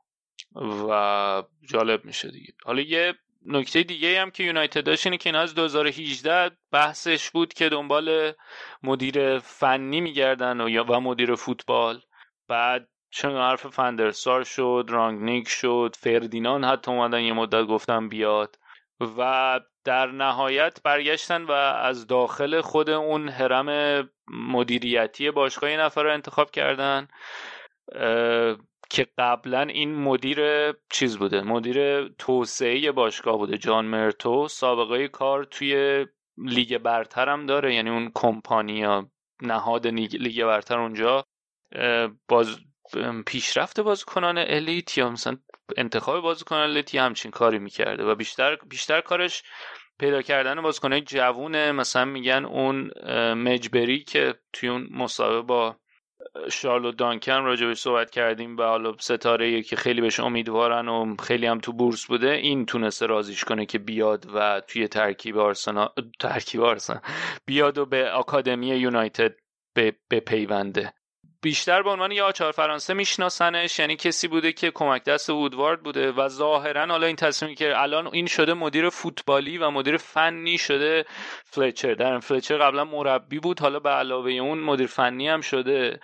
[SPEAKER 7] و جالب میشه دیگه. حالا یه نکته دیگه هم که یونایتد داشت اینه که این از 2018 بحثش بود که دنبال مدیر فنی میگردن و یا و مدیر فوتبال. بعد چون حرف فندرسار شد رانگنیک شد فردینان حتی اومدن یه مدت گفتن بیاد و در نهایت برگشتن و از داخل خود اون حرم مدیریتی باشگاه یه نفر رو انتخاب کردن که قبلا این مدیر چیز بوده؟ مدیر توسعه باشگاه بوده جان مرتو. سابقه کار توی لیگ برتر هم داره یعنی اون کمپانی نهاد لیگ برتر اونجا. باز پیشرفت بازیکنان الیت یا مثلا انتخاب بازیکنان الیت همچین کاری می‌کرده و بیشتر بیشتر کارش پیدا کردن بازیکنای جوونه. مثلا میگن اون مجبری که توی اون مسابقه با شارلو دانکن راجبش صحبت کردیم و حالا ستاره که خیلی بهش امیدوارن و خیلی هم تو بورس بوده این تونسته رازیش کنه که بیاد و توی ترکیب آرسنال ترکیب آرسنال بیاد و به آکادمی یونایتد به پیونده بیشتر به عنوان یه آچار فرانسه میشناسنش یعنی کسی بوده که کمک دست وودوارد بوده و ظاهرا حالا این تصمیمی که الان این شده مدیر فوتبالی و مدیر فنی شده فلچر. در فلچر قبلا مربی بود حالا به علاوه اون مدیر فنی هم شده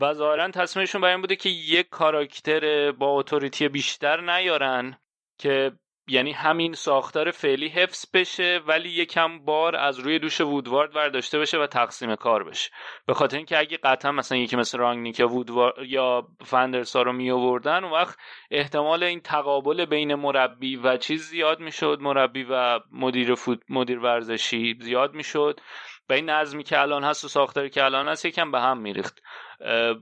[SPEAKER 7] و ظاهرا تصمیمشون بر این بوده که یک کاراکتر با اتوریتی بیشتر نیارن که یعنی همین ساختار فعلی حفظ بشه ولی یکم بار از روی دوش وودوارد برداشته بشه و تقسیم کار بشه. به خاطر اینکه اگه قطعا مثلا یکی مثل رانگنیک وودوارد یا فن در سار رو می آوردن اون وقت احتمال این تقابل بین مربی و چیز زیاد می‌شد. مربی و مدیر فوت مدیر ورزشی زیاد می‌شد. و این نظمی که الان هست و ساختاری که الان هست یکم به هم میریخت.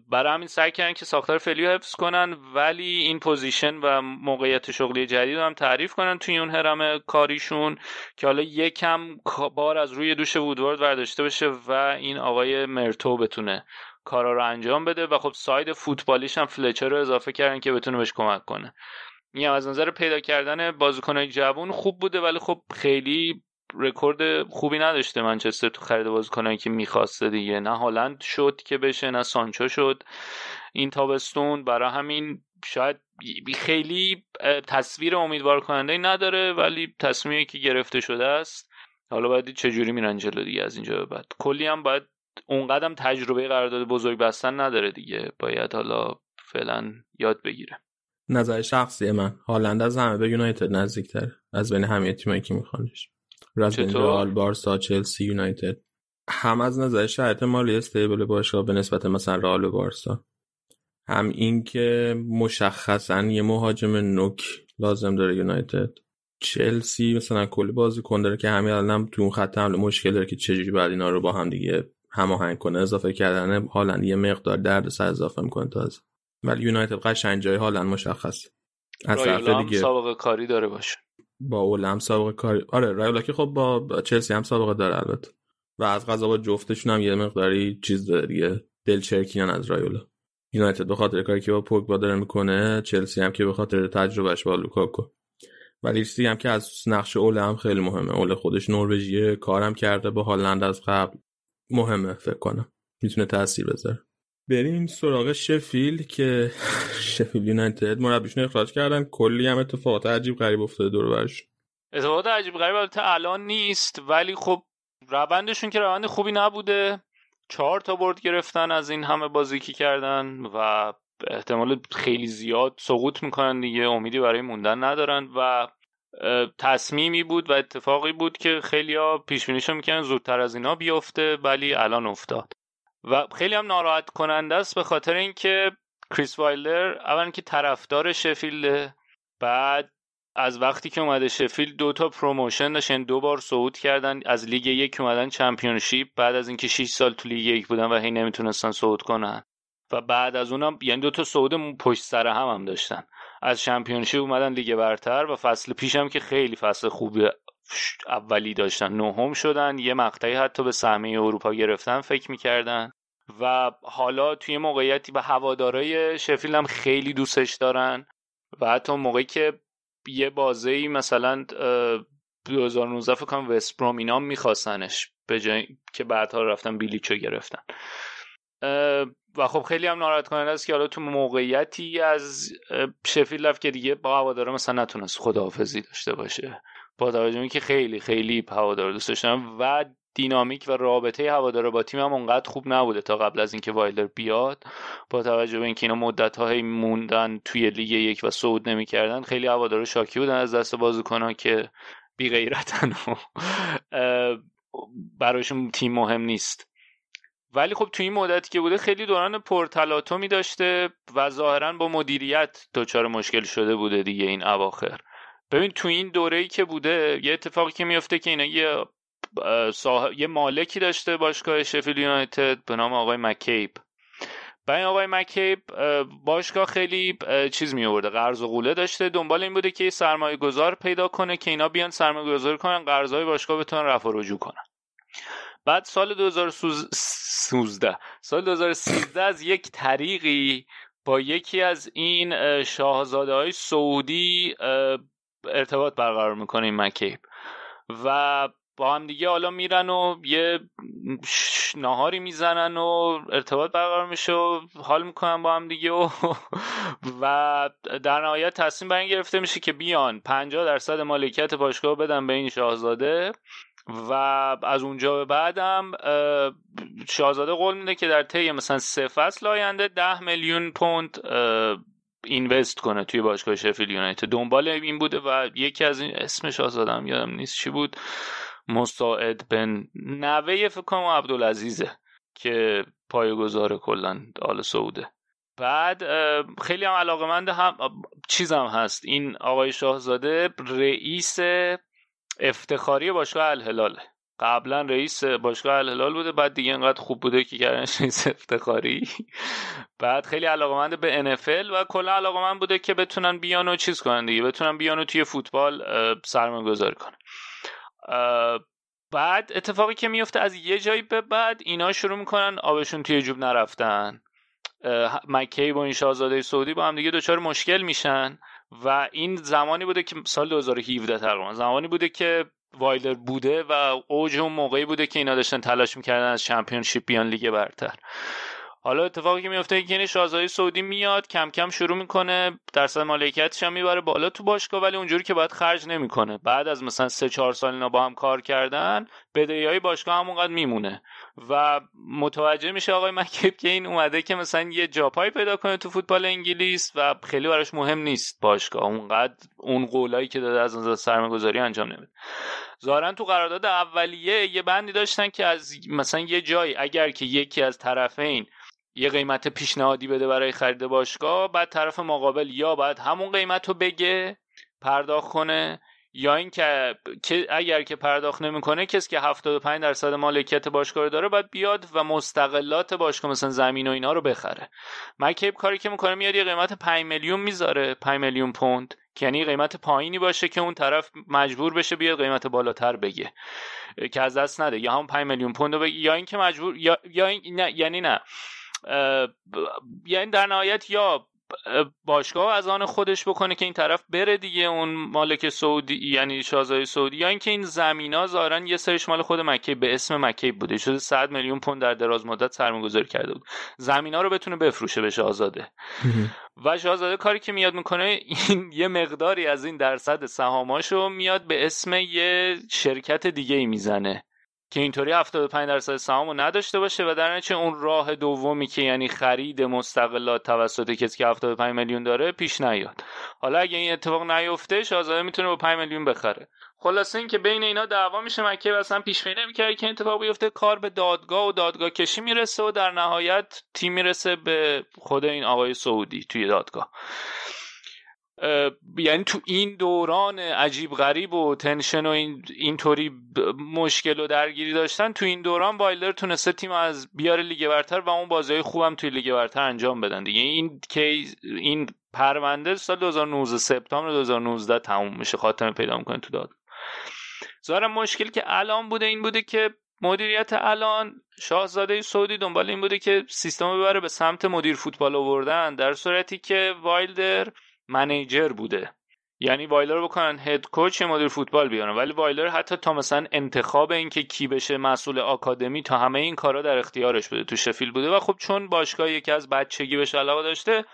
[SPEAKER 7] برای همین سعی کردن که ساختار فعلی حفظ کنن ولی این position و موقعیت شغلی جدید هم تعریف کنن توی اون هرم کاریشون که حالا یکم بار از روی دوش وودوارد برداشته بشه و این آقای مرتو بتونه کارا رو انجام بده و خب side فوتبالیش هم فلچر رو اضافه کردن که بتونه بهش کمک کنه. این از نظر پیدا کردن بازیکنهای جوون خوب بوده ولی خب خیلی رکورد خوبی نداشته منچستر تو خرید بازیکنایی که می‌خواسته دیگه. نه هالند شد که بشه نه سانچو شد. این تابستون برای همین شاید خیلی تصویر امیدوار کننده نداره ولی تصمیمی که گرفته شده است. حالا باید چجوری میرن جلو دیگه از اینجا به بعد. کلی هم باید اونقدر تجربه قرارداد بزرگ بستن نداره دیگه. باید حالا فعلا یاد بگیره.
[SPEAKER 3] نظر شخصی من. هالند از همه به یونایتد نزدیکتر. از بین همه تیمایی که میخوانش رال بارسا چلسی یونایتد. هم از نظر شرط مالی استیبل باشگاه به نسبت مثلا رئال و بارسا. هم این که مشخصا یه مهاجم نوک لازم داره یونایتد. چلسی مثلا کلی بازیکن داره که همین الانم تو اون خط حمله مشکل داره که چجوری بعد اینا رو با هم دیگه هماهنگ کنه. اضافه کردن هالند یه مقدار درد سر اضافه می‌کنه تازه. ولی یونایتد قشنگ جای هالند مشخص
[SPEAKER 7] از طرف دیگه سابقه کاری داره باشه.
[SPEAKER 3] با اول هم سابقه کاری آره رایولا که خب با چلسی هم سابقه داره البته. و از غذا با جفتشون هم یه مقداری چیز داره دیگه دلچرکینن از رایولا. یونایتد به خاطر کاری که با پوگبا داره می‌کنه چلسی هم که به خاطر تجربهش با لوکاکو. ولی چیزی هم که از نقش اوله هم خیلی مهمه. اوله خودش نروژیه کارم کرده با هالند از قبل مهمه فکر کنم. می‌تونه تاثیر بذاره. بریم سراغ شفیل که شفیل یونایتد. مربیشون اخراج کردن. کلی هم اتفاقات عجیب غریب افتاده دور برش.
[SPEAKER 7] اتفاقات عجیب غریب. البته الان نیست ولی خب روندشون که روند خوبی نبوده. چهار تا برد گرفتن از این همه بازی که کردن و احتمال خیلی زیاد سقوط می‌کنن دیگه. امیدی برای موندن ندارن و تصمیمی بود و اتفاقی بود که خیلی ها پیش بینیشو می‌کنن زودتر از اینا بیفته ولی الان افتاد. و خیلی هم ناراحت کننده است به خاطر اینکه کریس وایلدر اولا که طرفدار شفیلده بعد از وقتی که اومده شفیلد دو تا promotion داشتن دو بار صعود کردن از لیگ یک اومدن Championship بعد از اینکه 6 سال تو لیگ یک بودن و هی نمی‌تونستن صعود کنن. و بعد از اونم یعنی دو تا صعود پشت سر هم هم داشتن. از چمپیونشیپ اومدن لیگ برتر و فصل پیشم که خیلی فصل خوبی اولی داشتن نهم شدن یه مقطعی حتی به سهمیه اروپا گرفتن فکر می‌کردن. و حالا توی موقعیتی به هوادارای شفیل هم خیلی دوستش دارن. و حتی موقعی که یه بازی مثلا 2019 فکر کنم وستبروم اینا میخواستنش به جای که بعدها رفتن بیلیچو گرفتن. و خب خیلی هم ناراحت کننده است که حالا تو موقعیتی از شفیل رفت که دیگه با هوادارا مثلا نتونست خداحافظی داشته باشه. با توجه که خیلی خیلی هوادار دوست داشتن و دینامیک و رابطه هوادارا با تیم هم اونقدر خوب نبوده تا قبل از اینکه وایلر بیاد. با توجه به اینکه اینا مدت های موندن توی لیگ یک و صعود نمی‌کردن خیلی هوادارا شاکی بودن از دست بازیکنان که بی غیرتن و براشون تیم مهم نیست. ولی خب تو این مدتی که بوده خیلی دوران پرتلاطمی داشته و ظاهرا با مدیریت دچار مشکل شده بوده دیگه این اواخر. ببین تو این دوره ای که بوده یه اتفاقی که میفته که اینا یه صاحب... یه مالکی داشته باشگاه شفیل یونایتد به نام آقای مکیب و این آقای مکیب باشگاه خیلی چیز می آورده قرض و قوله داشته. دنبال این بوده که سرمایه گذار پیدا کنه که اینا بیان سرمایه گذاری کنن قرضهای باشگاه بتونن رفع رجوع کنن. بعد سال 2013 سال 2013 از یک طریقی با یکی از این شاهزاده های سعودی ارتباط برقرار می‌کنه این مکیب. و با هم دیگه حالا میرن و یه ناهاری می‌زنن و ارتباط برقرار میشه و حال می‌کنن با هم دیگه و, و در نهایت تصمیم بر این گرفته میشه که بیان. 50 درصد مالکیت باشگاه بدن به این شاهزاده و از اونجا به بعدم شاهزاده قول میده که در طی مثلا سه فصل آینده ده میلیون پوند اینوست کنه توی باشگاه شفیل یونایتد. دنبال این بوده و یکی از این اسم شاهزاده هم یادم نیست چی بود. مساعد بن نوه فکر کنم عبدالعزیزه که پایگذار کلا آل سعوده. بعد خیلی هم علاقمند هم چیزم هست. این آقای شاهزاده رئیس افتخاری باشگاه الهلاله قبلا رئیس باشگاه الهلال بوده بعد دیگه انقدر خوب بوده که کردنش رئیس افتخاری. بعد خیلی علاقمند به NFL و کلا علاقمند بوده که بتونن بیان و چیز کنن دیگه بتونن بیان و توی فوتبال سرمایه گذاری کنن. بعد اتفاقی که میفته از یه جایی به بعد اینا شروع می‌کنن آبشون توی جوب نرفتن. مکی با این شاهزاده سعودی با هم دیگه دچار مشکل میشن و این زمانی بوده که سال 2017 تقریبا زمانی بوده که وایلر بوده و اوج اون موقعی بوده که اینا داشتن تلاش می‌کردن از چمپیونشیپ بیان لیگ برتر. حالا اتفاقی که میفته که این شاهزاده سعودی میاد کم کم شروع می‌کنه درصد مالکیتش هم می‌بره بالا تو باشگاه ولی اونجوری که باید خرج نمی‌کنه. بعد از مثلا سه چهار سال اینا با هم کار کردن بدهی های باشگاه همونقدر میمونه. و متوجه میشه آقای مکیب که این اومده که مثلا یه جاپایی پیدا کنه تو فوتبال انگلیس و خیلی براش مهم نیست باشگاه. اونقدر اون قولایی که داده از نظر سرمایه‌گذاری انجام نمیده. ظاهرا تو قرارداد اولیه یه بندی داشتن که از مثلا یه جایی اگر که یکی از طرفین یه قیمت پیشنهادی بده برای خرید باشگاه بعد طرف مقابل یا باید همون قیمت رو بگه پرداخت کنه یا اینکه اگر که پرداخت نمی‌کنه کسی که 75 درصد مالکیت باشگاه داره باید بیاد و مستقلات باشگاه مثلا زمین و اینا رو بخره. مکیب کاری که می‌کنه میاد یه قیمت 5 میلیون می‌ذاره 5 میلیون پوند. که یعنی قیمت پایینی باشه که اون طرف مجبور بشه بیاد قیمت بالاتر بگه. که از دست نده. یا هم 5 میلیون پوند بگه. یا اینکه مجبور یا, یا این... نه... یعنی نه. یعنی در نهایت یا باشگاه از آن خودش بکنه که این طرف بره دیگه اون مالک سعودی یعنی شاهزاده سعودی یا اینکه این زمینا ظاهرا یه سرش مال خود مکه به اسم مکه بوده. شده 100 میلیون پوند در دراز مدت سرمایه‌گذاری کرده بود. زمینا رو بتونه بفروشه به شاهزاده. و شاهزاده کاری که میاد می‌کنه این یه مقداری از این درصد سهاماشو میاد به اسم یه شرکت دیگه ای می‌زنه. که اینطوری 75 درصد سهامو نداشته باشه و در نتیجه اون راه دومی که یعنی خرید مستقلات توسط کسی که 75 میلیون داره پیش نیاد. حالا اگه این اتفاق نیفته شاهزاده می‌تونه با 5 میلیون بخره. خلاصه این که بین اینا دعوا میشه مک‌کیب اصلا پیش بینی نمی‌کرد که اتفاق بیفته. کار به دادگاه و دادگاه کشی می‌رسه و در نهایت تیم می‌رسه به خود این آقای سعودی توی دادگاه. اه، یعنی تو این دوران عجیب غریب و tension و این اینطوری مشکل و درگیری داشتن تو این دوران وایلدر تونسته تیم از بیاره لیگ برتر و اون بازی خوبم توی لیگ برتر انجام بدن دیگه. این case این پرونده سال 2019 سپتامبر 2019 تموم میشه خاتمه پیدا می‌کنه تو داد. ظاهرا مشکل که الان بوده این بوده که مدیریت الان شاهزاده سعودی دنبال این بوده که سیستم ببره به سمت مدیر فوتبال آوردن در صورتی که وایلدر منیجر بوده. یعنی وایلر بکنن هد کوچ مدیر فوتبال بیارن. ولی وایلر حتی تا مثلا انتخاب اینکه کی بشه مسئول آکادمی تا همه این کارا در اختیارش بوده تو شفیل بوده. و خب چون باشگاه یکی از بچگی بهش علاقه داشته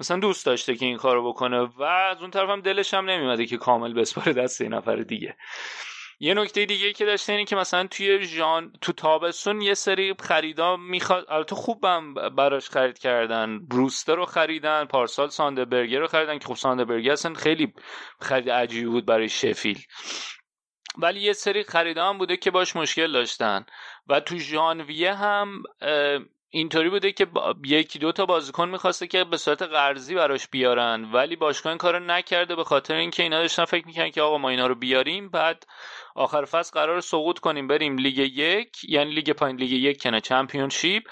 [SPEAKER 7] مثلا دوست داشته که این کارو بکنه. و از اون طرف هم دلش هم نمیومده که کامل بسپاره دست یه نفر دیگه. یه نکته دیگه ای که داشته اینه که مثلا توی ژان تو تابستون یه سری خریدا می‌خواد البته خوبم براش خرید کردن. بروستر رو خریدن پارسال ساندربرگر رو خریدن که خب ساندربرگر اصلا خیلی خرید عجیبی بود برای شفیل. ولی یه سری خریدا هم بوده که باش مشکل داشتن. و تو ژانویه هم اینطوری بوده که با- یکی دو تا بازیکن می‌خواسته که به صورت قرضی براش بیارن ولی باشگاه این کارو نکرده به خاطر اینکه اینا داشتن فکر می‌کنن که آقا ما اینا رو بیاریم بعد آخر فصل قرار سقوط کنیم بریم لیگ یک یعنی لیگ پایین لیگ یک کنه چمپیونشیپ.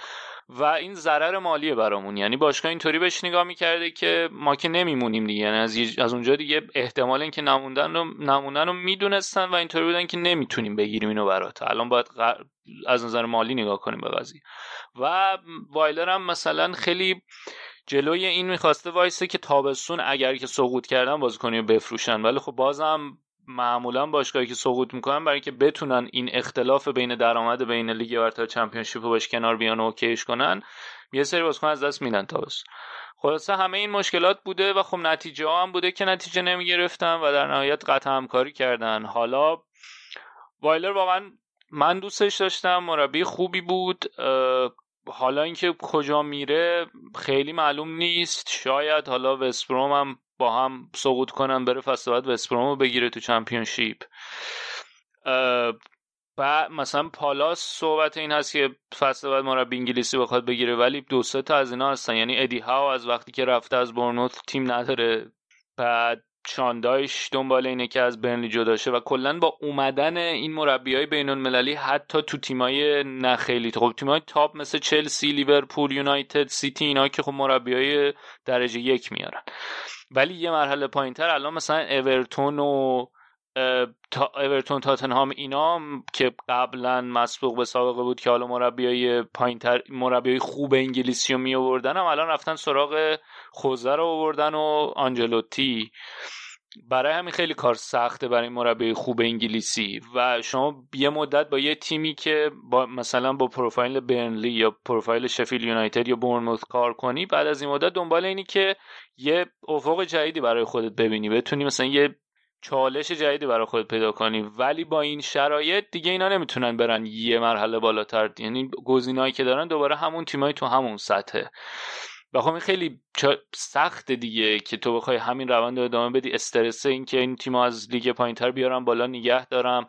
[SPEAKER 7] و این ضرر مالیه برامون. یعنی باشگاه اینطوری بهش نگاه می‌کرده که ما که نمیمونیم دیگه. یعنی از, از اونجا دیگه احتمال اینکه نموندن رو نموندن رو می‌دونستن و اینطوری بودن که نمی‌تونیم بگیریم اینو برات. الان باید غ- از نظر مالی نگاه کنیم به قضیه. و وایلر هم مثلا خیلی جلوی این می‌خواسته وایسه که تابستون اگر که سقوط کردن بازیکنی رو بفروشن. ولی خب بازم معمولا باشگاهی که سقوط می‌کنن برای اینکه بتونن این اختلاف بین درآمد بین لیگ برتر چمپیونشیپ رو باش کنار بیان و اوکیش کنن یه سری بازیکن از دست میدن تابستون. خلاصه همه این مشکلات بوده و خب نتیجه ها هم بوده که نتیجه نمی‌گرفتن و در نهایت قطع همکاری کردن. حالا وایلر واقعا من دوستش داشتم مربی خوبی بود. حالا اینکه کجا میره خیلی معلوم نیست. شاید حالا وستبروم هم با هم سقوط کنن بره فصل بعد وستبروم رو بگیره تو چمپیونشیپ. و مثلا پالاس صحبت این هست که فصل بعد مربی انگلیسی بخواد بگیره ولی دو سه تا از اینا هستن. یعنی ادی هاو از وقتی که رفته از برنوت تیم نداره. بعد شاندایش دنبال اینه که از برنلی جدا شه و کلا با اومدن این مربی های بین المللی حتی تو تیمای نه خیلی. خب تیمای تاپ مثل چلسی لیورپول یونایتد سیتی اینا که خب مربی های درجه یک میارن. ولی یه مرحله پایین تر الان مثلا اورتون و تا اورتون تاتنهام اینا که قبلا مسبوق به سابقه بود که حالا مربیای پایینتر مربیای خوب انگلیسی رو می آوردن هم الان رفتن سراغ خوزه رو آوردن و آنجلوتی. برای همین خیلی کار سخته برای مربی خوب انگلیسی. و شما یه مدت با یه تیمی که با مثلا با پروفایل برنلی یا پروفایل شفیل یونایتد یا بورنموث کار کنی بعد از این مدت دنبال اینی که یه افق جدیدی برای خودت ببینی. بتونی مثلا یه چالش جدیدی برای خودت پیدا کنی. ولی با این شرایط دیگه اینا نمی‌تونن برن یه مرحله بالاتر. یعنی گزینه‌ای که دارن دوباره همون تیمای تو همون سطحه. و خب این خیلی سخت دیگه که تو بخوای همین روند رو ادامه بدی. استرس این که این تیم از لیگ پایینتر بیارم بالا نگه دارم.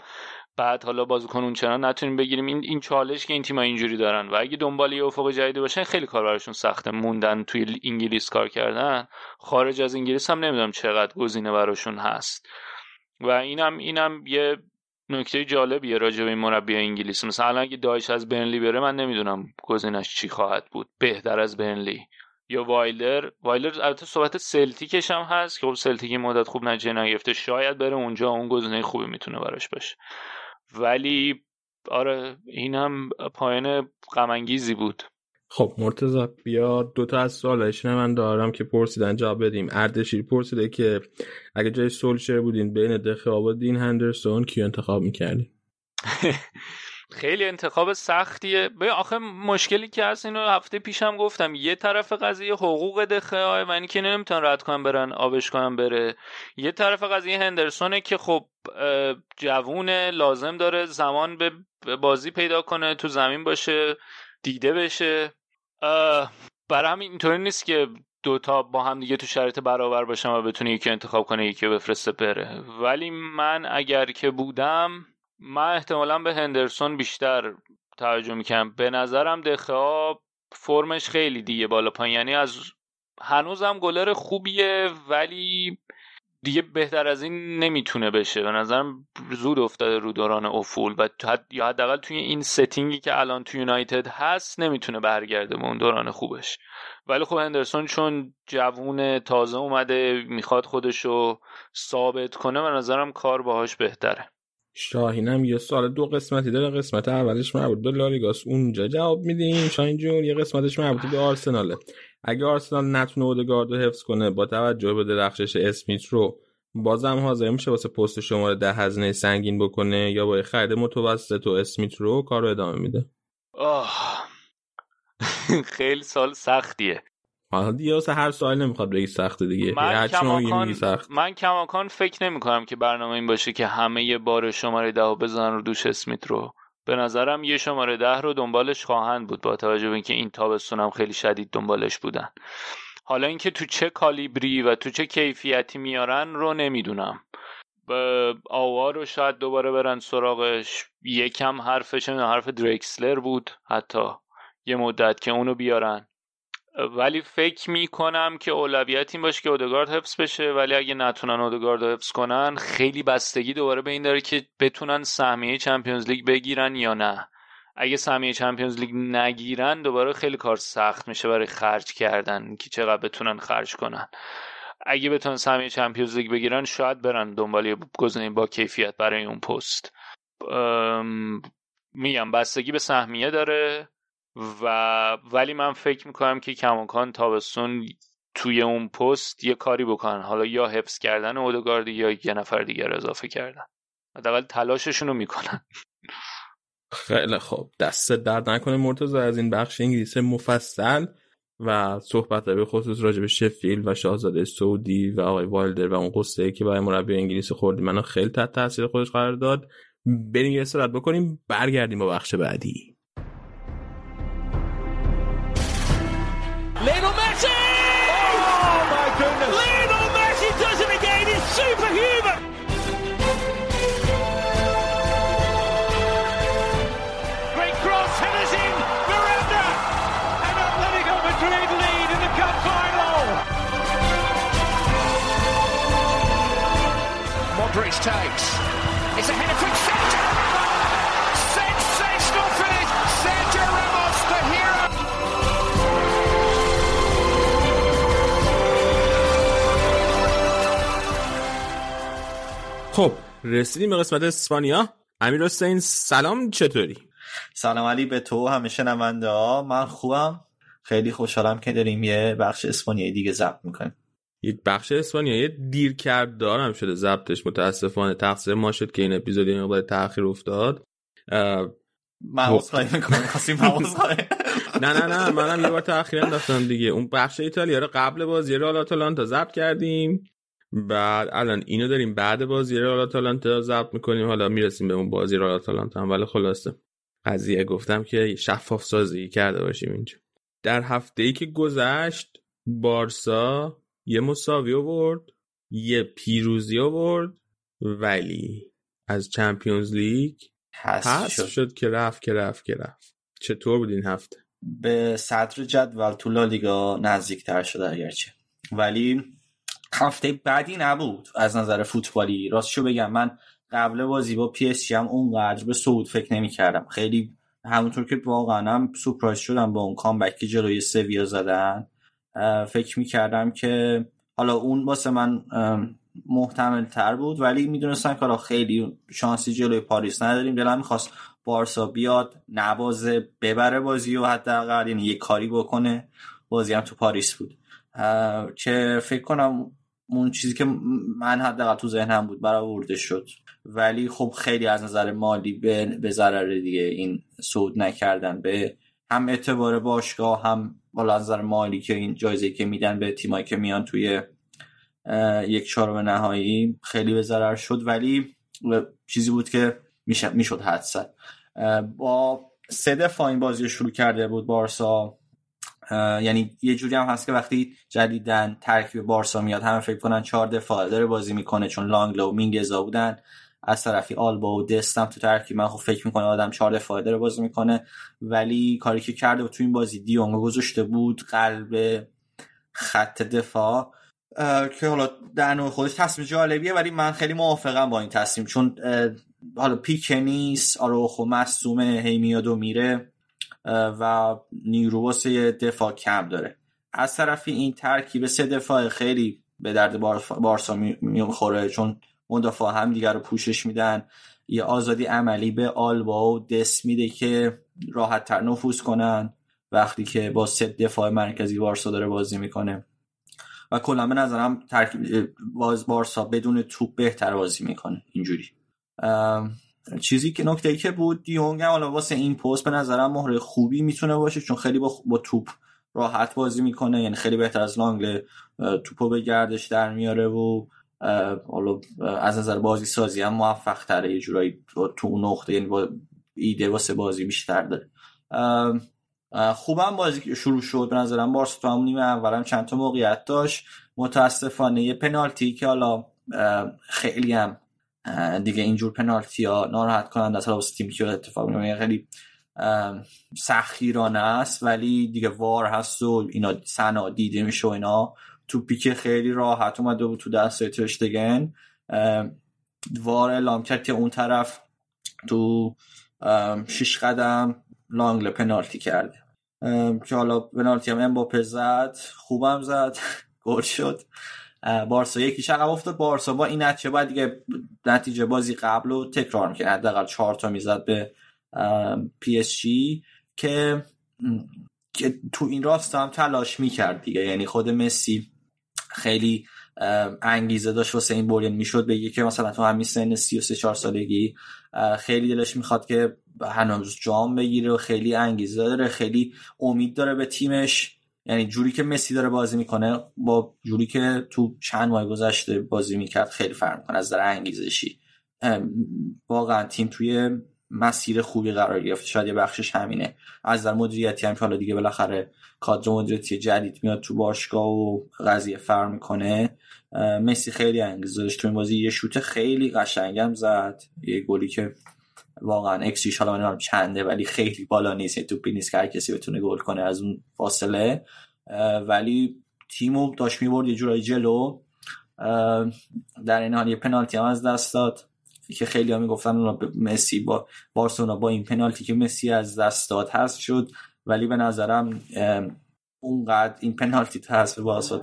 [SPEAKER 7] بعد حالا بازیکن اون چنان نتونیم بگیریم. این این چالش که این تیم اینجوری دارن و اگه دنبال یه افق جدیدی باشن خیلی کار براشون سخته. موندن توی انگلیس کار کردن. خارج از انگلیس هم نمی‌دونم چقدر گزینه براشون هست. و اینم اینم یه نکته جالبیه راجع به این مربی انگلیس. مثلا اگه دایش از برنلی بره من نمی‌دونم گزینش چی خواهد بود. بهتر از برنلی. یا وایلدر. وایلدر البته صحبت سلتیکش هم هست که خب سلتیک مدت خوب نتیجه نگرفته. شاید بره اونجا اون گزینه خوبی می‌تونه براش باشه. ولی آره اینم پایان غم انگیزی بود.
[SPEAKER 3] خب مرتضی بیا دوتا از سوالش من دارم که پرسیدن جواب بدیم. اردشیر پرسیده که اگه جای سولشر بودین بین دخئا و دین هندرسون کی انتخاب می‌کردین؟
[SPEAKER 7] خیلی انتخاب سختیه. به آخه مشکلی که هست اینو هفته پیشم گفتم. یه طرف قضیه حقوق دخئا و اینی که نمی‌تونن رد کنن برن آبش کنن بره. یه طرف قضیه هندرسونه که خب جوون لازم داره زمان به بازی پیدا کنه تو زمین باشه دیده بشه. برای همین اینطوری نیست که دوتا با هم دیگه تو شرایط برابر باشن و بتونه یکی انتخاب کنه یکی بفرسته بره. ولی من اگر که بودم من احتمالا به هندرسون بیشتر توجه می‌کنم به نظرم دخه فرمش خیلی دیگه بالا پایین. یعنی از هنوزم گلر خوبیه ولی دیگه بهتر از این نمی‌تونه بشه. به نظرم زود افتاده رو دوران افول و یا حداقل توی این ستینگی که الان تو یونایتد هست نمی‌تونه برگرده به اون دوران خوبش. ولی خب هندرسون چون جوون تازه اومده می‌خواد خودشو ثابت کنه به نظرم کار باهاش بهتره.
[SPEAKER 3] شاهینم یه سال دو قسمتی داره قسمت اولش مربوط به لالیگاس. اونجا جواب میدیم. شاهین جون یه قسمتش مربوط به آرسناله. اگه آرسنال نتونه اودگارد رو حفظ کنه با توجه به درخشش اسمیت رو بازم حاضر میشه واسه پست شماره ده هزینه سنگین بکنه یا با خرید متوسط و اسمیت رو کار رو ادامه میده؟
[SPEAKER 7] آه. خیلی سال سختیه.
[SPEAKER 3] حالا دیگه واسه هر سوال نمی‌خواد بگی سخته دیگه.
[SPEAKER 7] من کماکان سخت. من کماکان فکر نمی کنم که برنامه این باشه که همه یه بار شماره ده بزنن رو دوش اسمیت رو. به نظرم یه شماره ده رو دنبالش خواهند بود با توجه به اینکه این تابستون هم خیلی شدید دنبالش بودن. حالا اینکه تو چه کالیبری و تو چه کیفیتی میارن رو نمی‌دونم. آوا رو شاید دوباره برن سراغش. یکم حرفش حرف دریکسلر بود حتی. یه مدت که اونو بیارن. ولی فکر می کنم که اولویت این باشه که اودگارد حفظ بشه. ولی اگه نتونن اودگارد حفظ کنن خیلی بستگی دوباره به این داره که بتونن سهمیه چمپیونز لیگ بگیرن یا نه. اگه سهمیه چمپیونز لیگ نگیرن دوباره خیلی کار سخت میشه برای خرج کردن که چقدر بتونن خرج کنن. اگه بتونن سهمیه چمپیونز لیگ بگیرن شاید برن دنبال گزینه با کیفیت برای اون پست. میگم بستگی به سهمیه داره. و ولی من فکر می‌کنم که کماکان تابستون توی اون پست یه کاری بکنن. حالا یا حفظ کردن اودگاردی یا یه نفر دیگر اضافه کردن. حداقل تلاششون رو می‌کنن.
[SPEAKER 3] خیلی خوب دست درد نکنه مرتضی از این بخش انگلیس مفصل و صحبت به خصوص راجع شفیل و شاهزاده سعودی و آقای والدر و اون قصه که برای مربی انگلیس خوردی. منو خیلی تحت تاثیر خودش قرار داد. بریم یه استراحت بکنیم. برگردیم با بخش بعدی.
[SPEAKER 1] Modric takes. It's a header from Sergio Ramos! Sensational finish! Sergio Ramos, the hero!
[SPEAKER 3] خب رسیدیم به قسمت اسپانیا امیر حسین سلام چطوری
[SPEAKER 9] سلام علی به تو همه شنونده ها من خوبم خیلی خوشحالم که داریم یه بخش اسپانیایی دیگه ضبط می‌کنیم
[SPEAKER 3] یک بخش اسپانیایی دیر کرد دارم شده ضبطش. متاسفانه تقصیر ما شد که این اپیزود یه مقدار تاخیر افتاد.
[SPEAKER 9] من عذرخواهی می‌کنم. خواستیم
[SPEAKER 3] نه نه نه. منم یه بار تاخیر انداختم دیگه. اون بخش ایتالیا رو قبل بازی رئال آتالانتا ضبط کردیم. بعد الان اینو داریم بعد بازی رئال آتالانتا ضبط می‌کنیم. حالا می‌رسیم به اون بازی رئال آتالانتا هم. ولی خلاصه قضیه گفتم که شفاف سازی کرده باشیم اینجا. در هفته ای که گذشت بارسا یه مساوی آورد یه پیروزی آورد ولی از Champions League
[SPEAKER 9] حذف
[SPEAKER 3] شد. شد که رفت که رفت که رفت. چطور بود این هفته؟
[SPEAKER 9] به صدر جدول تو لالیگا نزدیکتر شده اگرچه. ولی هفته بعدی نبود از نظر فوتبالی. راستشو بگم من قبل بازی با PSG هم اونقدر به صعود فکر نمی کردم خیلی همونطور که واقعا هم سورپرایز شدم با اون کامبک که جلوی سویا زدن. فکر می کردم که حالا اون واسه من محتمل تر بود ولی می‌دونستم که خیلی شانسی جلوی پاریس نداریم. دلم می‌خواست بارسا بیاد نبازه ببره بازی و حداقل یعنی یه کاری بکنه. بازی هم تو پاریس بود. که فکر کنم اون چیزی که من حداقل تو ذهنم بود برآورده شد. ولی خب خیلی از نظر مالی به, ضرر دیگه این صعود نکردن. به هم اعتبار باشگاه هم بالا از نظر مالی که این جایزه که میدن به تیمایی که میان توی یک چهارم نهایی خیلی به ضرر شد ولی چیزی بود که می‌شد حد زد با سه دفاع این بازی شروع کرده بود بارسا. یعنی یه جوری هم هست که وقتی جدیدن ترکیب بارسا میاد همه فکر کنن چهار دفاع داره بازی می‌کنه چون لانگلو مینگزا بودن. از طرفی آلبا و دستم تو ترکیب من خب فکر می‌کنه آدم چهار دفاعه داره بازی می‌کنه. ولی کاری که کرده تو این بازی دیونگ گذاشته بود قلب خط دفاع. که حالا در نوع خودش تصمیم جالبیه ولی من خیلی موافقم با این تصمیم. چون حالا پیک نیست آروخو مصومه هی و میره و نیرو واسه دفاع کم داره. از طرفی این ترکیب سه دفاع خیلی به درد بارسا می‌خوره. چون مدافع هم دیگر رو پوشش میدن. یه آزادی عملی به آلبا و دست میده که راحت تر نفوذ کنن وقتی که با سه دفاع مرکزی بارسا داره بازی می‌کنه. و کلا به نظرم ترکیب باز بارسا بدون توپ بهتر بازی می‌کنه. اینجوری. چیزی که نکته ای که بود دیونگ حالا واسه این پست به نظرم مهره خوبی می‌تونه باشه چون خیلی با, با توپ راحت بازی می‌کنه. یعنی خیلی بهتر از لانگل توپو به گردش در میاره و حالا از نظر بازی سازی هم موفق تره یه جورایی تو اون نقطه یعنی با ایده واسه بازی بیشتر داره. خوبم بازی شروع شد. به نظرم بارسا تو هم نیمه اولم چند تا موقعیت داشت. متاسفانه یه پنالتی که حالا خیلی هم دیگه اینجور پنالتی ها ناراحت کنند از حالا تیم که اتفاق میفته خیلی سخیرانه است ولی دیگه وار هست و اینا سنا دیده میشه و اینا. تو پیک خیلی راحت اومده بود تو دست ترشتگن. وار اعلام کرد که اون طرف تو شش قدم لانگل پنالتی کرده که حالا پنالتی هم امباپه زد خوبم زد گل شد. بارسا یکی عقب افتاد. بارسا با این نتیجه باید دیگه نتیجه بازی قبل رو تکرار می‌کنه حداقل چهار تا می‌زد به PSG که که تو این راست هم تلاش می‌کرد دیگه. یعنی خود مسی خیلی انگیزه داشت واسه این برین می‌شد. بگی که مثلا تو همین سن 33 4 سالگی خیلی دلش می‌خواد که هنوز جام بگیره و خیلی انگیزه داره خیلی امید داره به تیمش. یعنی جوری که مسی داره بازی می‌کنه با جوری که تو چند ماه گذشته بازی می‌کرد خیلی فرق می‌کنه از نظر انگیزشی. واقعا تیم توی مسیر خوبی قرار گرفت. شاید یه بخشش همینه. از نظر مدیریتی هم حالا دیگه بالاخره کادر مدیریتی جدید میاد تو باشگاه و قضیه فرق می‌کنه. مسی خیلی انگیزه تو این بازی. یه شوت خیلی قشنگم زد. یه گلی که واقعا اکسیش حالا چنده ولی خیلی بالا نیست. توپی نیست که هر کسی بتونه گل کنه از اون فاصله. ولی تیمو داشت می‌برد یه جورایی جلو. در این حال یه پنالتی هم از دست داد. که خیلی ها می‌گفتن اونا مسی با بارسلونا با این پنالتی که مسی از دست داد هست شد. ولی به نظرم اونقدر این پنالتی تصویر بارسا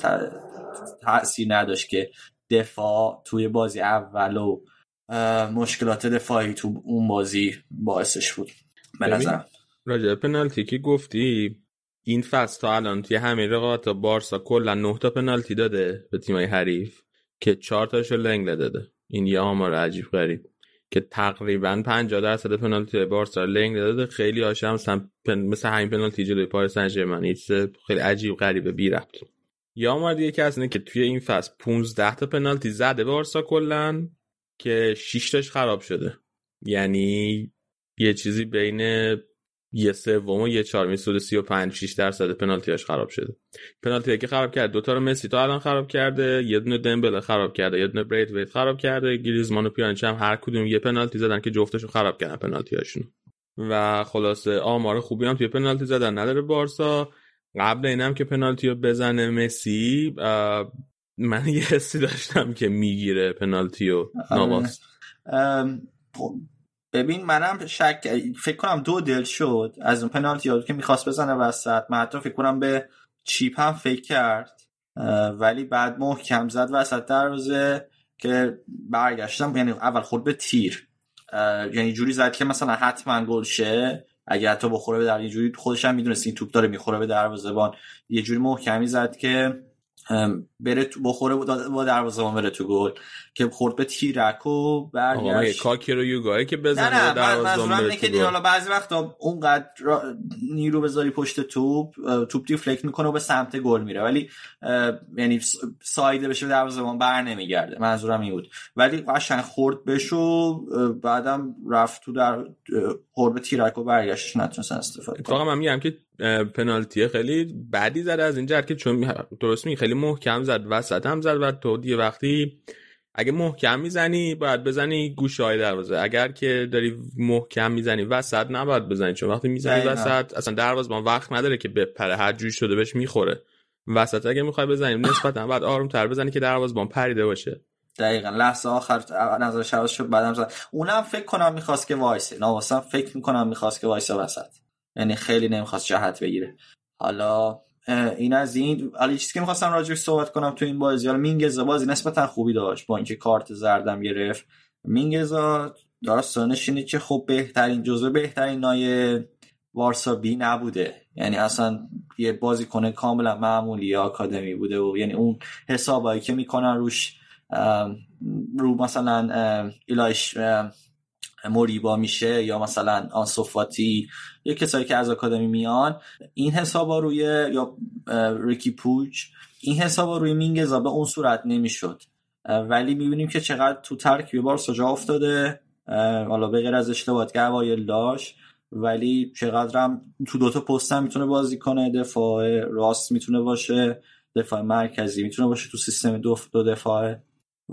[SPEAKER 9] تاثیر نداشت که دفاع توی بازی اول و مشکلات دفاعی تو اون بازی باعثش بود. به نظرم.
[SPEAKER 3] راجع پنالتی که گفتی این فصل تا الان توی همه رقابت بارسا کلا 9 تا پنالتی داده به تیمای حریف که 4 تاشو لنگله داده این یه آمار عجیب غریب که تقریبا 50 درصد پنالتی بارسا لنگ داده خیلی هاش هم مثل همین پنالتی جلوی پاریس سن ژرمن خیلی عجیب غریبه بی ربط. یا آمار دیگه که اینه که توی این فصل 15 تا پنالتی زده بارسا کلا که 6 تاش خراب شده. یعنی یه چیزی بین یه سوم و یه چهار میسود 35 6 درصد پنالتیاش خراب شده. پنالتی که خراب کرد. دوتا رو مسی تا الان خراب کرده. یه دونه دمبله خراب کرده. یه دونه برید ویت خراب کرده. گریزمان و پیانچ هم هر کدوم یه پنالتی زدن که جفتشون خراب کردن پنالتیاشون و خلاصه آمار خوبی هم توی پنالتی زدن. نداره بارسا. قبل اینم که پنالتی رو بزنه مسی من یه حسی داشتم که می‌گیره پنالتی و نواز.
[SPEAKER 9] ببین منم شک فکر کنم دو دل شد. از اون پنالتی ها که می‌خواست بزنه وسط. من حتی فکر کنم به چیپ هم فکر کرد. ولی بعد محکم زد وسط دروازه که برگشتم. یعنی اول خود به تیر. یعنی جوری زد که مثلا حتما گل شه. اگه حتی بخوره به در یه جوری خودش هم می‌دونست این توپ داره می‌خوره به دروازه‌بان. یه جوری محکمی زد که بره تو بخوره با دروازه‌بان بره تو گل. که خورد به تیرک و برگشت.
[SPEAKER 3] کاکی رو یوگاهی که
[SPEAKER 9] نه
[SPEAKER 3] بزنه
[SPEAKER 9] نه من-
[SPEAKER 3] دروازه‌بان
[SPEAKER 9] منظورم اینه که. حالا بعضی وقتا اونقدر نیرو بذاری پشت توپ توپ دیفلکت می‌کنه و به سمت گل میره. ولی یعنی سایده بشه دروازه‌بان بر نمیگرده. منظورم این بود. ولی قشنگ خورد بشو بعدم رفت تو در خورد به تیرک و برگشتش نتونستن استفاده کنه
[SPEAKER 3] من میگم که پنالتی خیلی بدی زده از این جهت که چون درست می خیلی محکم زد وسط هم زد و تو دیگه وقتی اگه محکم می‌زنی باید بزنی گوشه های دروازه. اگر که داری محکم می‌زنی وسط نباید بزنی. چون وقتی می‌زنی. وسط اصلا دروازه‌بان وقت نداره که بپره. هر جوری شده بهش می‌خوره. وسط اگه می‌خوای بزنی نسبتا باید آروم تر بزنی که دروازه‌بان پریده باشه.
[SPEAKER 9] دقیقا. لحظه آخر نظر شواز شد بعدم زد. اونم فکر کنم می‌خواست که وایسه. نواسم فکر می‌کنم می‌خواست که وایسه وسط. یعنی خیلی نمی‌خواست جهت بگیره. حالا این از این. یه چیزی که می‌خواستم راجعش صحبت کنم تو این بازی حالا مینگزا بازی نسبتا خوبی داشت با اینکه کارت زردم گرفت. مینگزا داستانش اینه که خب بهترین جزو بهترین نای وارسا بی نبوده. یعنی اصلا یه بازیکن کاملا معمولی آکادمی بوده و یعنی اون حسابایی که می‌کنن روش رو مثلا ایلایش موریبا میشه یا مثلا آنسوفاتی یا کسایی که از آکادمی میان این حسابا روی یا ریکی پوچ این حسابا روی مینگزا به اون صورت نمی‌شد. ولی می‌بینیم که چقدر تو ترکیب بارسا جا افتاده. اه، حالا به غیر از اشتباهات که داشت ولی چقدر هم تو دوتا پست هم می‌تونه بازی کنه دفاع راست می‌تونه باشه دفاع مرکزی می‌تونه باشه تو سیستم دو, دو دفاعه.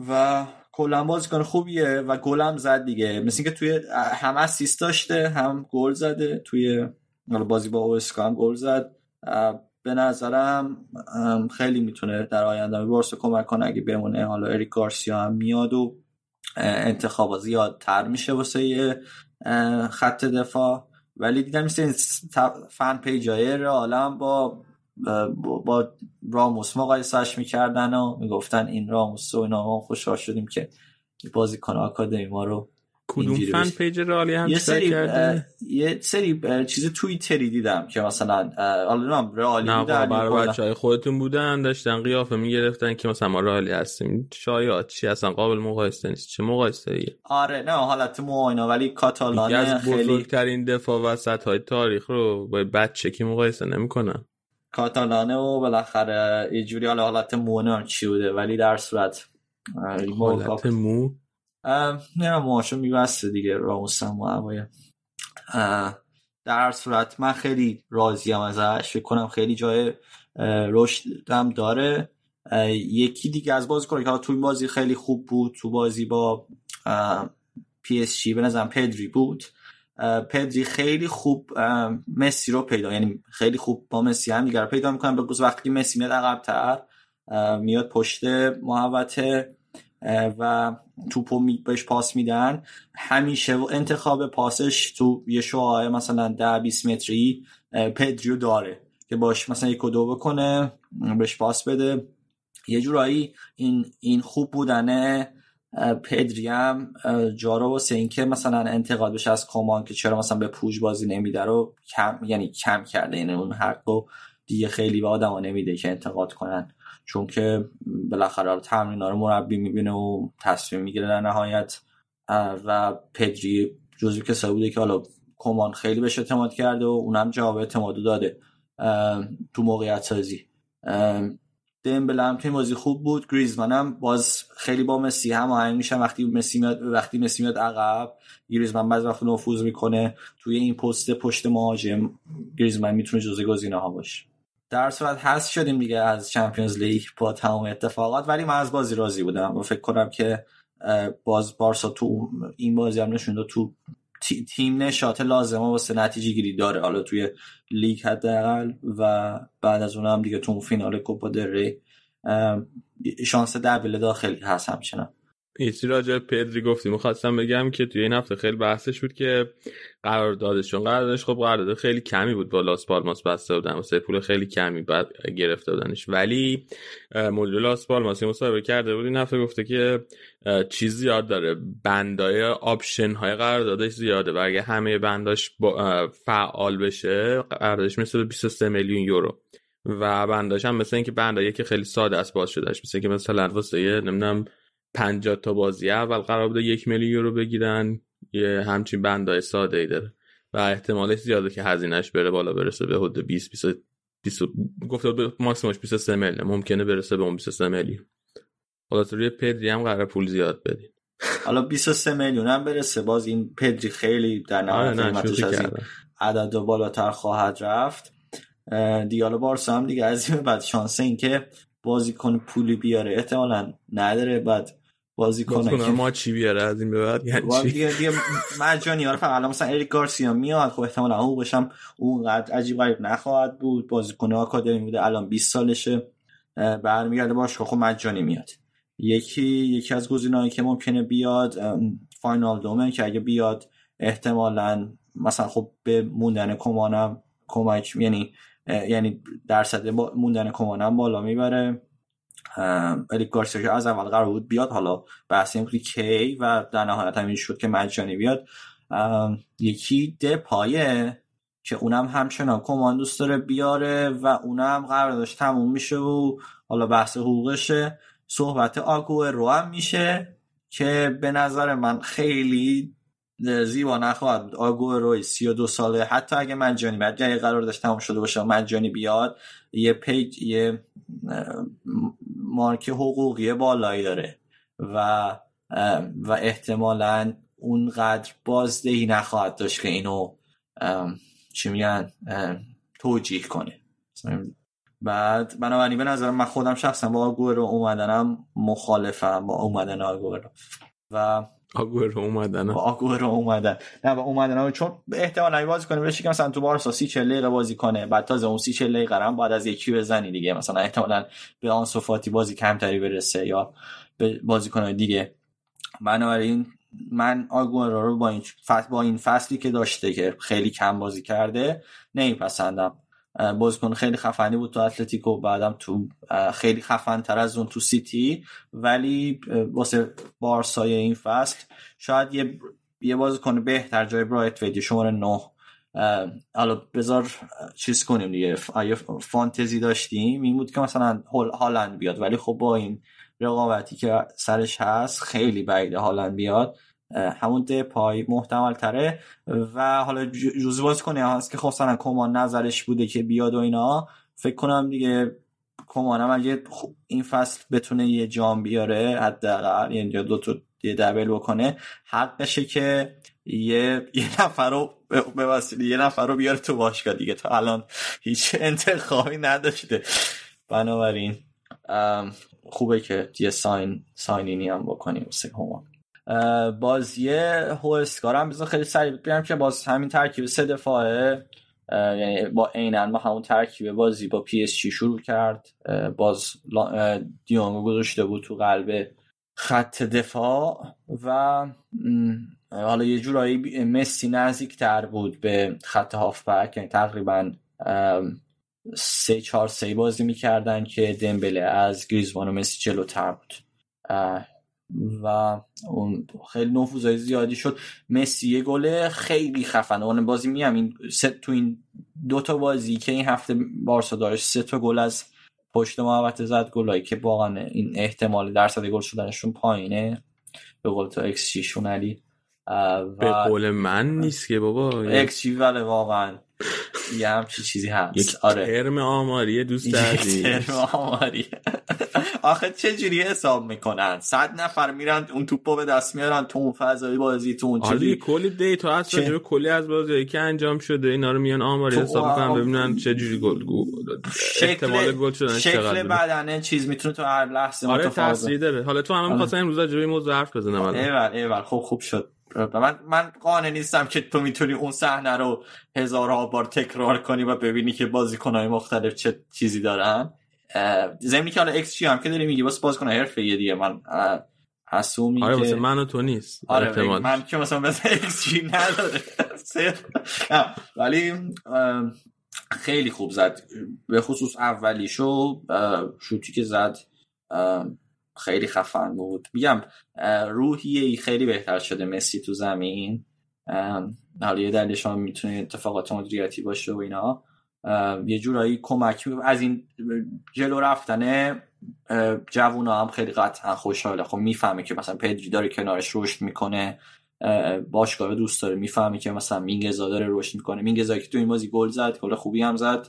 [SPEAKER 9] و کلا بازیکن خوبیه و گلم زد دیگه. مثل اینکه توی هم اسیست داشته هم گل زده. توی بازی با اوسکا هم گل زد. به نظرم خیلی می‌تونه در آینده به بارسا کمک کنه اگه بمونه. حالا اریک گارسیا هم میاد و اه، انتخابا زیادتر میشه واسه خط دفاع. ولی دیدم این فن پیجای رئال هم با با, راموس مقایسهش می‌کردن و می‌گفتن این راموس و اینا ما خوشحال شدیم که بازیکن آکادمی ما رو
[SPEAKER 3] کدوم فن. پیج رالی هم
[SPEAKER 9] یه سری یه سری چیز توییتری دیدم که مثلا حالا رئالی
[SPEAKER 3] نه برای
[SPEAKER 9] یا کلا-
[SPEAKER 3] بچه های خودتون بودن داشتن قیافه می‌گرفتن که مثلا ما رالی هستیم. شایعات چی اصلا قابل مقایسه نیست. چه مقایسه ایه
[SPEAKER 9] آره نه حالت مو اینا ولی
[SPEAKER 3] یکی
[SPEAKER 9] کاتالان
[SPEAKER 3] از
[SPEAKER 9] خیلی
[SPEAKER 3] بزرگترین دفاع وسط های تاریخ رو با بچه که مقایسه نمی‌کنن؟
[SPEAKER 9] کاتالانه و بالاخره یه جوری حالا حالت مو نمی‌دونم چی بوده. ولی در صورت
[SPEAKER 3] حالت مو؟
[SPEAKER 9] نه موهاشو میبسته دیگه راموس هم و هوای. اه، در صورت من خیلی راضیم ازش. فکر کنم خیلی جای اه، رشد هم داره یکی دیگه از بازی کنه که حالا تو این بازی خیلی خوب بود تو بازی با PSG به نظرم پدری بود. پدری خیلی خوب مسی رو پیدا یعنی خیلی خوب با مسی هم دیگر پیدا می‌کنن به وقتی مسی میاد عقبتر میاد پشت محوطه و توپو بهش پاس میدن. همیشه و انتخاب پاسش تو یه شعاع مثلا ده 20 متری پدریو داره که باش مثلا یک و دو بکنه بهش پاس بده. یه جورایی این این خوب بودنه. پدری هم اه، جا رو واسه اینکه مثلا انتقاد بشه از کمان که چرا مثلا به پوج بازی نمیده رو کم یعنی کم کرده یعنی اون حق رو دیگه خیلی به آدما نمیده که انتقاد کنن. چون که بالاخره تمرین رو مربی می‌بینه و تصمیم می‌گیره در نهایت. و پدری جزو کسایی بوده که حالا کمان خیلی بهش اعتماد کرده و اونم جواب اعتمادو داده. تو موقعیت سازی دمبله هم توی بازی خوب بود. گریزمان هم باز خیلی با مسی هم آهنگ میشن. وقتی مسی میاد وقتی مسی میاد عقب گریزمان بعضی وقت نفوذ می‌کنه. توی این پست پشت مهاجم گریزمان می‌تونه جزو گزینه ها باشه. در صورت هست شدیم دیگه از چمپیونز لیگ با تمام اتفاقات. ولی من از بازی راضی بودم. و فکر کنم که باز بارسا تو این بازی هم نشون داد تو تیم نشاط لازمه واسه نتیجه گیری داره. حالا توی لیگ حداقل و بعد از اون هم دیگه تو فینال کوپا ام، شانس دبل داخلی هست همچنان.
[SPEAKER 3] یه راجع پدری گفتیم خواستم بگم که توی این هفته خیلی بحثش بود که قراردادشون قراردادش خب قرارداد خیلی کمی بود با لاس پالماس بسته بودن. واسه پول خیلی کمی بعد گرفته بودنش. ولی مدیر لاس پالماس مصاحبه کرده بود. این هفته گفته که چیز زیاد داره. بندای option های قراردادش زیاده و اگه همه بنداش فعال بشه قراردادش مثل 23 میلیون یورو. و بنداش هم مثل اینکه بندایی که خیلی ساده است باز شدهش. مثل که مثلا واسه نمی‌دونم 50 تا بازی اول قرار بوده یک میلیون یورو بگیرن. یه همچین بندای ساده ای داره. و احتمالش زیاده که هزینهش بره بالا برسه به حدود 20 20 20 گفته بود به ماکسیمومش 23 میلیون. ممکنه برسه به اون 23 میلیون. حالا تو روی پدری هم قرار پول زیاد بدین
[SPEAKER 9] حالا 23 میلیون هم برسه. باز این پدری خیلی در
[SPEAKER 3] آره
[SPEAKER 9] نهایت
[SPEAKER 3] نه
[SPEAKER 9] قیمتش از این عدد بالاتر خواهد رفت. حالا بارسا هم دیگه از این بعد شانس این که بازیکن پولی بیاره احتمالا نداره. بعد بازیکن
[SPEAKER 3] بازیکن ما چی بیاره از این به بعد؟ یعنی
[SPEAKER 9] دیگه دیگه مجانی ها فقط الان مثلا اریک گارسیا میاد. خب احتمالا حقوقش هم اونقدر عجیب غریب نخواهد بود. بازیکن آکادمی بوده. الان 20 سالشه. برمیگرده باش. خب مجانی میاد. یکی یکی از گزینه‌هایی که ممکنه بیاد فاینال دومه که اگه بیاد احتمالا مثلا خب به موندن کمانم کمک یعنی یعنی درصد موندن کمانم بالا می‌بره. اریک گارسیا از اول قرار بود بیاد حالا بحث این کی و در نهایت همین شد که مجانی بیاد. یکی دپایه که اونم همچنان کمان دوست داره بیاره و اونم قراردادش تموم میشه و حالا بحث حقوقشه. صحبت آگو رو هم میشه که به نظر من خیلی زیبا نخواهد بود. آگو روی سی و دو ساله. حتی اگه مجانی بعد قرار داشت تمام شده باشه مجانی بیاد یه پیج یه اه، مارک حقوقی بالایی داره و و احتمالا اونقدر بازدهی نخواهد داشت که اینو چی میگن توجیه کنه. بعد بنابراین به نظر من خودم شخصا با آگورو اومدنم مخالفم با اومدن آگورو و
[SPEAKER 3] آگور اومدن.
[SPEAKER 9] با آگورو اومدن. نه با اومدن. چون احتمالاً بازی کنه بشه که مثلا تو بارسا سی چل دقیقه بازی کنه. بعد تازه اون سی چل دقیقه هم بعد از یکی بزنی دیگه. مثلا احتمالاً به آن صفاتی بازی کمتری برسه یا به بازیکن‌های دیگه. بنابراین من آگورو رو با این فصل با این فصلی که داشته که خیلی کم بازی کرده نمیپسندم. بازیکن خیلی خفنی بود تو اتلتیکو بعدم تو خیلی خفن تر از اون تو سیتی. ولی واسه بارسای این فصل شاید یه یه بازیکن بهتر جای برایت شماره 9 اه، حالا بذار چیز کنیم دیگه. فانتزی داشتیم؟ این بود که مثلا هالند بیاد. ولی خب با این رقابتی که سرش هست خیلی بعیده هالند بیاد. همون پای محتمل تره. و حالا جزو باز کنه هست که خب مثلا کمان نظرش بوده که بیاد و اینا. فکر کنم دیگه کمان هم اگه خب این فصل بتونه یه جام بیاره حداقل یعنی دو تا یه دبل بکنه حقشه که یه یه نفر رو به- وسیله یه نفر رو بیاره تو باشگاه دیگه. تا الان هیچ انتخابی نداشته. بنابراین خوبه که یه ساین ساینینی هم بکنیم. واسه کمان اه، بازی هوسکار هم بذار خیلی سریع بگم که باز همین ترکیب سه دفاعه یعنی با عینا با همون ترکیب بازی با پی اس شروع کرد. باز دیونگو گذاشته بود تو قلب خط دفاع و حالا یه جورایی مسی نزدیک تر بود به خط هافبک یعنی تقریبا سه چهار سه بازی می‌کردن که دمبله از گریزمان و مسی جلوتر بود. و اون خیلی نفوذهای زیادی شد. مسی یه گله خیلی خفنه. اون بازی میام این سه تو این دو تا بازی که این هفته بارسا داشت سه تا گل از پشت محوطه زد. گلایی که واقعا این احتمال درصد گل شدنشون پایینه. به قول تو ایکس جی شون علی اه،
[SPEAKER 3] به
[SPEAKER 9] و
[SPEAKER 3] قول من نیست که بابا.
[SPEAKER 9] ایکس ولی واقعا. یه همچی چیزی
[SPEAKER 3] یک
[SPEAKER 9] هست آره.
[SPEAKER 3] ترم آماری دوست عزیز.
[SPEAKER 9] یک ترم آماری. آخه چه جوری حساب می‌کنن؟ صد نفر میرن اون توپو به دست میارن تو اون فضای بازی تو اون
[SPEAKER 3] آره کلی data هست؟ راجع به کلی از بازیایی که انجام شده اینا رو میان آماری حساب می‌کنن ببینن چه جوری گل احتمال گل شدنش
[SPEAKER 9] شکل. بدنه چیز می‌تونه تو هر لحظه
[SPEAKER 3] آره تاثیر داره. حالا تو هم
[SPEAKER 9] آره.
[SPEAKER 3] می‌خواستم امروز راجع به موضوع حرف بزنم.
[SPEAKER 9] ایول ایول. خوب خوب شد. من من قانع نیستم که تو می‌تونی اون صحنه رو هزارها بار تکرار کنی و ببینی که بازیکنهای مختلف چه چیزی دارن. ضمنی که حالا ایکس هم که داری میگی واسه بازیکن حرفه‌ای دیگه. من حسومی
[SPEAKER 3] آره
[SPEAKER 9] که
[SPEAKER 3] من و تو نیست.
[SPEAKER 9] آره
[SPEAKER 3] احتمال.
[SPEAKER 9] من که مثلا مثل ایکس جی نداره. ولی خیلی خوب زد. به خصوص اولیشو شوتی که زد خیلی خفن بود. میگم روحیه خیلی بهتر شده مسی تو زمین. حالا یه دلیلش هم می‌تونه اتفاقات مدیریتی باشه و اینا. یه جورایی کمک از این جلو رفتن جوونا هم خیلی قطعا خوشحاله. خب می‌فهمه که مثلا پدری داره کنارش رشد می‌کنه. باشگاه دوست داره. می‌فهمه که مثلا مینگزا داره رشد می‌کنه. مینگزا که تو این بازی گل زد گل خوبی هم زد.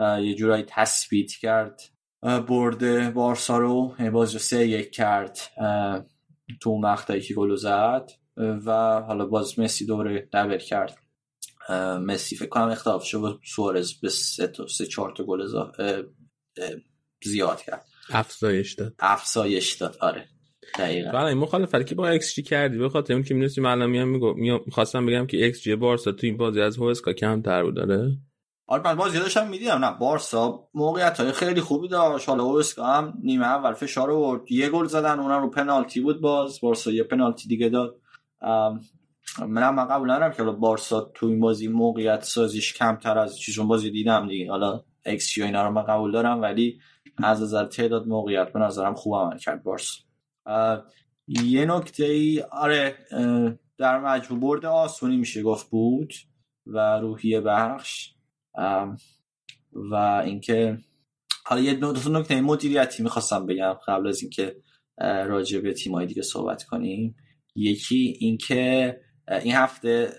[SPEAKER 9] یه جورایی تثبیت کرد. برده بارسا رو یعنی بازی رو سه یک کرد تو اون مقطعی که گل رو زد و حالا باز مسی دوره دبل کرد. مسی فکر کنم اختلاف شد سوارز به سه تا سه چهار تا گل زیاد کرد.
[SPEAKER 3] افزایش داد.
[SPEAKER 9] افزایش داد آره. دقیقا.
[SPEAKER 3] این مخالفتی که با ایکس جی کردی به خاطر اینکه می‌دونستیم الان میام میگم می‌خواستم بگم که ایکس جی بارسا تو این بازی از هوسکا کمتر بود داره
[SPEAKER 9] آره من بازی داشتم می‌دیدم نه بارسا موقعیت های خیلی خوبی داشت. حالا هوسکا هم نیمه اول فشار آورد. یه گل زدن اونم رو پنالتی بود باز. بارسا یه پنالتی دیگه داد. منم من قبول ندارم که بارسا تو این بازی موقعیت سازیش کمتر از چیزون بازی دیدم دیگه. حالا ایکس و اینا رو من قبول دارم ولی از نظر تعداد موقعیت به نظرم خوب عمل کرد بارسا. یه نکته ای آره در مجموع برد آسونی میشه گفت بود و روحیه بخش. و اینکه حالا یه دو نکته مدیریتی می‌خواستم بگم قبل از اینکه راجع به تیمای دیگه صحبت کنیم. یکی اینکه این هفته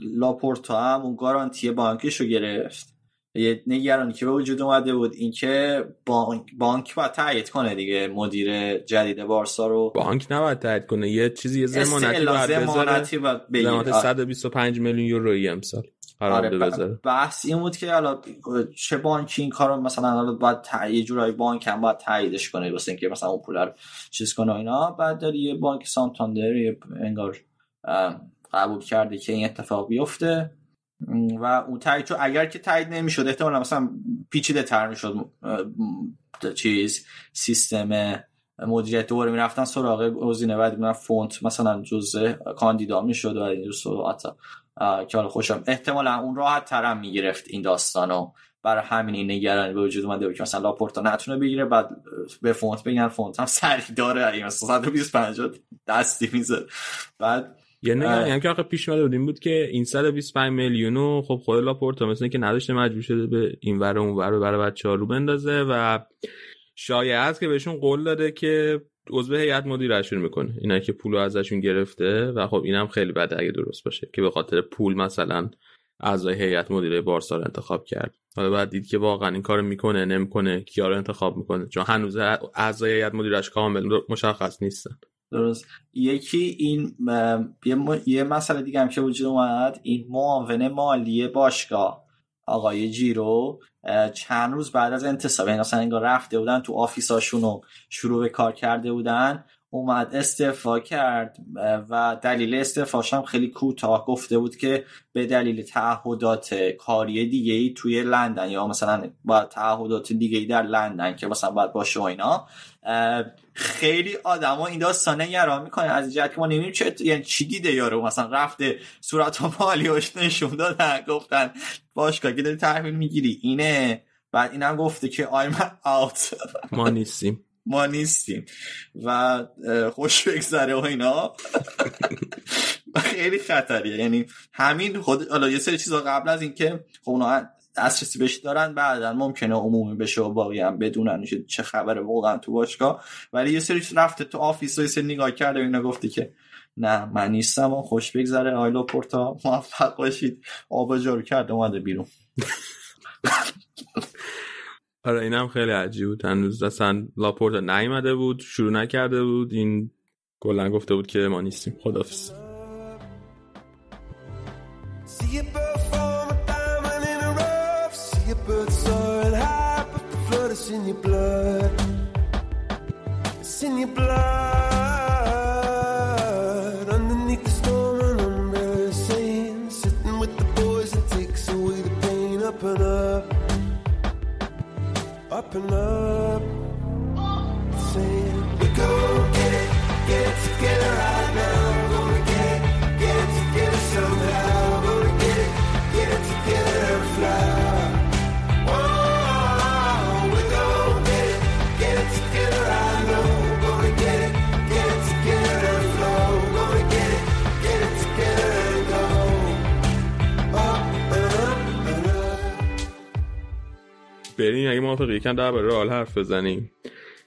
[SPEAKER 9] لاپورتا هم اون گارانتی بانکش رو گرفت. یه نگرانی که به وجود اومده بود اینکه بانک بانک باید تایید کنه دیگه مدیر جدید بارسا رو.
[SPEAKER 3] بانک نباید تایید کنه یه چیزی یه
[SPEAKER 9] استعلا
[SPEAKER 3] باید بذاره.
[SPEAKER 9] زمانتی باید بگیر.
[SPEAKER 3] زمانت
[SPEAKER 9] آره.
[SPEAKER 3] 125 میلیون یورویی امسال.
[SPEAKER 9] آره
[SPEAKER 3] بذاره.
[SPEAKER 9] بحث این بود که حالا چه بانکی این کارو مثلا حالا باید تا- یه جورایی بانک هم باید تاییدش کنه واسه اینکه مثلا اون پول رو چیز کنه اینا. بعد داری یه بانک سانتاندر یه انگار قبول کرده که این اتفاق بیفته. و اون تایید چون اگر که تایید نمی‌شد احتمالا مثلا پیچیده تر می‌شد چیز سیستم مدیریت دوباره می‌رفتن سراغ گزینه بعد می‌رفت فونت مثلا جزء کاندیدا می‌شد و این که حالا خوشم احتمالا اون راحت ترم می‌گرفت این داستانو برای همین این نگرانی به وجود اومده بود که مثلا لاپورتا نتونه بگیره بعد به فونت بگن فونت هم سری داره مثلا 125 دستی میزه بعد
[SPEAKER 3] یه نگرانی. هم که آخه پیش اومده بود این بود که این 125 میلیونو خب خود لاپورتا مثل که نداشته مجبور شده به این ور و اون ور برای بچه ها رو بندازه و شایعه هست که بهشون قول داده که عضو هیئت مدیرشون می‌کنه. اینا که پولو ازشون گرفته و خب اینم خیلی بده اگه درست باشه که به خاطر پول مثلا اعضای هیئت مدیره بارسا رو انتخاب کرد. حالا باید دید که واقعا این کارو می‌کنه نمی‌کنه کیا رو انتخاب می‌کنه؟ چون هنوز اعضای هیئت مدیرش کامل مشخص نیستن.
[SPEAKER 9] درست. یکی این یه, م- یه مسئله دیگه هم که وجود اومد این معاون مالی باشگاه. آقای جیرو چند روز بعد از انتصاب یعنی مثلا انگار رفته بودن تو آفیساشون رو شروع به کار کرده بودن اومد استعفا کرد و دلیل استعفاش هم خیلی کوتاه گفته بود که به دلیل تعهدات کاری دیگه ای توی لندن یا مثلا با تعهدات دیگه ای در لندن که مثلا باید باشه و اینا خیلی آدما این داستان نگران می‌کنه از جهت که ما نمی‌دونیم چه یعنی چی دیده یارو؟ مثلا رفته صورت مالیاش نشون دادن. گفتن باشگاه که داری تحویل می‌گیری. اینه. بعد اینم گفته که I'm out.
[SPEAKER 3] ما نیستیم.
[SPEAKER 9] ما نیستیم. و خوش بگذره و اینا. خیلی خطریه. یعنی همین خود حالا یه سری چیزا قبل از اینکه خب اونا دسترسی بهش دارن بعدا ممکنه عمومی بشه و باقی هم بدونن چه- چه خبره واقعا تو باشگاه. ولی یه سری رفته تو office و یه سری نگاه کرده و اینا گفته که نه من نیستم و خوش بگذره آقای لاپورتا موفق باشید. آب و جارو کرده اومده بیرون.
[SPEAKER 3] آره اینم خیلی عجیب بود. هنوز اصلا لاپورتا نیومده بود شروع نکرده بود. این کلا گفته بود که ما نیستیم. خدافظ
[SPEAKER 10] flood in your blood. It's in your blood. Underneath the storm and under the sand, sitting with the boys, it takes away the pain. Up and up, up and up.
[SPEAKER 3] بریم اگه موافق یکم درباره رئال حرف بزنیم.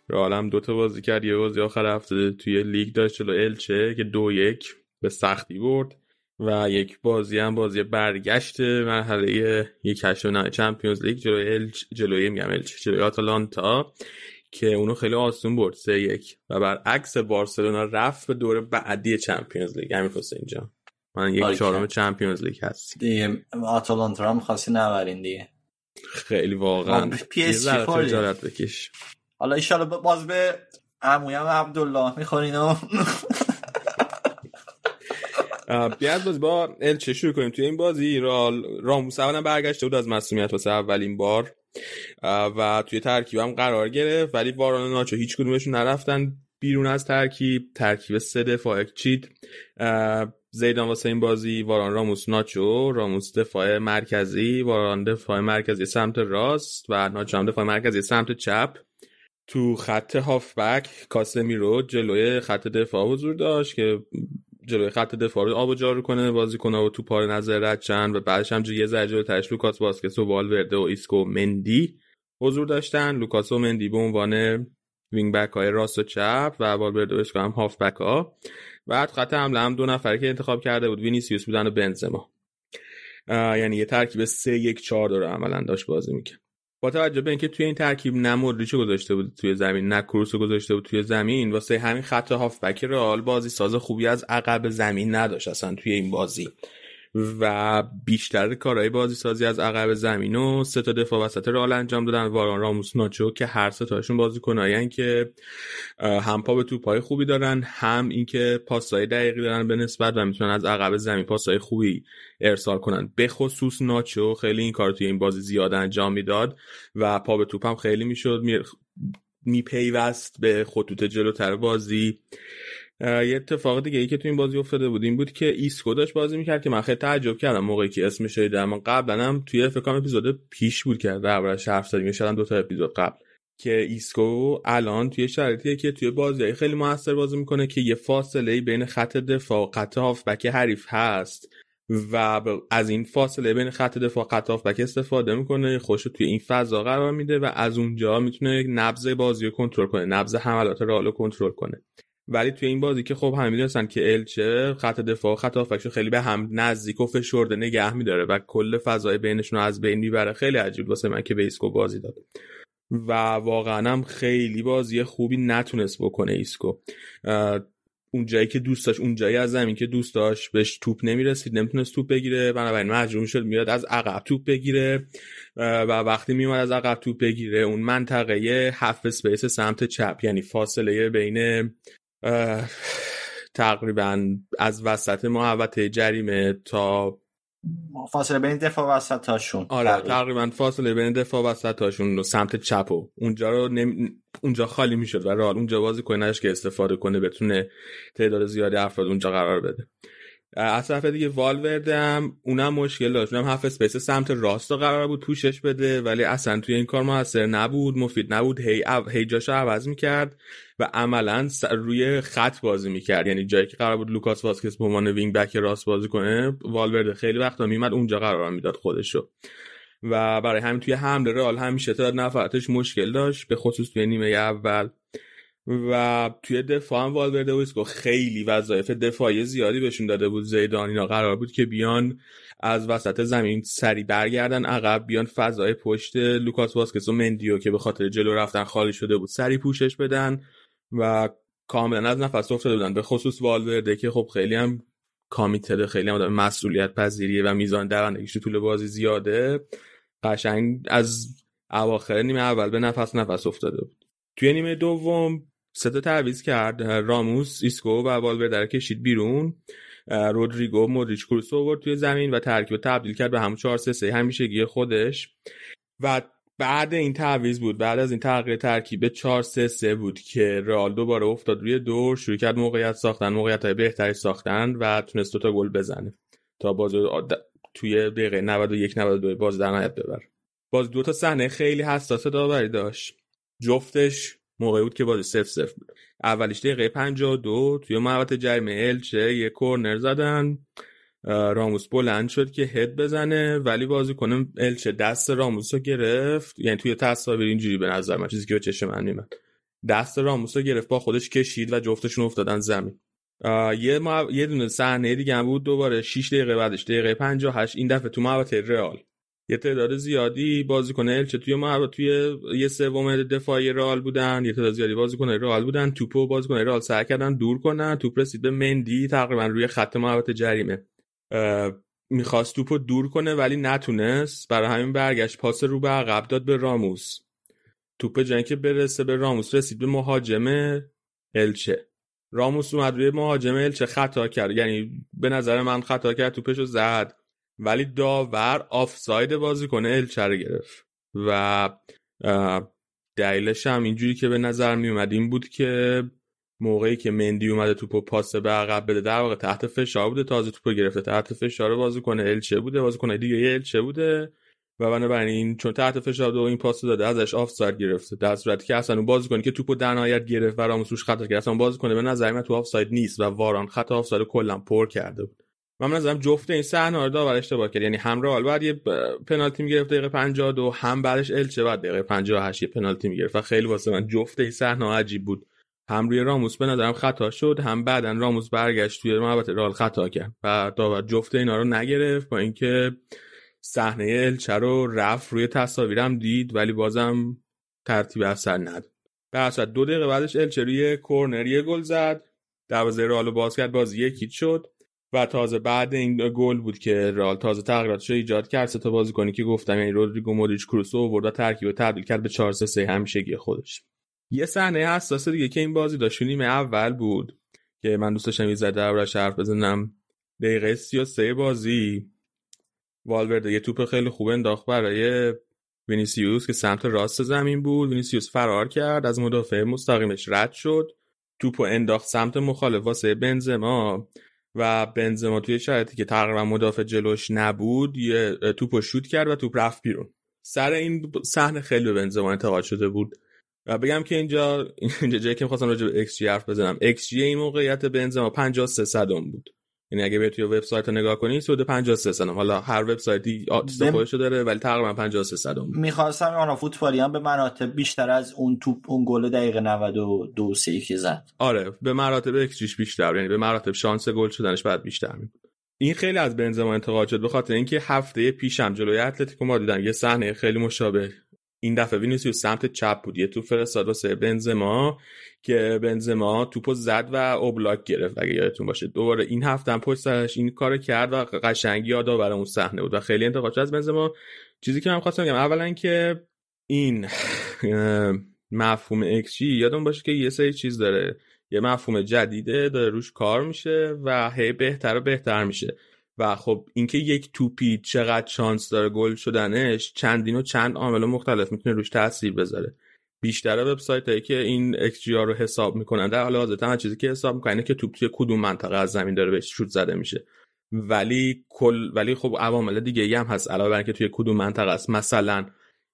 [SPEAKER 3] رئال هم دو تا بازی کرد یه بازی آخر هفته توی لیگ داشت جلو الچه که دو یک به سختی برد و یک بازی هم بازی برگشت مرحله یک هشتم Champions League جلوی الچ جلوی میگم الچ جلوی آتالانتا که اونو خیلی آسون برد سه یک. و برعکس بارسلونا رفت به دور بعدی Champions League. همین حسین جان من یک. چهارم Champions League هست
[SPEAKER 9] دیگه آتالانتا هم خواستی نبرین دیگه.
[SPEAKER 3] خیلی واقعا
[SPEAKER 9] پی اس.
[SPEAKER 3] خجالت بکش.
[SPEAKER 9] حالا ایشالا باز به عمویم عبدالله می‌خورین و
[SPEAKER 3] بیاد باز با الچه شروع کنیم؟ توی این بازی رال راموس اولا برگشته بود از مسئولیت واسه اولین بار. و توی ترکیب هم قرار گرفت ولی واران و ناچو هیچ کدومشون نرفتن بیرون از ترکیب. ترکیب سه دفاع چید زیدان واسه این بازی واران راموس ناچو راموس دفاع مرکزی واران دفاع مرکزی سمت راست و ناچو هم دفاع مرکزی سمت چپ. تو خط هافبک کاسمیرو جلوی خط دفاع حضور داشت که جلوی خط دفاع رو آب و جارو کنه بازیکن‌ها و تو پار نظر رد چند و بعدش هم یه ذره جلوترش لوکاس واسکس و والورده و ایسکو مندی حضور داشتن. لوکاس و مندی به عنوان وینگ بک های راست و چپ و والورده و ایسکو هم هاف بک ها بعد خط حمله هم دو نفره که انتخاب کرده بود وینیسیوس بودن و بنزما. یعنی یه ترکیب سه یک چهار داره عملا داشت بازی می‌کرد. با توجه به اینکه توی این ترکیب نه مودریچو گذاشته بود توی زمین نه کروسو گذاشته بود توی زمین واسه همین خط هافبک رئال بازی ساز خوبی از عقب زمین نداشت اصلا توی این بازی. و بیشتر کارهای بازی سازی از عقب زمین و سه تا دفاع وسط رئال انجام دادن. واران راموس ناچو که هر سه تاشون بازیکنایی که هم پا به توپای خوبی دارن هم اینکه پاسای دقیقی دارن به نسبت و می‌تونن از عقب زمین پاسای خوبی ارسال کنن. به خصوص ناچو خیلی این کار توی این بازی زیاد انجام می‌داد و پا به توپ هم خیلی می‌شد می... میپیوست به خطوط جلوتر بازی. یه اتفاق دیگه ای که تو این بازی افتاده بود این بود که ایسکو داشت بازی می‌کرد که من خیلی تعجب کردم موقعی که اسمش رو دیدم. قبلا هم توی فکر کنم اپیزود پیش بود که دربارش حرف زدیم هم دو تا اپیزود قبل که ایسکو الان توی شرایطیه که توی بازی خیلی موثر بازی می‌کنه که یه فاصله بین خط دفاع و خط هافبک حریف هست و از این فاصله بین خط دفاع و خط هافبک استفاده می‌کنه خودشو توی این فضا قرار میده و از اونجا می‌تونه نبض بازی رو کنترل کنه نبض حملات رو کنترل کنه. ولی توی این بازی که خب همه می‌دونستن که الچه خط دفاع خط هافبکش رو خیلی به هم نزدیک و فشرده نگه میداره و کل فضای بینشون رو از بین می‌بره. خیلی عجیب واسه من که به ایسکو بازی داد. و واقعا هم خیلی بازی خوبی نتونست بکنه ایسکو. اون جایی که دوست داشت اون جایی از زمین که دوست داشت بهش توپ نمی‌رسید نمی‌تونست توپ بگیره. بنابراین مجبور شد میاد از عقب توپ بگیره. و وقتی میومد از عقب توپ بگیره اون منطقه half space سمت چپ یعنی فاصله بین تقریبا از وسط محوطه جریمه تا
[SPEAKER 9] فاصله بین دفاع وسطاشون
[SPEAKER 3] آره
[SPEAKER 9] تقریبا.
[SPEAKER 3] تقریبا فاصله بین دفاع وسطاشون سمت چپ و اونجا رو نمی... اونجا خالی می‌شد و رئال اونجا بازی کنه که استفاده کنه بتونه تعداد زیادی افراد اونجا قرار بده. از طرف دیگه والورده هم اونم مشکل داشت. اونم half space سمت راست قرار بود پوشش بده ولی اصلا توی این کار موثر نبود مفید نبود. هی, او... هی جاشو عوض می‌کرد و عملا روی خط بازی می‌کرد. یعنی جایی که قرار بود لوکاس واسکس به عنوان wing back راست بازی کنه والورده خیلی وقتا میمد اونجا قرار می‌داد خودشو. و برای همین توی حمله رئال همیشه تعداد نفراتش مشکل داشت به خصوص توی نیمه اول. و توی دفاع هم والورده و خیلی وظایف دفاعی زیادی بهشون داده بود. زیدان اینا قرار بود که بیان از وسط زمین سری برگردن عقب بیان فضای پشت لوکاس واسکس و مندیو که به خاطر جلو رفتن خالی شده بود سری پوشش بدن و کاملا از نفس افتاده بودن. به خصوص والورده که خب خیلی هم committed خیلی هم مسئولیت پذیریه و میزان دوندگیش تو طول بازی زیاده. قشنگ از اواخر نیمه اول به نفس نفس افتاده بود. توی نیمه دوم سه تا تعویض کرد. راموس ایسکو و والورده رو کشید بیرون. رودریگو مودریچ کروس رو آورد توی زمین و ترکیب تبدیل کرد به همون 4 3 3 همیشگی خودش. و بعد این تعویض بود. بعد از این تغییر ترکیب 4 3 3 بود که رئال دوباره افتاد روی دور شروع کرد موقعیت ساختن موقعیت های بهتری ساختن و تونست دو تا گل بزنه تا باز توی دقیقه 91 92 باز در نهایت ببر باز دو تا صحنه خیلی حساس داوری داشت. جفتش موقعی بود که بازی سف سف بود. اولیش دقیقه 52 توی محوطه جریمه الچه یه کورنر زدن. راموس بلند شد که هد بزنه ولی بازیکن الچه دست راموس رو گرفت. یعنی توی تصاویر اینجوری به نظر من چیزی که به چشم من میمد دست راموس رو گرفت با خودش کشید و جفتشون افتادن زمین. یه ما... یه دونه صحنه دیگه هم بود دوباره 6 دقیقه بعدش دقیقه 58 این دفعه تو محوطه رئال. یه تعداد زیادی بازیکن الچه توی محوطه توی یه سوم دفاعی رئال بودن یه تعداد زیادی بازیکن رئال بودن. توپو بازیکن رئال سعی کردن دور کنن. توپ رسید به مندی تقریبا روی خط محوطه جریمه. می‌خواست توپو دور کنه ولی نتونست. برای همین برگشت پاس رو به عقب داد به راموس. توپ جنگ برسه به راموس رسید به مهاجم الچه راموس اومد روی مهاجم الچه خطا کرد. یعنی به نظر من خطا کرد توپشو زد. ولی داور آفساید بازیکن الچه رو گرفت. و دلیلش هم اینجوری که به نظر می اومد این بود که موقعی که مندی اومده توپو پاس به عقب بده در واقع تحت فشار بوده تازه توپو گرفته. تحت فشار بازیکن الچه بوده بازیکن دیگه الچه بوده. و بنابراین چون تحت فشار بوده این پاس داده ازش آفساید گرفته. در صورتی که اصلا اون بازیکنی که توپو در نهایت گرفت و راموس روش خطا کرد اصلا بازیکن به نظر من تو آفساید نیست و واران خط آفساید کلا پر کرده بود. من نظرم جفت این صحنه رو داور اشتباه کرد. یعنی هم رئال بعد یه پنالتی می‌گرفت دقیقه 52 هم بعدش الچه بعد دقیقه 58 یه پنالتی می‌گرفت. و خیلی واسه من جفت این صحنه عجیب بود. هم روی راموس به نظرم خطا شد هم بعدا راموس برگشت توی محوطه رئال خطا کرد. و داور جفت اینا رو نگرفت با اینکه صحنه الچه رو رفت روی تصاویرم دید ولی بازم ترتیب اثر نداد. به دو دقیقه بعدش الچه روی کورنر یه گل زد. دروازه رئال باز کرد بازی یکی شد. و تازه بعد این گل بود که رئال تازه تغییراتش ایجاد کرد. سه تا بازیکنی که گفتم یعنی رودریگو مودریچ کروسو آورد و ترکیب تبدیل کرد به 4 3 همیشگی خودش. یه صحنه حساس دیگه که این بازی داشت نیمه اول بود که من دوست داشتم یه ذره دربارش حرف بزنم. دقیقه 33 بازی. والورده یه توپ خیلی خوب انداخت برای وینیسیوس که سمت راست زمین بود. وینیسیوس فرار کرد از مدافع مستقیمش رد شد. توپو انداخت سمت مخالف واسه بنزما. و بنزما توی شرایطی که تقریبا مدافع جلوش نبود یه توپو شوت کرد و توپ رفت بیرون. سر این صحنه خیلی به بنزما انتقاد شده بود. و بگم که اینجا اینجا جایی که می‌خواستم راجع به جی حرف بزنم. جی این موقعیت بنزما 53 صدم بود. یعنی اگه به توی وبسایت رو نگاه کنی حدود 53 صدم حالا هر وبسایتی آتیست
[SPEAKER 9] بم...
[SPEAKER 3] خودشو داره ولی تقریبا 53 صدم
[SPEAKER 9] می‌خواستم آنا فوتبالی هم به مراتب بیشتر از اون توپ اون گل دقیقه 92 3 که زد.
[SPEAKER 3] آره به مراتب ایکس جیش بیشتر یعنی به مراتب شانس گل شدنش بعد بیشتر می این خیلی از بنزما انتقاد شد به خاطر اینکه هفته پیشم جلوی اتلتیکو ما دیدم یه صحنه خیلی مشابه. این دفعه وینیسیوس سمت چپ بود. یه توپ فرستاد واسه بنزما که بنزما توپو زد و اوبلاک گرفت اگه یادتون باشه. دوباره این هفته هم پشت سرش این کارو کرد و قشنگی یادآور اون صحنه بود و خیلی انتقاد از بنزما چیزی که من خواستم بگم اولا که این مفهوم xG یادتون باشه که یه سری چیز داره. یه مفهوم جدیده داره روش کار میشه و هی بهتر و بهتر میشه. و خب اینکه یک توپی چقدر شانس داره گل شدنش چندین و چند عامل مختلف می‌تونه روش تاثیر بذاره. بیشتر وبسایت هایی که این جی رو حساب می‌کنن در حال حاضر تنها چیزی که حساب می‌کنن که توپ توی کدوم منطقه از زمین داره بهش شوت زده میشه. ولی کل ولی خب عوامل دیگه هم هست علاوه بر اینکه توی کدوم منطقه است. مثلا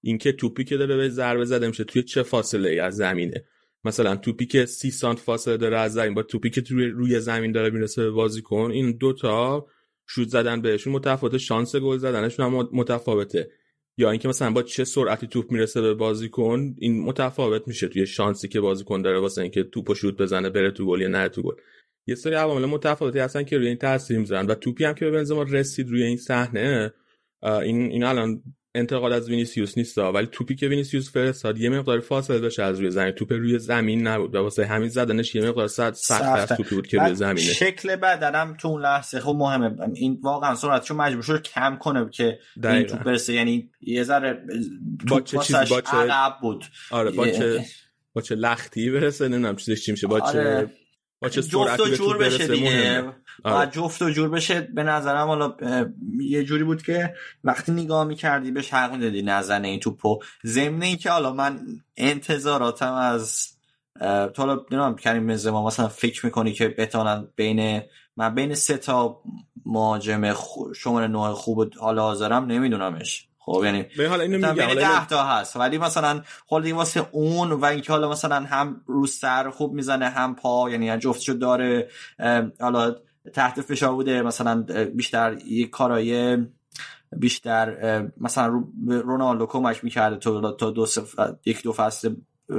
[SPEAKER 3] اینکه توپی که داره به ضربه زده میشه توی چه فاصله ای از زمینه؟ مثلا توپی که 30 سانت فاصله داره از زمین با توپی که روی روی زمین داره می‌رسه به بازیکن این دوتا شوت زدن بهشون متفاوته شانس گل زدنشون هم متفاوته. یا اینکه مثلا با چه سرعتی توپ می‌رسه به بازیکن این متفاوت میشه توی شانسی که بازیکن داره واسه اینکه توپو شوت بزنه بره تو گل یا نه تو گل. یه سری عوامل متفاوتی هستن که روی این تاثیر می‌ذارن. و توپی هم که به بنزما رسید روی این صحنه این این الان انتقاد از وینیسیوس نیست ولی توپی که وینیسیوس فرستاد یه مقدار فاصله داشت از روی زمین. توپ روی زمین نبود و واسه همین زدنش یه مقدار سخت سخت از توپی بود که روی زمینه.
[SPEAKER 9] شکل بدنم تو اون لحظه خب مهمه. این واقعا سرعتشو مجبور شد کم کنه که
[SPEAKER 3] دقیقا.
[SPEAKER 9] این توپ برسه. یعنی یه ذره
[SPEAKER 3] با چه چیزی؟ با چه
[SPEAKER 9] عقب بود.
[SPEAKER 3] آره با چه با چه لختی برسه؟ نمی‌دونم چیزش چی میشه. با چه
[SPEAKER 9] آره.
[SPEAKER 3] با چه
[SPEAKER 9] جفت و جور بشه دیگه.
[SPEAKER 3] مهمه. آره.
[SPEAKER 9] جفت و جور بشه به نظرم حالا یه جوری بود که وقتی نگاه می‌کردی بهش حق می‌دادی نزنه این توپو. ضمن این که حالا من انتظاراتم از تو حالا نمی‌دونم کریم بنزما مثلا فکر می‌کنی که بتونن بین من بین سه تا مهاجم خو- شماره نوع خوب حال حاضرم؟ نمیدونمش. خب یعنی
[SPEAKER 3] به حالا اینو میگم
[SPEAKER 9] بین
[SPEAKER 3] حالا
[SPEAKER 9] ده تا هست. ولی مثلا این واسه اون و اینکه حالا مثلا هم رو سر خوب می‌زنه هم پا یعنی جفتشو داره حالا تحت فشار بوده مثلا بیشتر یه کارای بیشتر مثلا رو رونالدو کمک می‌کرده تا تا دو. یک دو فصل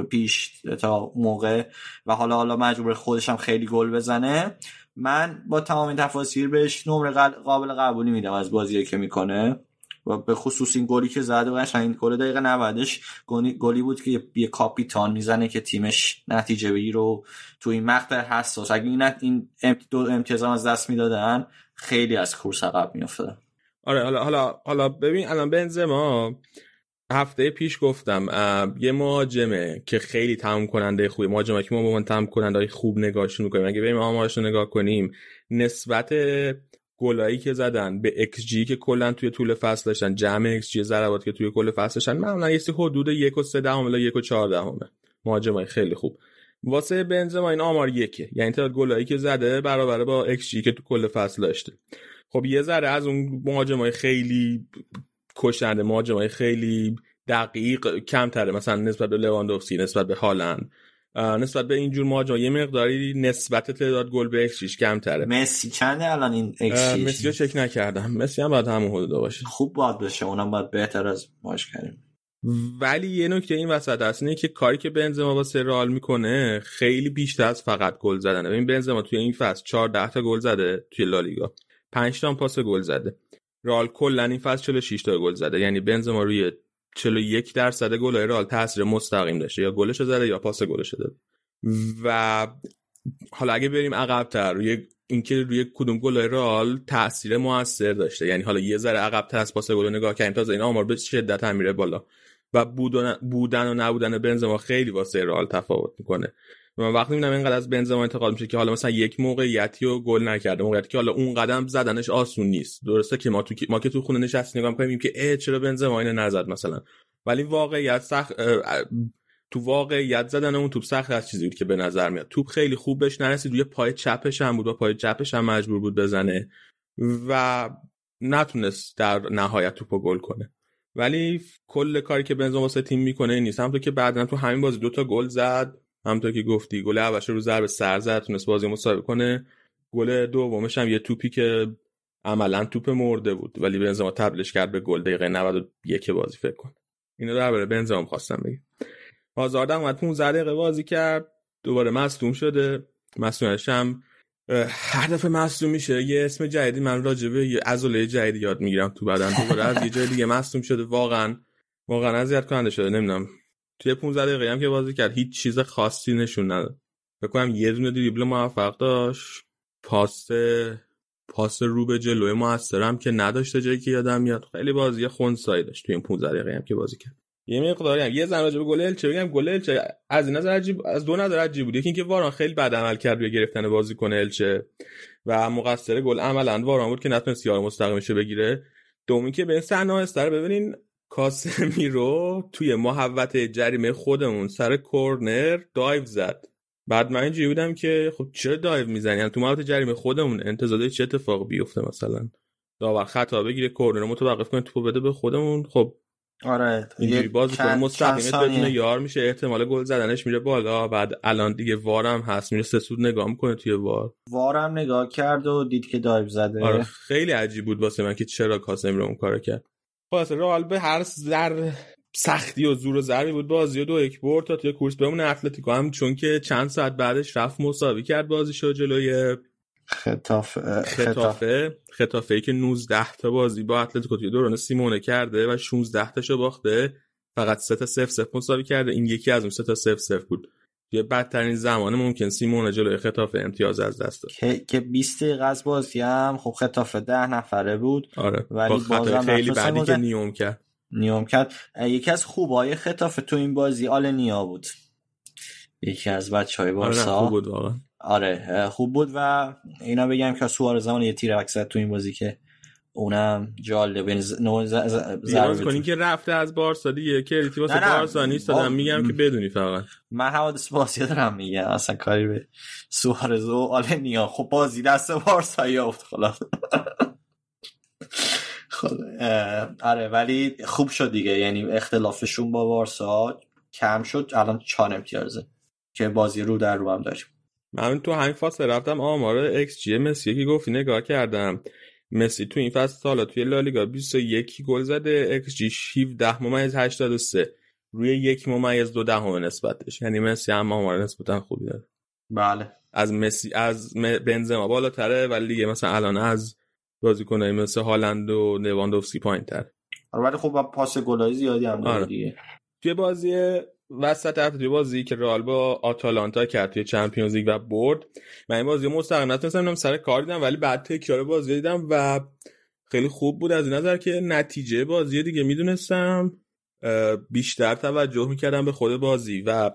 [SPEAKER 9] پیش تا موقع. و حالا حالا مجبور خودش هم خیلی گل بزنه. من با تمام این تفاصیل بهش نمره قابل قبولی میدم از بازی که می‌کنه. و به خصوص این گلی که زده و این گل دقیقه 90 گلی بود که یه- کاپیتان می‌زنه که تیمش نتیجه بگیر رو تو این مقطع حساس. اگه این این دو امتیاز از دست می‌دادن خیلی از کورس عقب میافتادن
[SPEAKER 3] آره حالا حالا حالا ببین الان بنزما هفته پیش گفتم یه مهاجمه که خیلی تمام کننده خوبی مهاجمه که ما به عنوان تمام کننده خوب نگاهشون می‌کنیم. اگه بریم آمارش رو نگاه کنیم نسبت گلایی که زدن به جی که کلا توی طول فصل داشتن جمع جی ضربات که توی کل فصل داشتن معمولا یه حدود یک و سه دهم الی یک و چهار دهمه. مهاجمای خیلی خوب. واسه بنزما این آمار یکه. یعنی تعداد گلایی که زده برابر با xG که تو کل فصل داشته. خب یه ذره از اون مهاجمای خیلی کشنده مهاجمای خیلی دقیق کمتره. مثلا نسبت به لواندوفسکی نسبت به هالند. نسبت به اینجور مهاجم یه مقداری نسبت تعداد گل به اکسیش کمتره.
[SPEAKER 9] مسی چنده الان این ایکس
[SPEAKER 3] مسی رو چک نکردم. مسی هم باید همون حدودا باشه.
[SPEAKER 9] خوب باید بشه اونم باید بهتر از ماش کردیم.
[SPEAKER 3] ولی یه نکته این وسط هست اینه که کاری که بنزما با رئال می‌کنه خیلی بیشتر از فقط گل زدنه. ببین بنزما توی این فصل 14 تا گل زده توی لالیگا 5 تا پاس گل زده. رئال کلا این فصل 46 تا گل زده. یعنی بنزما روی 41 درصد گل‌های رئال تاثیر مستقیم داشته یا گلش زده یا پاس گلش داده. و حالا اگه بریم عقب‌تر روی اینکه روی کدوم گل رئال تاثیر موثر داشته. یعنی حالا یه ذره عقب‌تر از پاس گل نگاه کنیم تازه این آمار به شدت هم میره بالا. و بودن, و نبودن بنزما خیلی واسه رئال تفاوت می‌کنه. من وقتی می‌بینم اینقدر از بنزما انتقاد میشه که حالا مثلا یک موقعیتی رو گل نکرده موقعیتی که حالا اون قدم زدنش آسون نیست. درسته که ما تو ما که تو خونه نشستیم نگاه می‌کنیم که اه چرا بنزما اینو نزد مثلا. ولی واقعیت سخت تو واقعیت زدن اون توپ سخت از چیزی بود که به نظر میاد. توپ خیلی خوب بهش نرسید روی پای چپش هم بود و پای چپش هم مجبور بود بزنه و نتونست در نهایت توپو گل کنه. ولی کل کاری که بنزما واسه تیم می‌کنه این نیست. همونطور که بعدا تو همین بازی دوتا گل زد. همونطور که گفتی گل اولش رو ضربه سر زد تونست بازی مساوی کنه. گل دومش هم یه توپی که عملا توپ مرده بود ولی بنزما تبدیلش کرد به گل دقیقه 91 بازی فکر کن. اینو درباره بنزما خواستم بگم. هازارد هم اومد 15 دقیقه بازی کرد. دوباره مصدوم شده. مصدومش هم هر دفعه مصدوم میشه. یه اسم جدیدی من راجبه یه عضله جدیدی یاد می‌گیرم تو بدن. دوباره از یه جای دیگه مصدوم شده. واقعا واقعا اذیت کننده شده. نمی‌دونم. توی 15 دقیقه هم که بازی کرد هیچ چیز خاصی نشون نداد. فکر کنم یه دونه دریبل موفق داشت. پاس پاس رو به جلوی موثرم که نداشته جایی که یادم میاد. خیلی بازی خونسایی داشت توی این 15 دقیقه هم که بازی کرد. یه مقداری هم یه زن به گل الچه بگم گل الچه از این نظر عجیب از دو نظر عجیب بود. یکی اینکه واران خیلی بد عمل کرد روی گرفتن بازیکن الچه و مقصر گل عملا واران بود که نتونست یار مستقیمش بگیره. دومی که به این صحنه استر ببینین کاسمیرو توی محوطه جریمه خودمون سر کورنر دایو زد. بعد من اینجوری بودم که خب چرا دایو می‌زنی؟ یعنی تو محوطه جریمه خودمون انتظار چه اتفاق بیفته مثلا؟ داور خطا بگیره کورنر رو متوقف کنه توپو بده به خودمون. خب
[SPEAKER 9] آره
[SPEAKER 3] اینجوری باز کنه. مستقیمت
[SPEAKER 9] چند ثانیه.
[SPEAKER 3] بدون یار میشه احتمال گل زدنش میره بالا. بعد الان دیگه وارم هست میره سه سود نگاه می‌کنه توی وار.
[SPEAKER 9] وارم نگاه کرد و دید که دایو زده.
[SPEAKER 3] آره خیلی عجیب بود واسه من که چرا کاسمی رو اون کارو کرد. خلاص رئال به هر زر سختی و زور و ضربی بود. بازی و دو یک برد تا توی کورس بمونه اتلتیکو هم چون که چند ساعت بعدش رفت مساوی کرد بازی شد جلوی
[SPEAKER 9] خطاف خطاف.
[SPEAKER 3] خطافه. خطافه ای که 19 تا بازی با اتلتیکو توی دوران سیمونه کرده و 16 تاشو باخته. فقط سه تا 0 0 مساوی کرده. این یکی از اون سه تا 0 0 بود. یه بدترین زمان ممکن سیمونه جلوی خطافه امتیاز از دست داد.
[SPEAKER 9] که که 20 دقیقه از بازی هم خب خطاف ده نفره بود.
[SPEAKER 3] آره.
[SPEAKER 9] ولی
[SPEAKER 3] با
[SPEAKER 9] بازم
[SPEAKER 3] خیلی بعدی که. نیوم کرد.
[SPEAKER 9] نیوم کرد. یکی از خوبای خطاف تو این بازی آلنیا بود. یکی از بچه های
[SPEAKER 3] آره
[SPEAKER 9] بارسا.
[SPEAKER 3] خوب بود واقعا.
[SPEAKER 9] آره خوب بود و اینا بگم که سوار زمان یه تیر زد تو این بازی که اونم جالب یعنی ز-
[SPEAKER 3] کنی که رفته از بارسا دیگه. کریتی واسه. بارسا نیست دادم میگم که بدونی فقط.
[SPEAKER 9] من حوادث بازی دارم میگم. اصلا کاری به سوارز و آلنیا. خب بازی دست بارسایی افت خلاص. خب آره ولی خوب شد دیگه. یعنی اختلافشون با بارسا کم شد. الان چهار امتیازه که بازی رو در رو هم داشت.
[SPEAKER 3] من تو همین فاصله رفتم. آمار ایکس جی مسی که گفتی نگاه کردم. مسی تو این فصل سالا توی لالیگا 21 گل زده ایکس جی 17 ممیز 83 روی یک ممیز دو دهم نسبتش یعنی مسی هم آمار نسبتا خوبی داره.
[SPEAKER 9] بله.
[SPEAKER 3] از مسی از م- بنزما بالاتره ولی دیگه مثلا الان از بازیکنایی مثل هالند و لواندوفسکی پایین‌تر
[SPEAKER 9] آره، ولی خب پاس گلای زیادی هم داره
[SPEAKER 3] آره.
[SPEAKER 9] دیگه.
[SPEAKER 3] توی بازی وسط هفته بازی که رئال با آتالانتا کرد توی چمپیونز لیگ و برد. من این بازی مستقیم نتونستم سر کار دیدم ولی بعد تکرار بازی دیدم و خیلی خوب بود از این نظر که نتیجه بازی دیگه می‌دونستم. بیشتر توجه می‌کردم به خود بازی و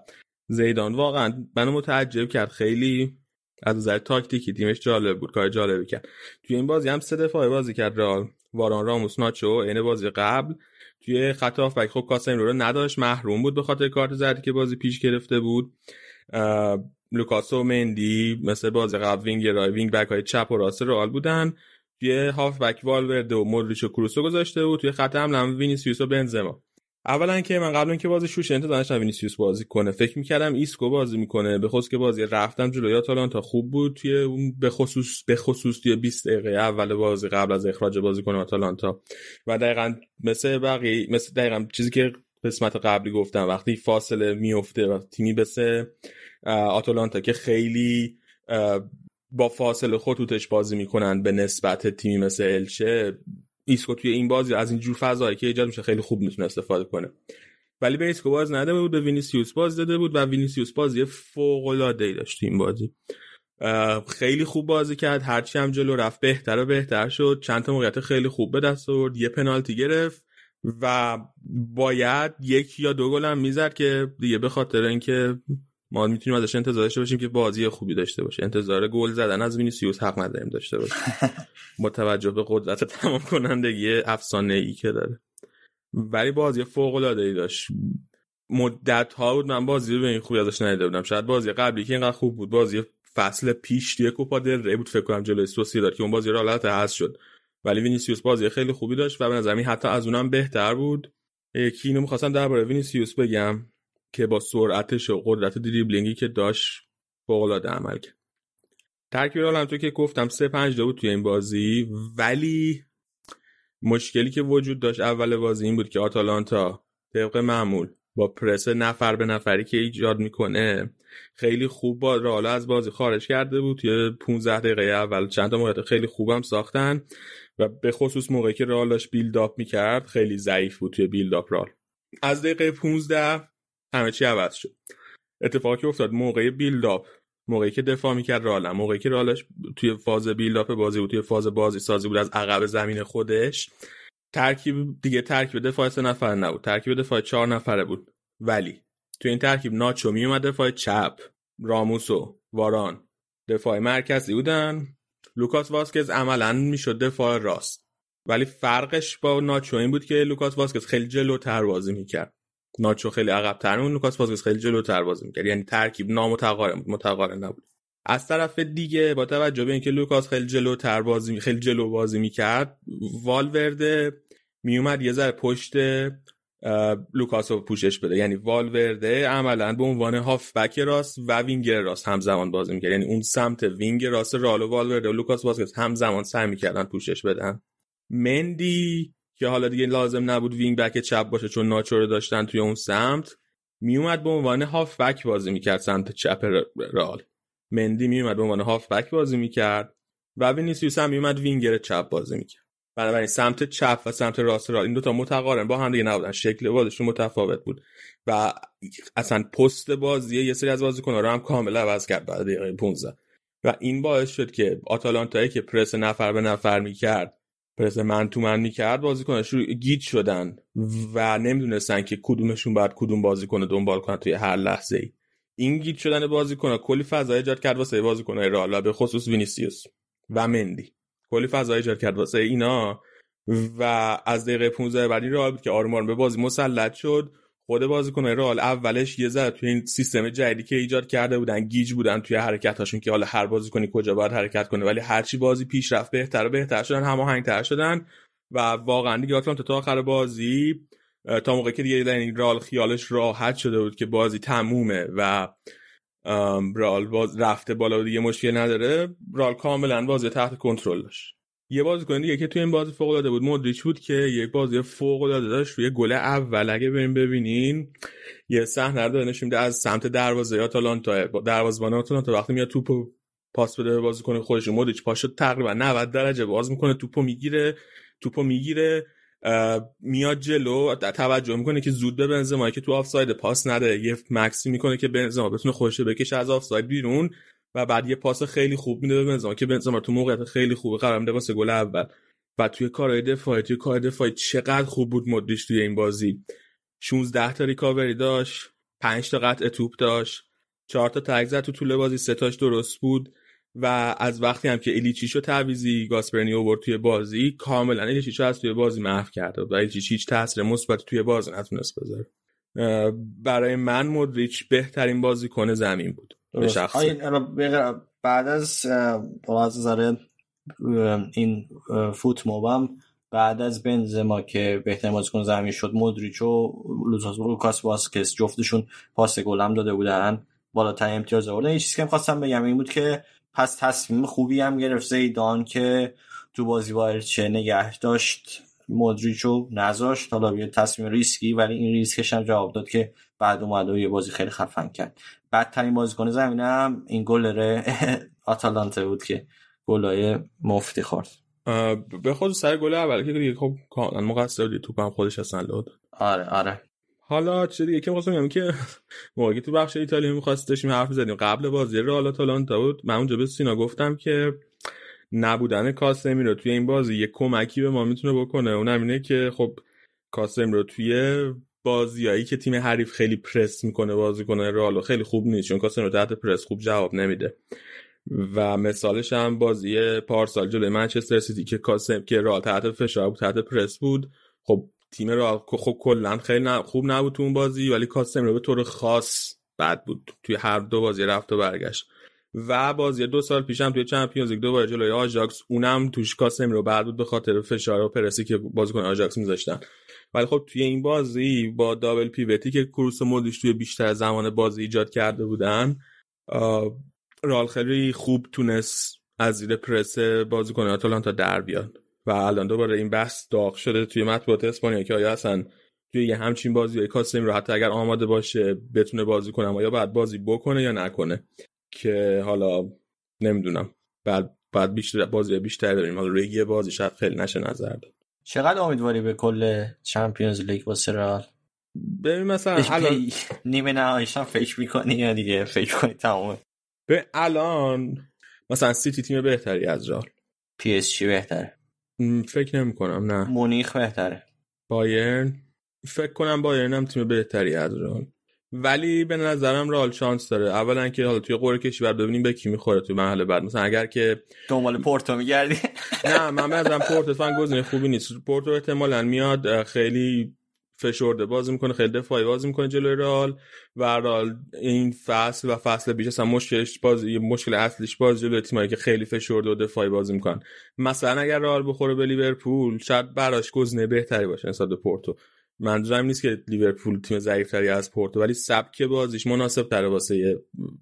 [SPEAKER 3] زیدان واقعا منو متعجب کرد. خیلی از نظر تاکتیکی تیمش جالب بود کار جالبی کرد. توی این بازی هم سه دفاعه بازی کرد رئال. واران راموس ناچو عین بازی قبل. توی خط هافبک. خب کاسمیرو رو نداشت. محروم بود به خاطر کارت زردی که بازی پیش گرفته بود. لوکاس و مندی مثل بازی قبل وینگ رای wing back های چپ و راست رئال بودن. توی هافبک والورده و مودریچ و کروسو گذاشته بود. توی خط حمله هم وینیسیوس و بنزما. اولا که من قبل اینکه بازی شروع شه انتظار داشتم وینیسیوس بازی کنه. فکر می‌کردم ایسکو بازی می‌کنه. به خصوص که بازی رفت هم جلوی آتالانتا خوب بود توی اون به خصوص به خصوص توی 20 دقیقه اول بازی قبل از اخراج بازیکن آتالانتا. و دقیقا مثل بقیه مثل دقیقا چیزی که قسمت قبلی گفتم وقتی فاصله میفته و تیمی مثل آتالانتا که خیلی با فاصله خطوطش بازی می‌کنن به نسبت تیمی مثل الچه ایسکو توی این بازی از این جور فضایی که ایجاد میشه خیلی خوب می‌تونه استفاده کنه. ولی به ایسکو بازی نداده بود به وینیسیوس بازی داده بود و وینیسیوس بازی فوق العاده ای داشت این بازی. خیلی خوب بازی کرد هرچی هم جلو رفت بهتر و بهتر شد. چند تا موقعیت خیلی خوب به دست آورد یه پنالتی گرفت و باید یک یا دو گل هم می‌زد که دیگه به خاطر اینکه ما می‌تونیم ازش انتظار داشته باشیم که بازی خوبی داشته باشه. انتظار گل زدن از وینیسیوس حق نداریم داشته باشه با توجه به قدرت تمام کنندگی افسانه ای که داره. ولی بازی فوق العاده ای داشت. مدت ها بود من بازی به این خوبی ازش ندیده بودم. شاید بازی قبلی که اینقدر خوب بود. بازی فصل پیش توی کوپا دل ری بود فکر کنم جلوی سوسیداد که اون بازی رو حالت هست شد. ولی وینیسیوس بازی خیلی خوبی داشت و به نظر حتی از اونم بهتر بود. یکی اینو می‌خواستم درباره وینیسیوس بگم. که با سرعتش و قدرت دریبلینگی که داشت فوق العاده عمل کرد. ترکیب رئال همونطور که گفتم سه پنج بود توی این بازی ولی مشکلی که وجود داشت اول بازی این بود که آتالانتا طبق معمول با پرس نفر به نفری که ایجاد می‌کنه خیلی خوب رئال از بازی خارج کرده بود. توی 15 دقیقه اول چند تا موقعیت خیلی خوبم ساختن و به خصوص موقعی که رئال داشت build up می‌کرد خیلی ضعیف بود توی build up رئال. از دقیقه 15 همه چی عوض شد. اتفاقی افتاد موقع build up موقعی که دفاع می‌کرد رئال موقعی که رئالش توی فاز build up بازی بود توی فاز بازی سازی بود از عقب زمین خودش. ترکیب دیگه ترکیب دفاع سه نفره نبود ترکیب دفاع چهار نفره بود. ولی تو این ترکیب ناچو می اومد دفاع چپ راموس و واران. دفاع مرکزی بودن. لوکاس واسکز عملا می‌شد دفاع راست. ولی فرقش با ناچو این بود که لوکاس واسکز خیلی جلوتر بازی می‌کرد. ناچو خیلی عقب‌تر. اون لوکاس واسکز خیلی جلوتر بازی می‌کرد. یعنی ترکیب نامتقارن بود متقارن نبود. از طرف دیگه با توجه به اینکه لوکاس خیلی جلوتر بازی. خیلی جلو بازی می‌کرد والورده میومد یه ذره پشت لوکاس رو پوشش بده. یعنی والورده عملا به عنوان هافبک راست و وینگر راست همزمان بازی می‌کرد. یعنی اون سمت wing راست رئالو والورده و لوکاس واسکز همزمان سعی می‌کردن پوشش بدن. مندی که حالا دیگه لازم نبود wing back چپ باشه چون ناچو رو داشتن توی اون سمت میومد به عنوان هافبک بازی می‌کرد سمت چپ رئال مندی میومد به عنوان هافبک بازی می‌کرد و وینیسیوس هم میومد وینگر چپ بازی می‌کرد. بنابراین سمت چپ و سمت راست رئال این دوتا متقارن با هم دیگه نبودن. شکل بازیشون متفاوت بود و اصلا پست بازی یه سری از بازیکن‌ها رو هم کاملا عوض کرد بعد دقیقه 15 و این باعث شد که آتالانتایی که پرس نفر به نفر می‌کرد پرس man to man می‌کرد بازیکناش رو گیج شدن و نمی‌دونستن که کدومشون باید کدوم بازیکن دنبال کنن توی هر لحظه ای این گیج شدن بازیکن‌ها کلی فضا ایجاد کرد واسه بازیکن‌های رئال و به خصوص وینیسیوس و مندی. کلی فضا ایجاد کرد واسه اینا و از دقیقه 15 بعدی رئال بود که آروم به بازی مسلط شد. خود بازیکن رئال اولش یه ذره توی این سیستم جدیدی که ایجاد کرده بودن گیج بودن توی حرکتاشون که حالا هر بازیکنی کجا باید حرکت کنه ولی هرچی بازی پیش رفت بهتر و بهتر شدن هماهنگتر شدن و واقعا دیگه آتلانتا تا آخر بازی تا موقعی که دیگه یعنی رئال خیالش راحت شده بود که بازی تمومه و رال باز رفته بالا و دیگه مشکل نداره رال کاملا بازی تحت کنترل داشت. یه بازیکن دیگه که توی این بازی فوق العاده بود مودریچ بود که یک بازی فوق العاده داشت روی گل اول اگه بریم ببینین یه صحنه رو میده از سمت دروازه آتالانتا. دروازه‌بان آتالانتا وقتی میاد توپو پاس بده به بازیکن خودش مودریچ پاشو تقریبا 90 درجه باز می‌کنه توپو می‌گیره توپو می‌گیره میاد جلو توجه می‌کنه که زود به بنزما که تو آفساید پاس نده یه مکسی می‌کنه که بنزما بتونه خودش بکشه از آفساید بیرون. و بعد یه پاس خیلی خوب میده به بنزما که بنزما تو موقعیت خیلی خوبه قرار میده واسه گل اول. و توی کارهای دفاعی توی کار دفاعی چقدر خوب بود مودریچ توی این بازی. 16 تا ریکاوری داشت 5 تا قطع توپ داشت 4 تا تگ زد تو طول بازی سه تاش درست بود. و از وقتی هم که الیچیشو تعویزی گاسپرنی آورد توی بازی کاملا الیچیشو از توی بازی محو کرده و الیچیش هیچ تاثیر مثبت توی بازی نتونست بذاره. برای من مودریچ بهترین بازیکن زمین بود. به. شخص.
[SPEAKER 9] بعد از از این فوت موبم بعد از بنزما که بهترین بازیکن زمین شد مودریچ و لوزاس- لوکاس واسکس جفتشون پاس گل هم داده بودن بالاترین امتیاز آوردن. یه چیزی که می‌خواستم بگم این بود که پس تصمیم خوبی هم گرفت زیدان که تو بازی با الچه نگه داشت مودریچو نذاشت. حالا یه تصمیم ریسکی ولی این ریسکش هم جواب داد که بعد اومد و یه بازی خیلی خفن کرد. بدترین بازیکن زمینم این گلر آتالانتا بود که گلای مفتی خورد.
[SPEAKER 3] به خود سر گل اول که دیگه خب کاملا مقصر بود توپ هم خودش اصلا لود
[SPEAKER 9] آره آره.
[SPEAKER 3] حالا چه دیگه که می‌خواستم بگم که موقعی تو بخش ایتالیا می‌خواست داشتیم حرف زدیم قبل بازی رئال آتالانتا بود من اونجا به سینا گفتم که نبودن کاسمی رو توی این بازی یه کمکی به ما می‌تونه بکنه. اونم اینه که خب کاسم رو توی بازیایی که تیم حریف خیلی پرس می‌کنه بازی کنه رئال خیلی خوب نیست چون کاسم رو تحت پرس خوب جواب نمیده. و مثالش هم بازی پارسال جلوی منچستر سیتی که کاسم که رئال تحت فشار بود تحت پرس بود. خب تیم رئال خب کلا خیلی خوب نبود تو اون بازی ولی کاسمیرو به طور خاص بد بود. توی هر دو بازی رفت و برگشت. و بازی دو سال پیشم توی Champions League دوباره جلوی آژاکس اونم توش کاسمیرو بد بود به خاطر فشار و پرسی که بازیکن آژاکس میذاشتن. ولی خب توی این بازی با double pivot ی که کروس و مودریچ توی بیشتر زمان بازی ایجاد کرده بودن رال خیلی خوب تونست از زیر پرس بازیکن آتالانتا در بیاد. و الان دوباره این بحث داغ شده توی مطبوعات اسپانیا که آیا اصلا توی یه همچین بازی کاسمی رو حتی اگر آماده باشه بتونه بازی کنه آیا باید بازی بکنه یا نکنه. که حالا نمی‌دونم. بعد بعد بیشتر بازی بیشتر بریم حالا روی یه بازی شاید خیلی نشه نظر داد.
[SPEAKER 9] چقدر امیدواری به کل چمپیونز لیگ واسه رئال
[SPEAKER 3] ببین مثلا الان
[SPEAKER 9] نیمه نهاییش هم فکر می‌کنی یا دیگه؟ فکر کنی تمامه
[SPEAKER 3] به الان مثلا سیتی تیم بهتری از رئال.
[SPEAKER 9] PSG بهتره.
[SPEAKER 3] فکر نمی کنم نه.
[SPEAKER 9] مونیخ بهتره.
[SPEAKER 3] بایرن فکر کنم بایرن هم تیم بهتری از رئال. ولی به نظرم رئال شانس داره. اولا که حالا توی قرعه کشی بعد ببینیم به کی می‌خوره توی مرحله بعد. مثلا اگر که
[SPEAKER 9] دنبال پورتو میگردی.
[SPEAKER 3] نه من به نظرم پورتو اتفاقا گزینه خوبی نیست. پورتو احتمالا میاد خیلی فشرده بازی می‌کنه خیلی دفاعی بازی می‌کنه جلوی رئال و رئال این فصل و فصل بیش اصلا مشکلش بازی مشکل اصلیش باز جلوی تیمایی که خیلی فشرده و دفاعی بازی می‌کنن. مثلا اگر رئال بخوره به لیورپول شاید براش گزینه بهتری باشه نسبت به پورتو. منظورم نیست که لیورپول تیم ضعیفتری از پورتو ولی سبک بازیش مناسب تره واسه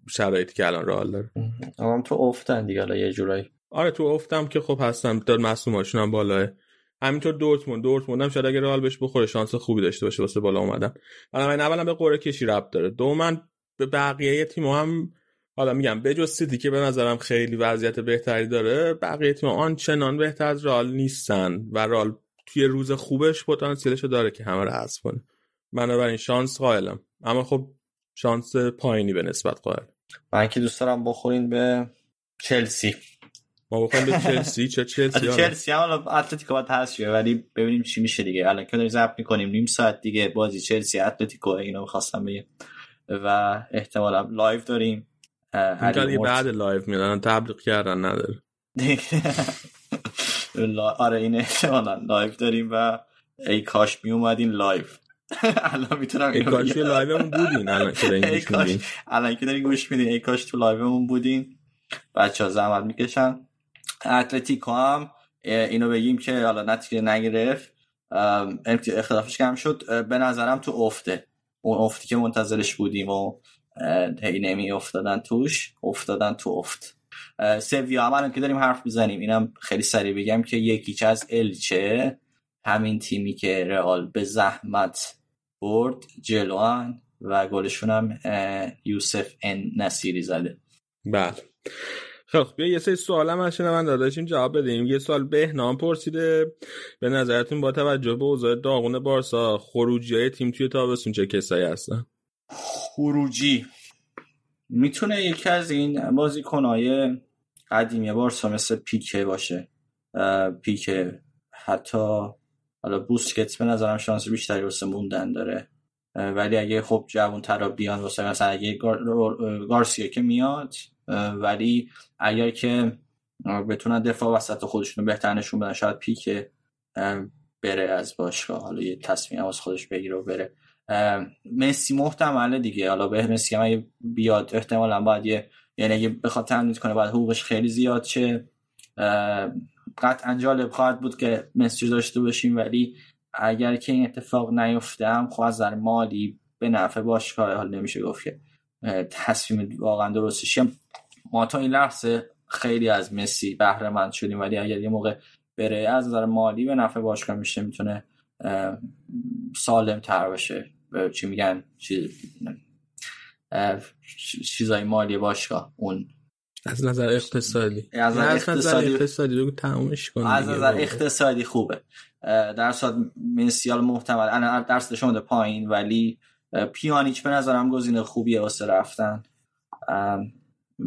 [SPEAKER 3] شرایطی که الان رئال داره.
[SPEAKER 9] اما تو افتن دیگه حالا یه جورایی.
[SPEAKER 3] آره تو افتم که خب هستم. داد مصوماشون هم بالاه. همینطور دورتموند. دورتموند هم شاید اگه رئال بهش بخوره شانس خوبی داشته باشه واسه بالا اومدن. حالا من اولا به قرعه کشی ربط داره. دوما به بقیه تیم هم حالا میگم بجز سیتی که به نظرم خیلی وضعیت بهتری داره بقیه تیم آنچنان بهتر از رئال نیستن و رئال توی روز خوبش پتانسیلش رو داره که همه رو حذف کنه. بنابراین شانس قائلم. اما خب شانس پایینی به نسبت قائل.
[SPEAKER 9] من که دوست دارم بخورین به چلسی.
[SPEAKER 3] ما بخوایم به چلسی؟ چه چلسی؟
[SPEAKER 9] چلسی حالا اتلتیکو باید هست شه ولی ببینیم چی میشه دیگه. الان که داریم ضبط می‌کنیم نیم ساعت دیگه بازی چلسی اتلتیکو اینو می‌خواستم بگم. و احتمالا live داریم.
[SPEAKER 3] این بعد live میدن تبلیغ کردن نداره.
[SPEAKER 9] لا- آره این احتمالا live داریم و ای کاش می اومدین live الان می‌تونم
[SPEAKER 3] ای کاش. توی live مون بودین الان که دارین
[SPEAKER 9] ای
[SPEAKER 3] گوش میدین؟
[SPEAKER 9] الان که دارین گوش میدین ای کاش تو live مون بودین. بچه ها زحمت می‌کشن. اتلتیکو هم اینو بگیم که حالا نتیجه نگرفت. اختلافش کم شد. به نظرم تو افته. اون افتی که منتظرش بودیم و هی نمی افتادن توش افتادن تو افت. سویا هم الان که داریم حرف می‌زنیم. اینم خیلی سریع بگم که یکیچ از الچه همین تیمی که رئال به زحمت برد جلوان و گلشون هم یوسف ان نصیری زده.
[SPEAKER 3] بله. خب بیا یه سری سوال هم از شنونده داشتیم جواب بدیم. یه سوال بهنام پرسیده. به نظرتون با توجه به اوضاع داغون بارسا خروجی های تیم توی تابستون چه کسایی هستن؟
[SPEAKER 9] خروجی. می‌تونه یکی از این بازیکنهای قدیمی بارسا مثل پیکه باشه. پیکه. حتی حالا بوسکتس به نظرم شانس بیشتری واسه موندن داره. ولی اگه خب جوان ترا بیان واسه مثلا اگه گارسیا که میاد ولی اگر که بتونن دفاع وسط خودشون بهتر نشون بدن شاید پیکه بره از باشگاه. حالا یه تصمیم از خودش بگیره و بره. مسی محتمله دیگه. حالا به مسی هم اگه بیاد احتمالا باید یه یعنی اگه بخواد تمدید کنه باید حقوقش خیلی زیاد اه، قطعا جالب خواهد بود که مسی رو داشته باشیم ولی اگر که این اتفاق نیفته هم خب از نظر مالی به نفع باشگاه حال نمیشه گفت که تصمیم واقعا درستش هم ما تا این لحظه خیلی از مسی بهره مند شدیم ولی اگر یه موقع بره از نظر مالی به نفع باشگاه میشه می‌تونه سالم تر باشه. چی میگن؟ اه، چیزای مالی باشگاه اون.
[SPEAKER 3] از نظر اقتصادی.
[SPEAKER 9] از نظر اقتصادی-
[SPEAKER 3] اقتصادی رو تمومش کن
[SPEAKER 9] از نظر. اقتصادی خوبه. درصد منسیال محتمل. الان درصدش اومده پایین ولی پیانیچ به نظرم گزینه خوبیه واسه رفتن.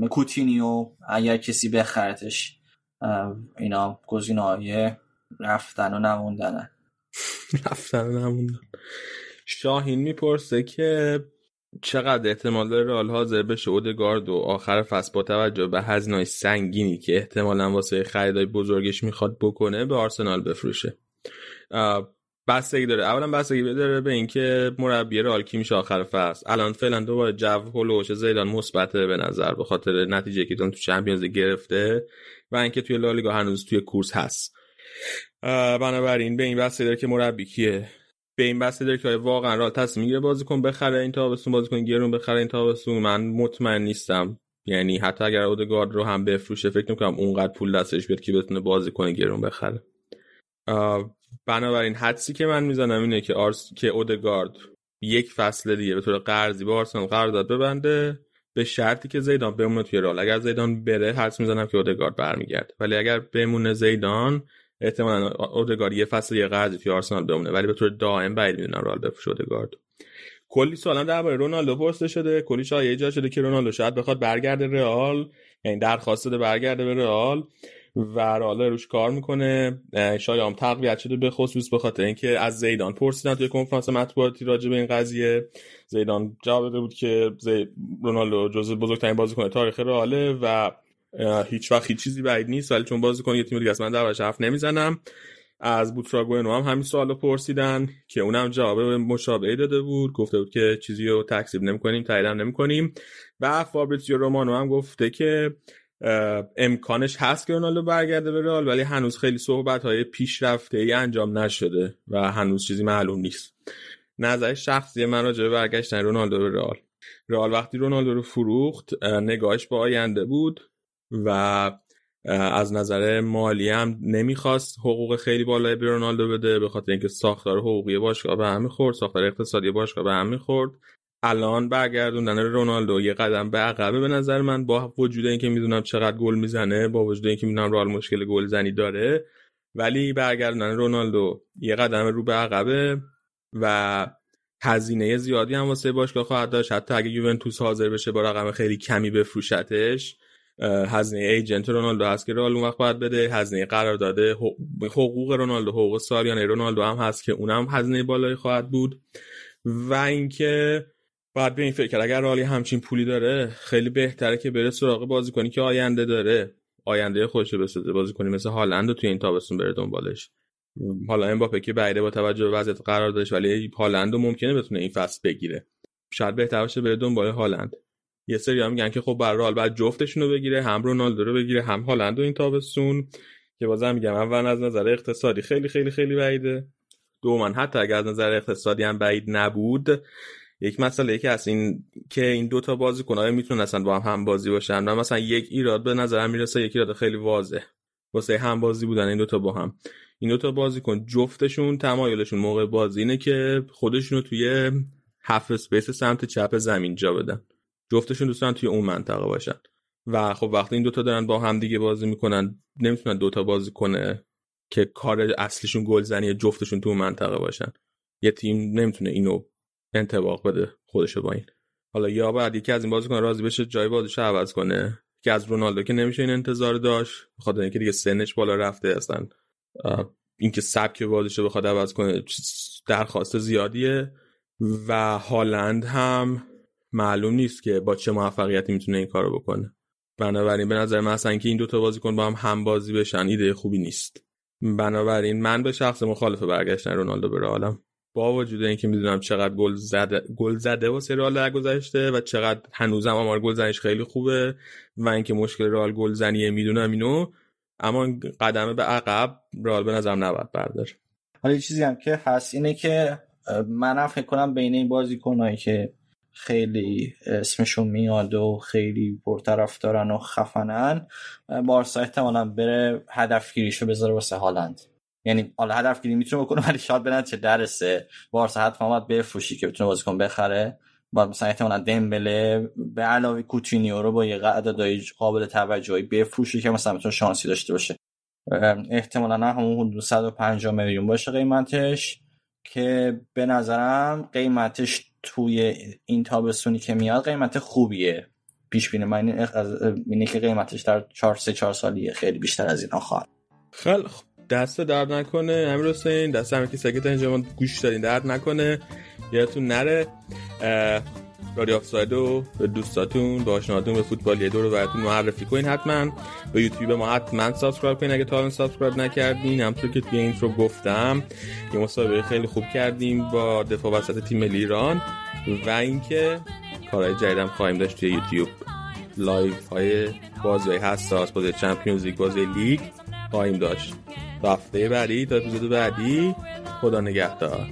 [SPEAKER 9] کوتینیو اگر کسی بخرتش اینا گزینه های رفتن و نموندنن
[SPEAKER 3] رفتن نموندن. شاهین می‌پرسه که چقدر احتمال داره رئال حاضر بشه اودگارد و آخر فصل با توجه به هزینه‌های سنگینی که احتمالا واسه خریدای بزرگش می‌خواد بکنه به آرسنال بفروشه. بستگی داره. اولا بستگی داره به اینکه مربی رئال کی میشه آخر فصل. الان فعلا دوباره جو هولوش زیدان مثبته به نظر به خاطر نتیجه که تو چمپیونز گرفته و اینکه توی لالیگا هنوز توی کورس هست. بنابراین به این بسته داره که مربی کیه. به این بسته داره که آیا واقعا رال تصمیم می‌گیره بازیکن بخره این تابستون بازیکن گرون بخره این تابستون. من مطمئن نیستم. یعنی حتی اگر اودگارد رو هم بفروشه فکر نمی‌کنم اونقدر پول دستش بیاد که بتونه بازیکن گرون بخره. بنابراین حدسی که من می‌زنم اینه که آرس که اودگارد یک فصل دیگه به طور قرضی با آرسنال قرارداد ببنده به شرطی که زیدان بمونه توی رال اگر زیدان بره حدس می‌زنم که اودگارد برمیگرده. ولی اگر بمونه زیدان احتمالا اودگارد یه فصل یه قرضی توی آرسنال بمونه ولی به طور دائم بعید می‌دونم رال بفروشه اودگارد کلی سوالم درباره رونالدو پرسیده شده. کلی شایعه ایجاد شده که رونالدو شاید بخواد برگرده رئال یعنی درخواست داده برگرده به رئال و رئال روش کار می‌کنه. شایعه هم تقویت شده به خصوص به خاطر اینکه از زیدان پرسیدن توی کنفرانس مطبوعاتی راجع به این قضیه. زیدان جواب داده بود که زی... رونالدو جزو بزرگترین بازیکن تاریخ رئاله و هیچ وقت هیچ چیزی بعید نیست ولی چون بازیکن یه تیم دیگه است من دربارش حرف نمی‌زنم. از بوتراگوینو هم همین سوالو پرسیدن که اونم جواب مشابهی داده بود گفته بود که چیزی رو تکذیب نمی‌کنیم تایید هم نمی‌کنیم. و فابریزیو رومانو هم گفته که امکانش هست که رونالدو برگرده به رئال ولی هنوز خیلی صحبت های پیشرفته ای انجام نشده و هنوز چیزی معلوم نیست. نظر شخصی من راجع به برگشتن رونالدو به رئال. رئال وقتی رونالدو رو فروخت اه، نگاهش به آینده بود. و از نظر مالی هم نمی‌خواست حقوق خیلی بالای به رونالدو بده به خاطر اینکه ساختار حقوقی باشگاه به هم می‌خورد ساختار اقتصادی باشگاه به هم می‌خورد الان برگردوندن رونالدو یه قدم به عقبه به نظر من با وجود اینکه می‌دونم چقدر گل می‌زنه با وجود اینکه می‌دونم رئال مشکل گل زنی داره ولی برگردوندن رونالدو یه قدم رو به عقبه و هزینه زیادی هم واسه باشگاه خواهد داشت. حتی اگه یوونتوس حاضر بشه با رقم خیلی کمی بفروشتش هزینه ایجنت رونالدو هست که رئال اون وقت باید بده هزینه قرار داده حقوق رونالدو حقوق سالیانه رونالدو هم هست که اونم هزینه بالایی خواهد بود. و اینکه باید به این فکر کرد اگر رالی همچین پولی داره خیلی بهتره که بره سراغ بازیکنی که آینده داره. آینده خودش بسازه بازیکنی مثل هالند رو توی این تابستون بره دنبالش. حالا امباپه که بعیده با توجه به وضعیت قرار داشت ولی هالند ممکنه بتونه این فصل بگیره. شاید بهتر باشه بره دنبال هالند. یه سری هم میگن که خب بر رال بعد جفتشون رو بگیره هم رونالدو رو بگیره هم هالند رو این تابستون که بازم میگم اول از نظر اقتصادی خیلی خیلی خیلی بعیده. دوما حتی اگر از نظر اقتصادی هم بعید نبود یک مسئله که از این که این دوتا بازیکن آیا می‌تونن اصلا با هم هم بازی باشن و مثلا یک ایراد به نظرم می‌رسه یک ایراد خیلی واضح واسه هم بازی بودن این دوتا با هم. این دوتا بازیکن جفتشون تمایلشون موقع بازی اینه که خودشونو توی هفت اسپیس سمت چپ زمین جا بدن. جفتشون دوستان توی اون منطقه باشن. و خب وقتی این دوتا دارن با هم دیگه بازی می‌کنن نمی‌تونن دوتا بازی کنه که کار اصلیشون گلزنی جفتشون تو اون منطقه باشن. یه تیم نمی‌تونه اینو انطباق بده خودش با این. حالا یا بعد یکی از این بازیکن راضی بشه جای بازیش عوض کنه که از رونالدو که نمیشه این انتظار داشت بخاطر اینکه دیگه سنش بالا رفته اصلا اینکه سبک بازیش رو بخواد عوض کنه درخواست زیادیه. و هالند هم معلوم نیست که با چه موفقیتی می‌تونه این کارو بکنه. بنابراین به نظر من اصلا که این دوتا بازیکن با هم هم بازی بشن ایده خوبی نیست. بنابراین من به شخص مخالف برگشتن رونالدو به رئالم با وجود اینکه می‌دونم چقدر گل زده گل زده واسه رئال در گذشته و چقدر هنوزم آمار گلزنیش خیلی خوبه و اینکه مشکل رئال گلزنیه می‌دونم اینو اما قدم به عقب رئال به نظرم نباید بردار
[SPEAKER 9] حالا چیزی هم که هست اینه که منم فکر کنم بین این بازیکنایی که خیلی اسمشون میاد و خیلی پرطرف دارن و خفنن. بارسا احتمالا بره هدفگیریشو بذاره واسه هالند. یعنی حالا هدفگیری می‌تونه بکنه ولی شاید بنت چه درسه. بارسا حتما باید بفروشی که بتونه بازیکن بخره. باید مثلا احتمالا دمبله به علاوه کوتینیو رو با یه قعدادای قابل توجهی بفروشی که مثلا بتونه شانسی داشته باشه. احتمالا همون حدود 150 میلیون باشه قیمتش که به نظرم قیمتش توی این تابستونی که میاد قیمت خوبیه. پیش بینی من اینه که قیمتش در 4 3 4 سالیه. خیلی بیشتر از اینا خواهد
[SPEAKER 3] خیلی خب. دست درد نکنه امیر حسین. دست همه که اینجا گوش دارین درد نکنه. یادتون نره. رادیو آفساید رو به دوستاتون به آشناتون به فوتبالیه دور و براتون معرفی کنین حتما. به یوتیوب ما حتما subscribe کنین اگه تا الان subscribe نکردین. همونطور که توی intro گفتم یه مصاحبه خیلی خوب کردیم با دفاع وسط تیم ملی ایران و اینکه کارهای جدیدم خواهیم داشت توی یوتیوب. live های بازی های حساس بازی Champions League بازی لیگ خواهیم داشت. هفته بعدی تا اپیزود بعدی خدا نگهدار.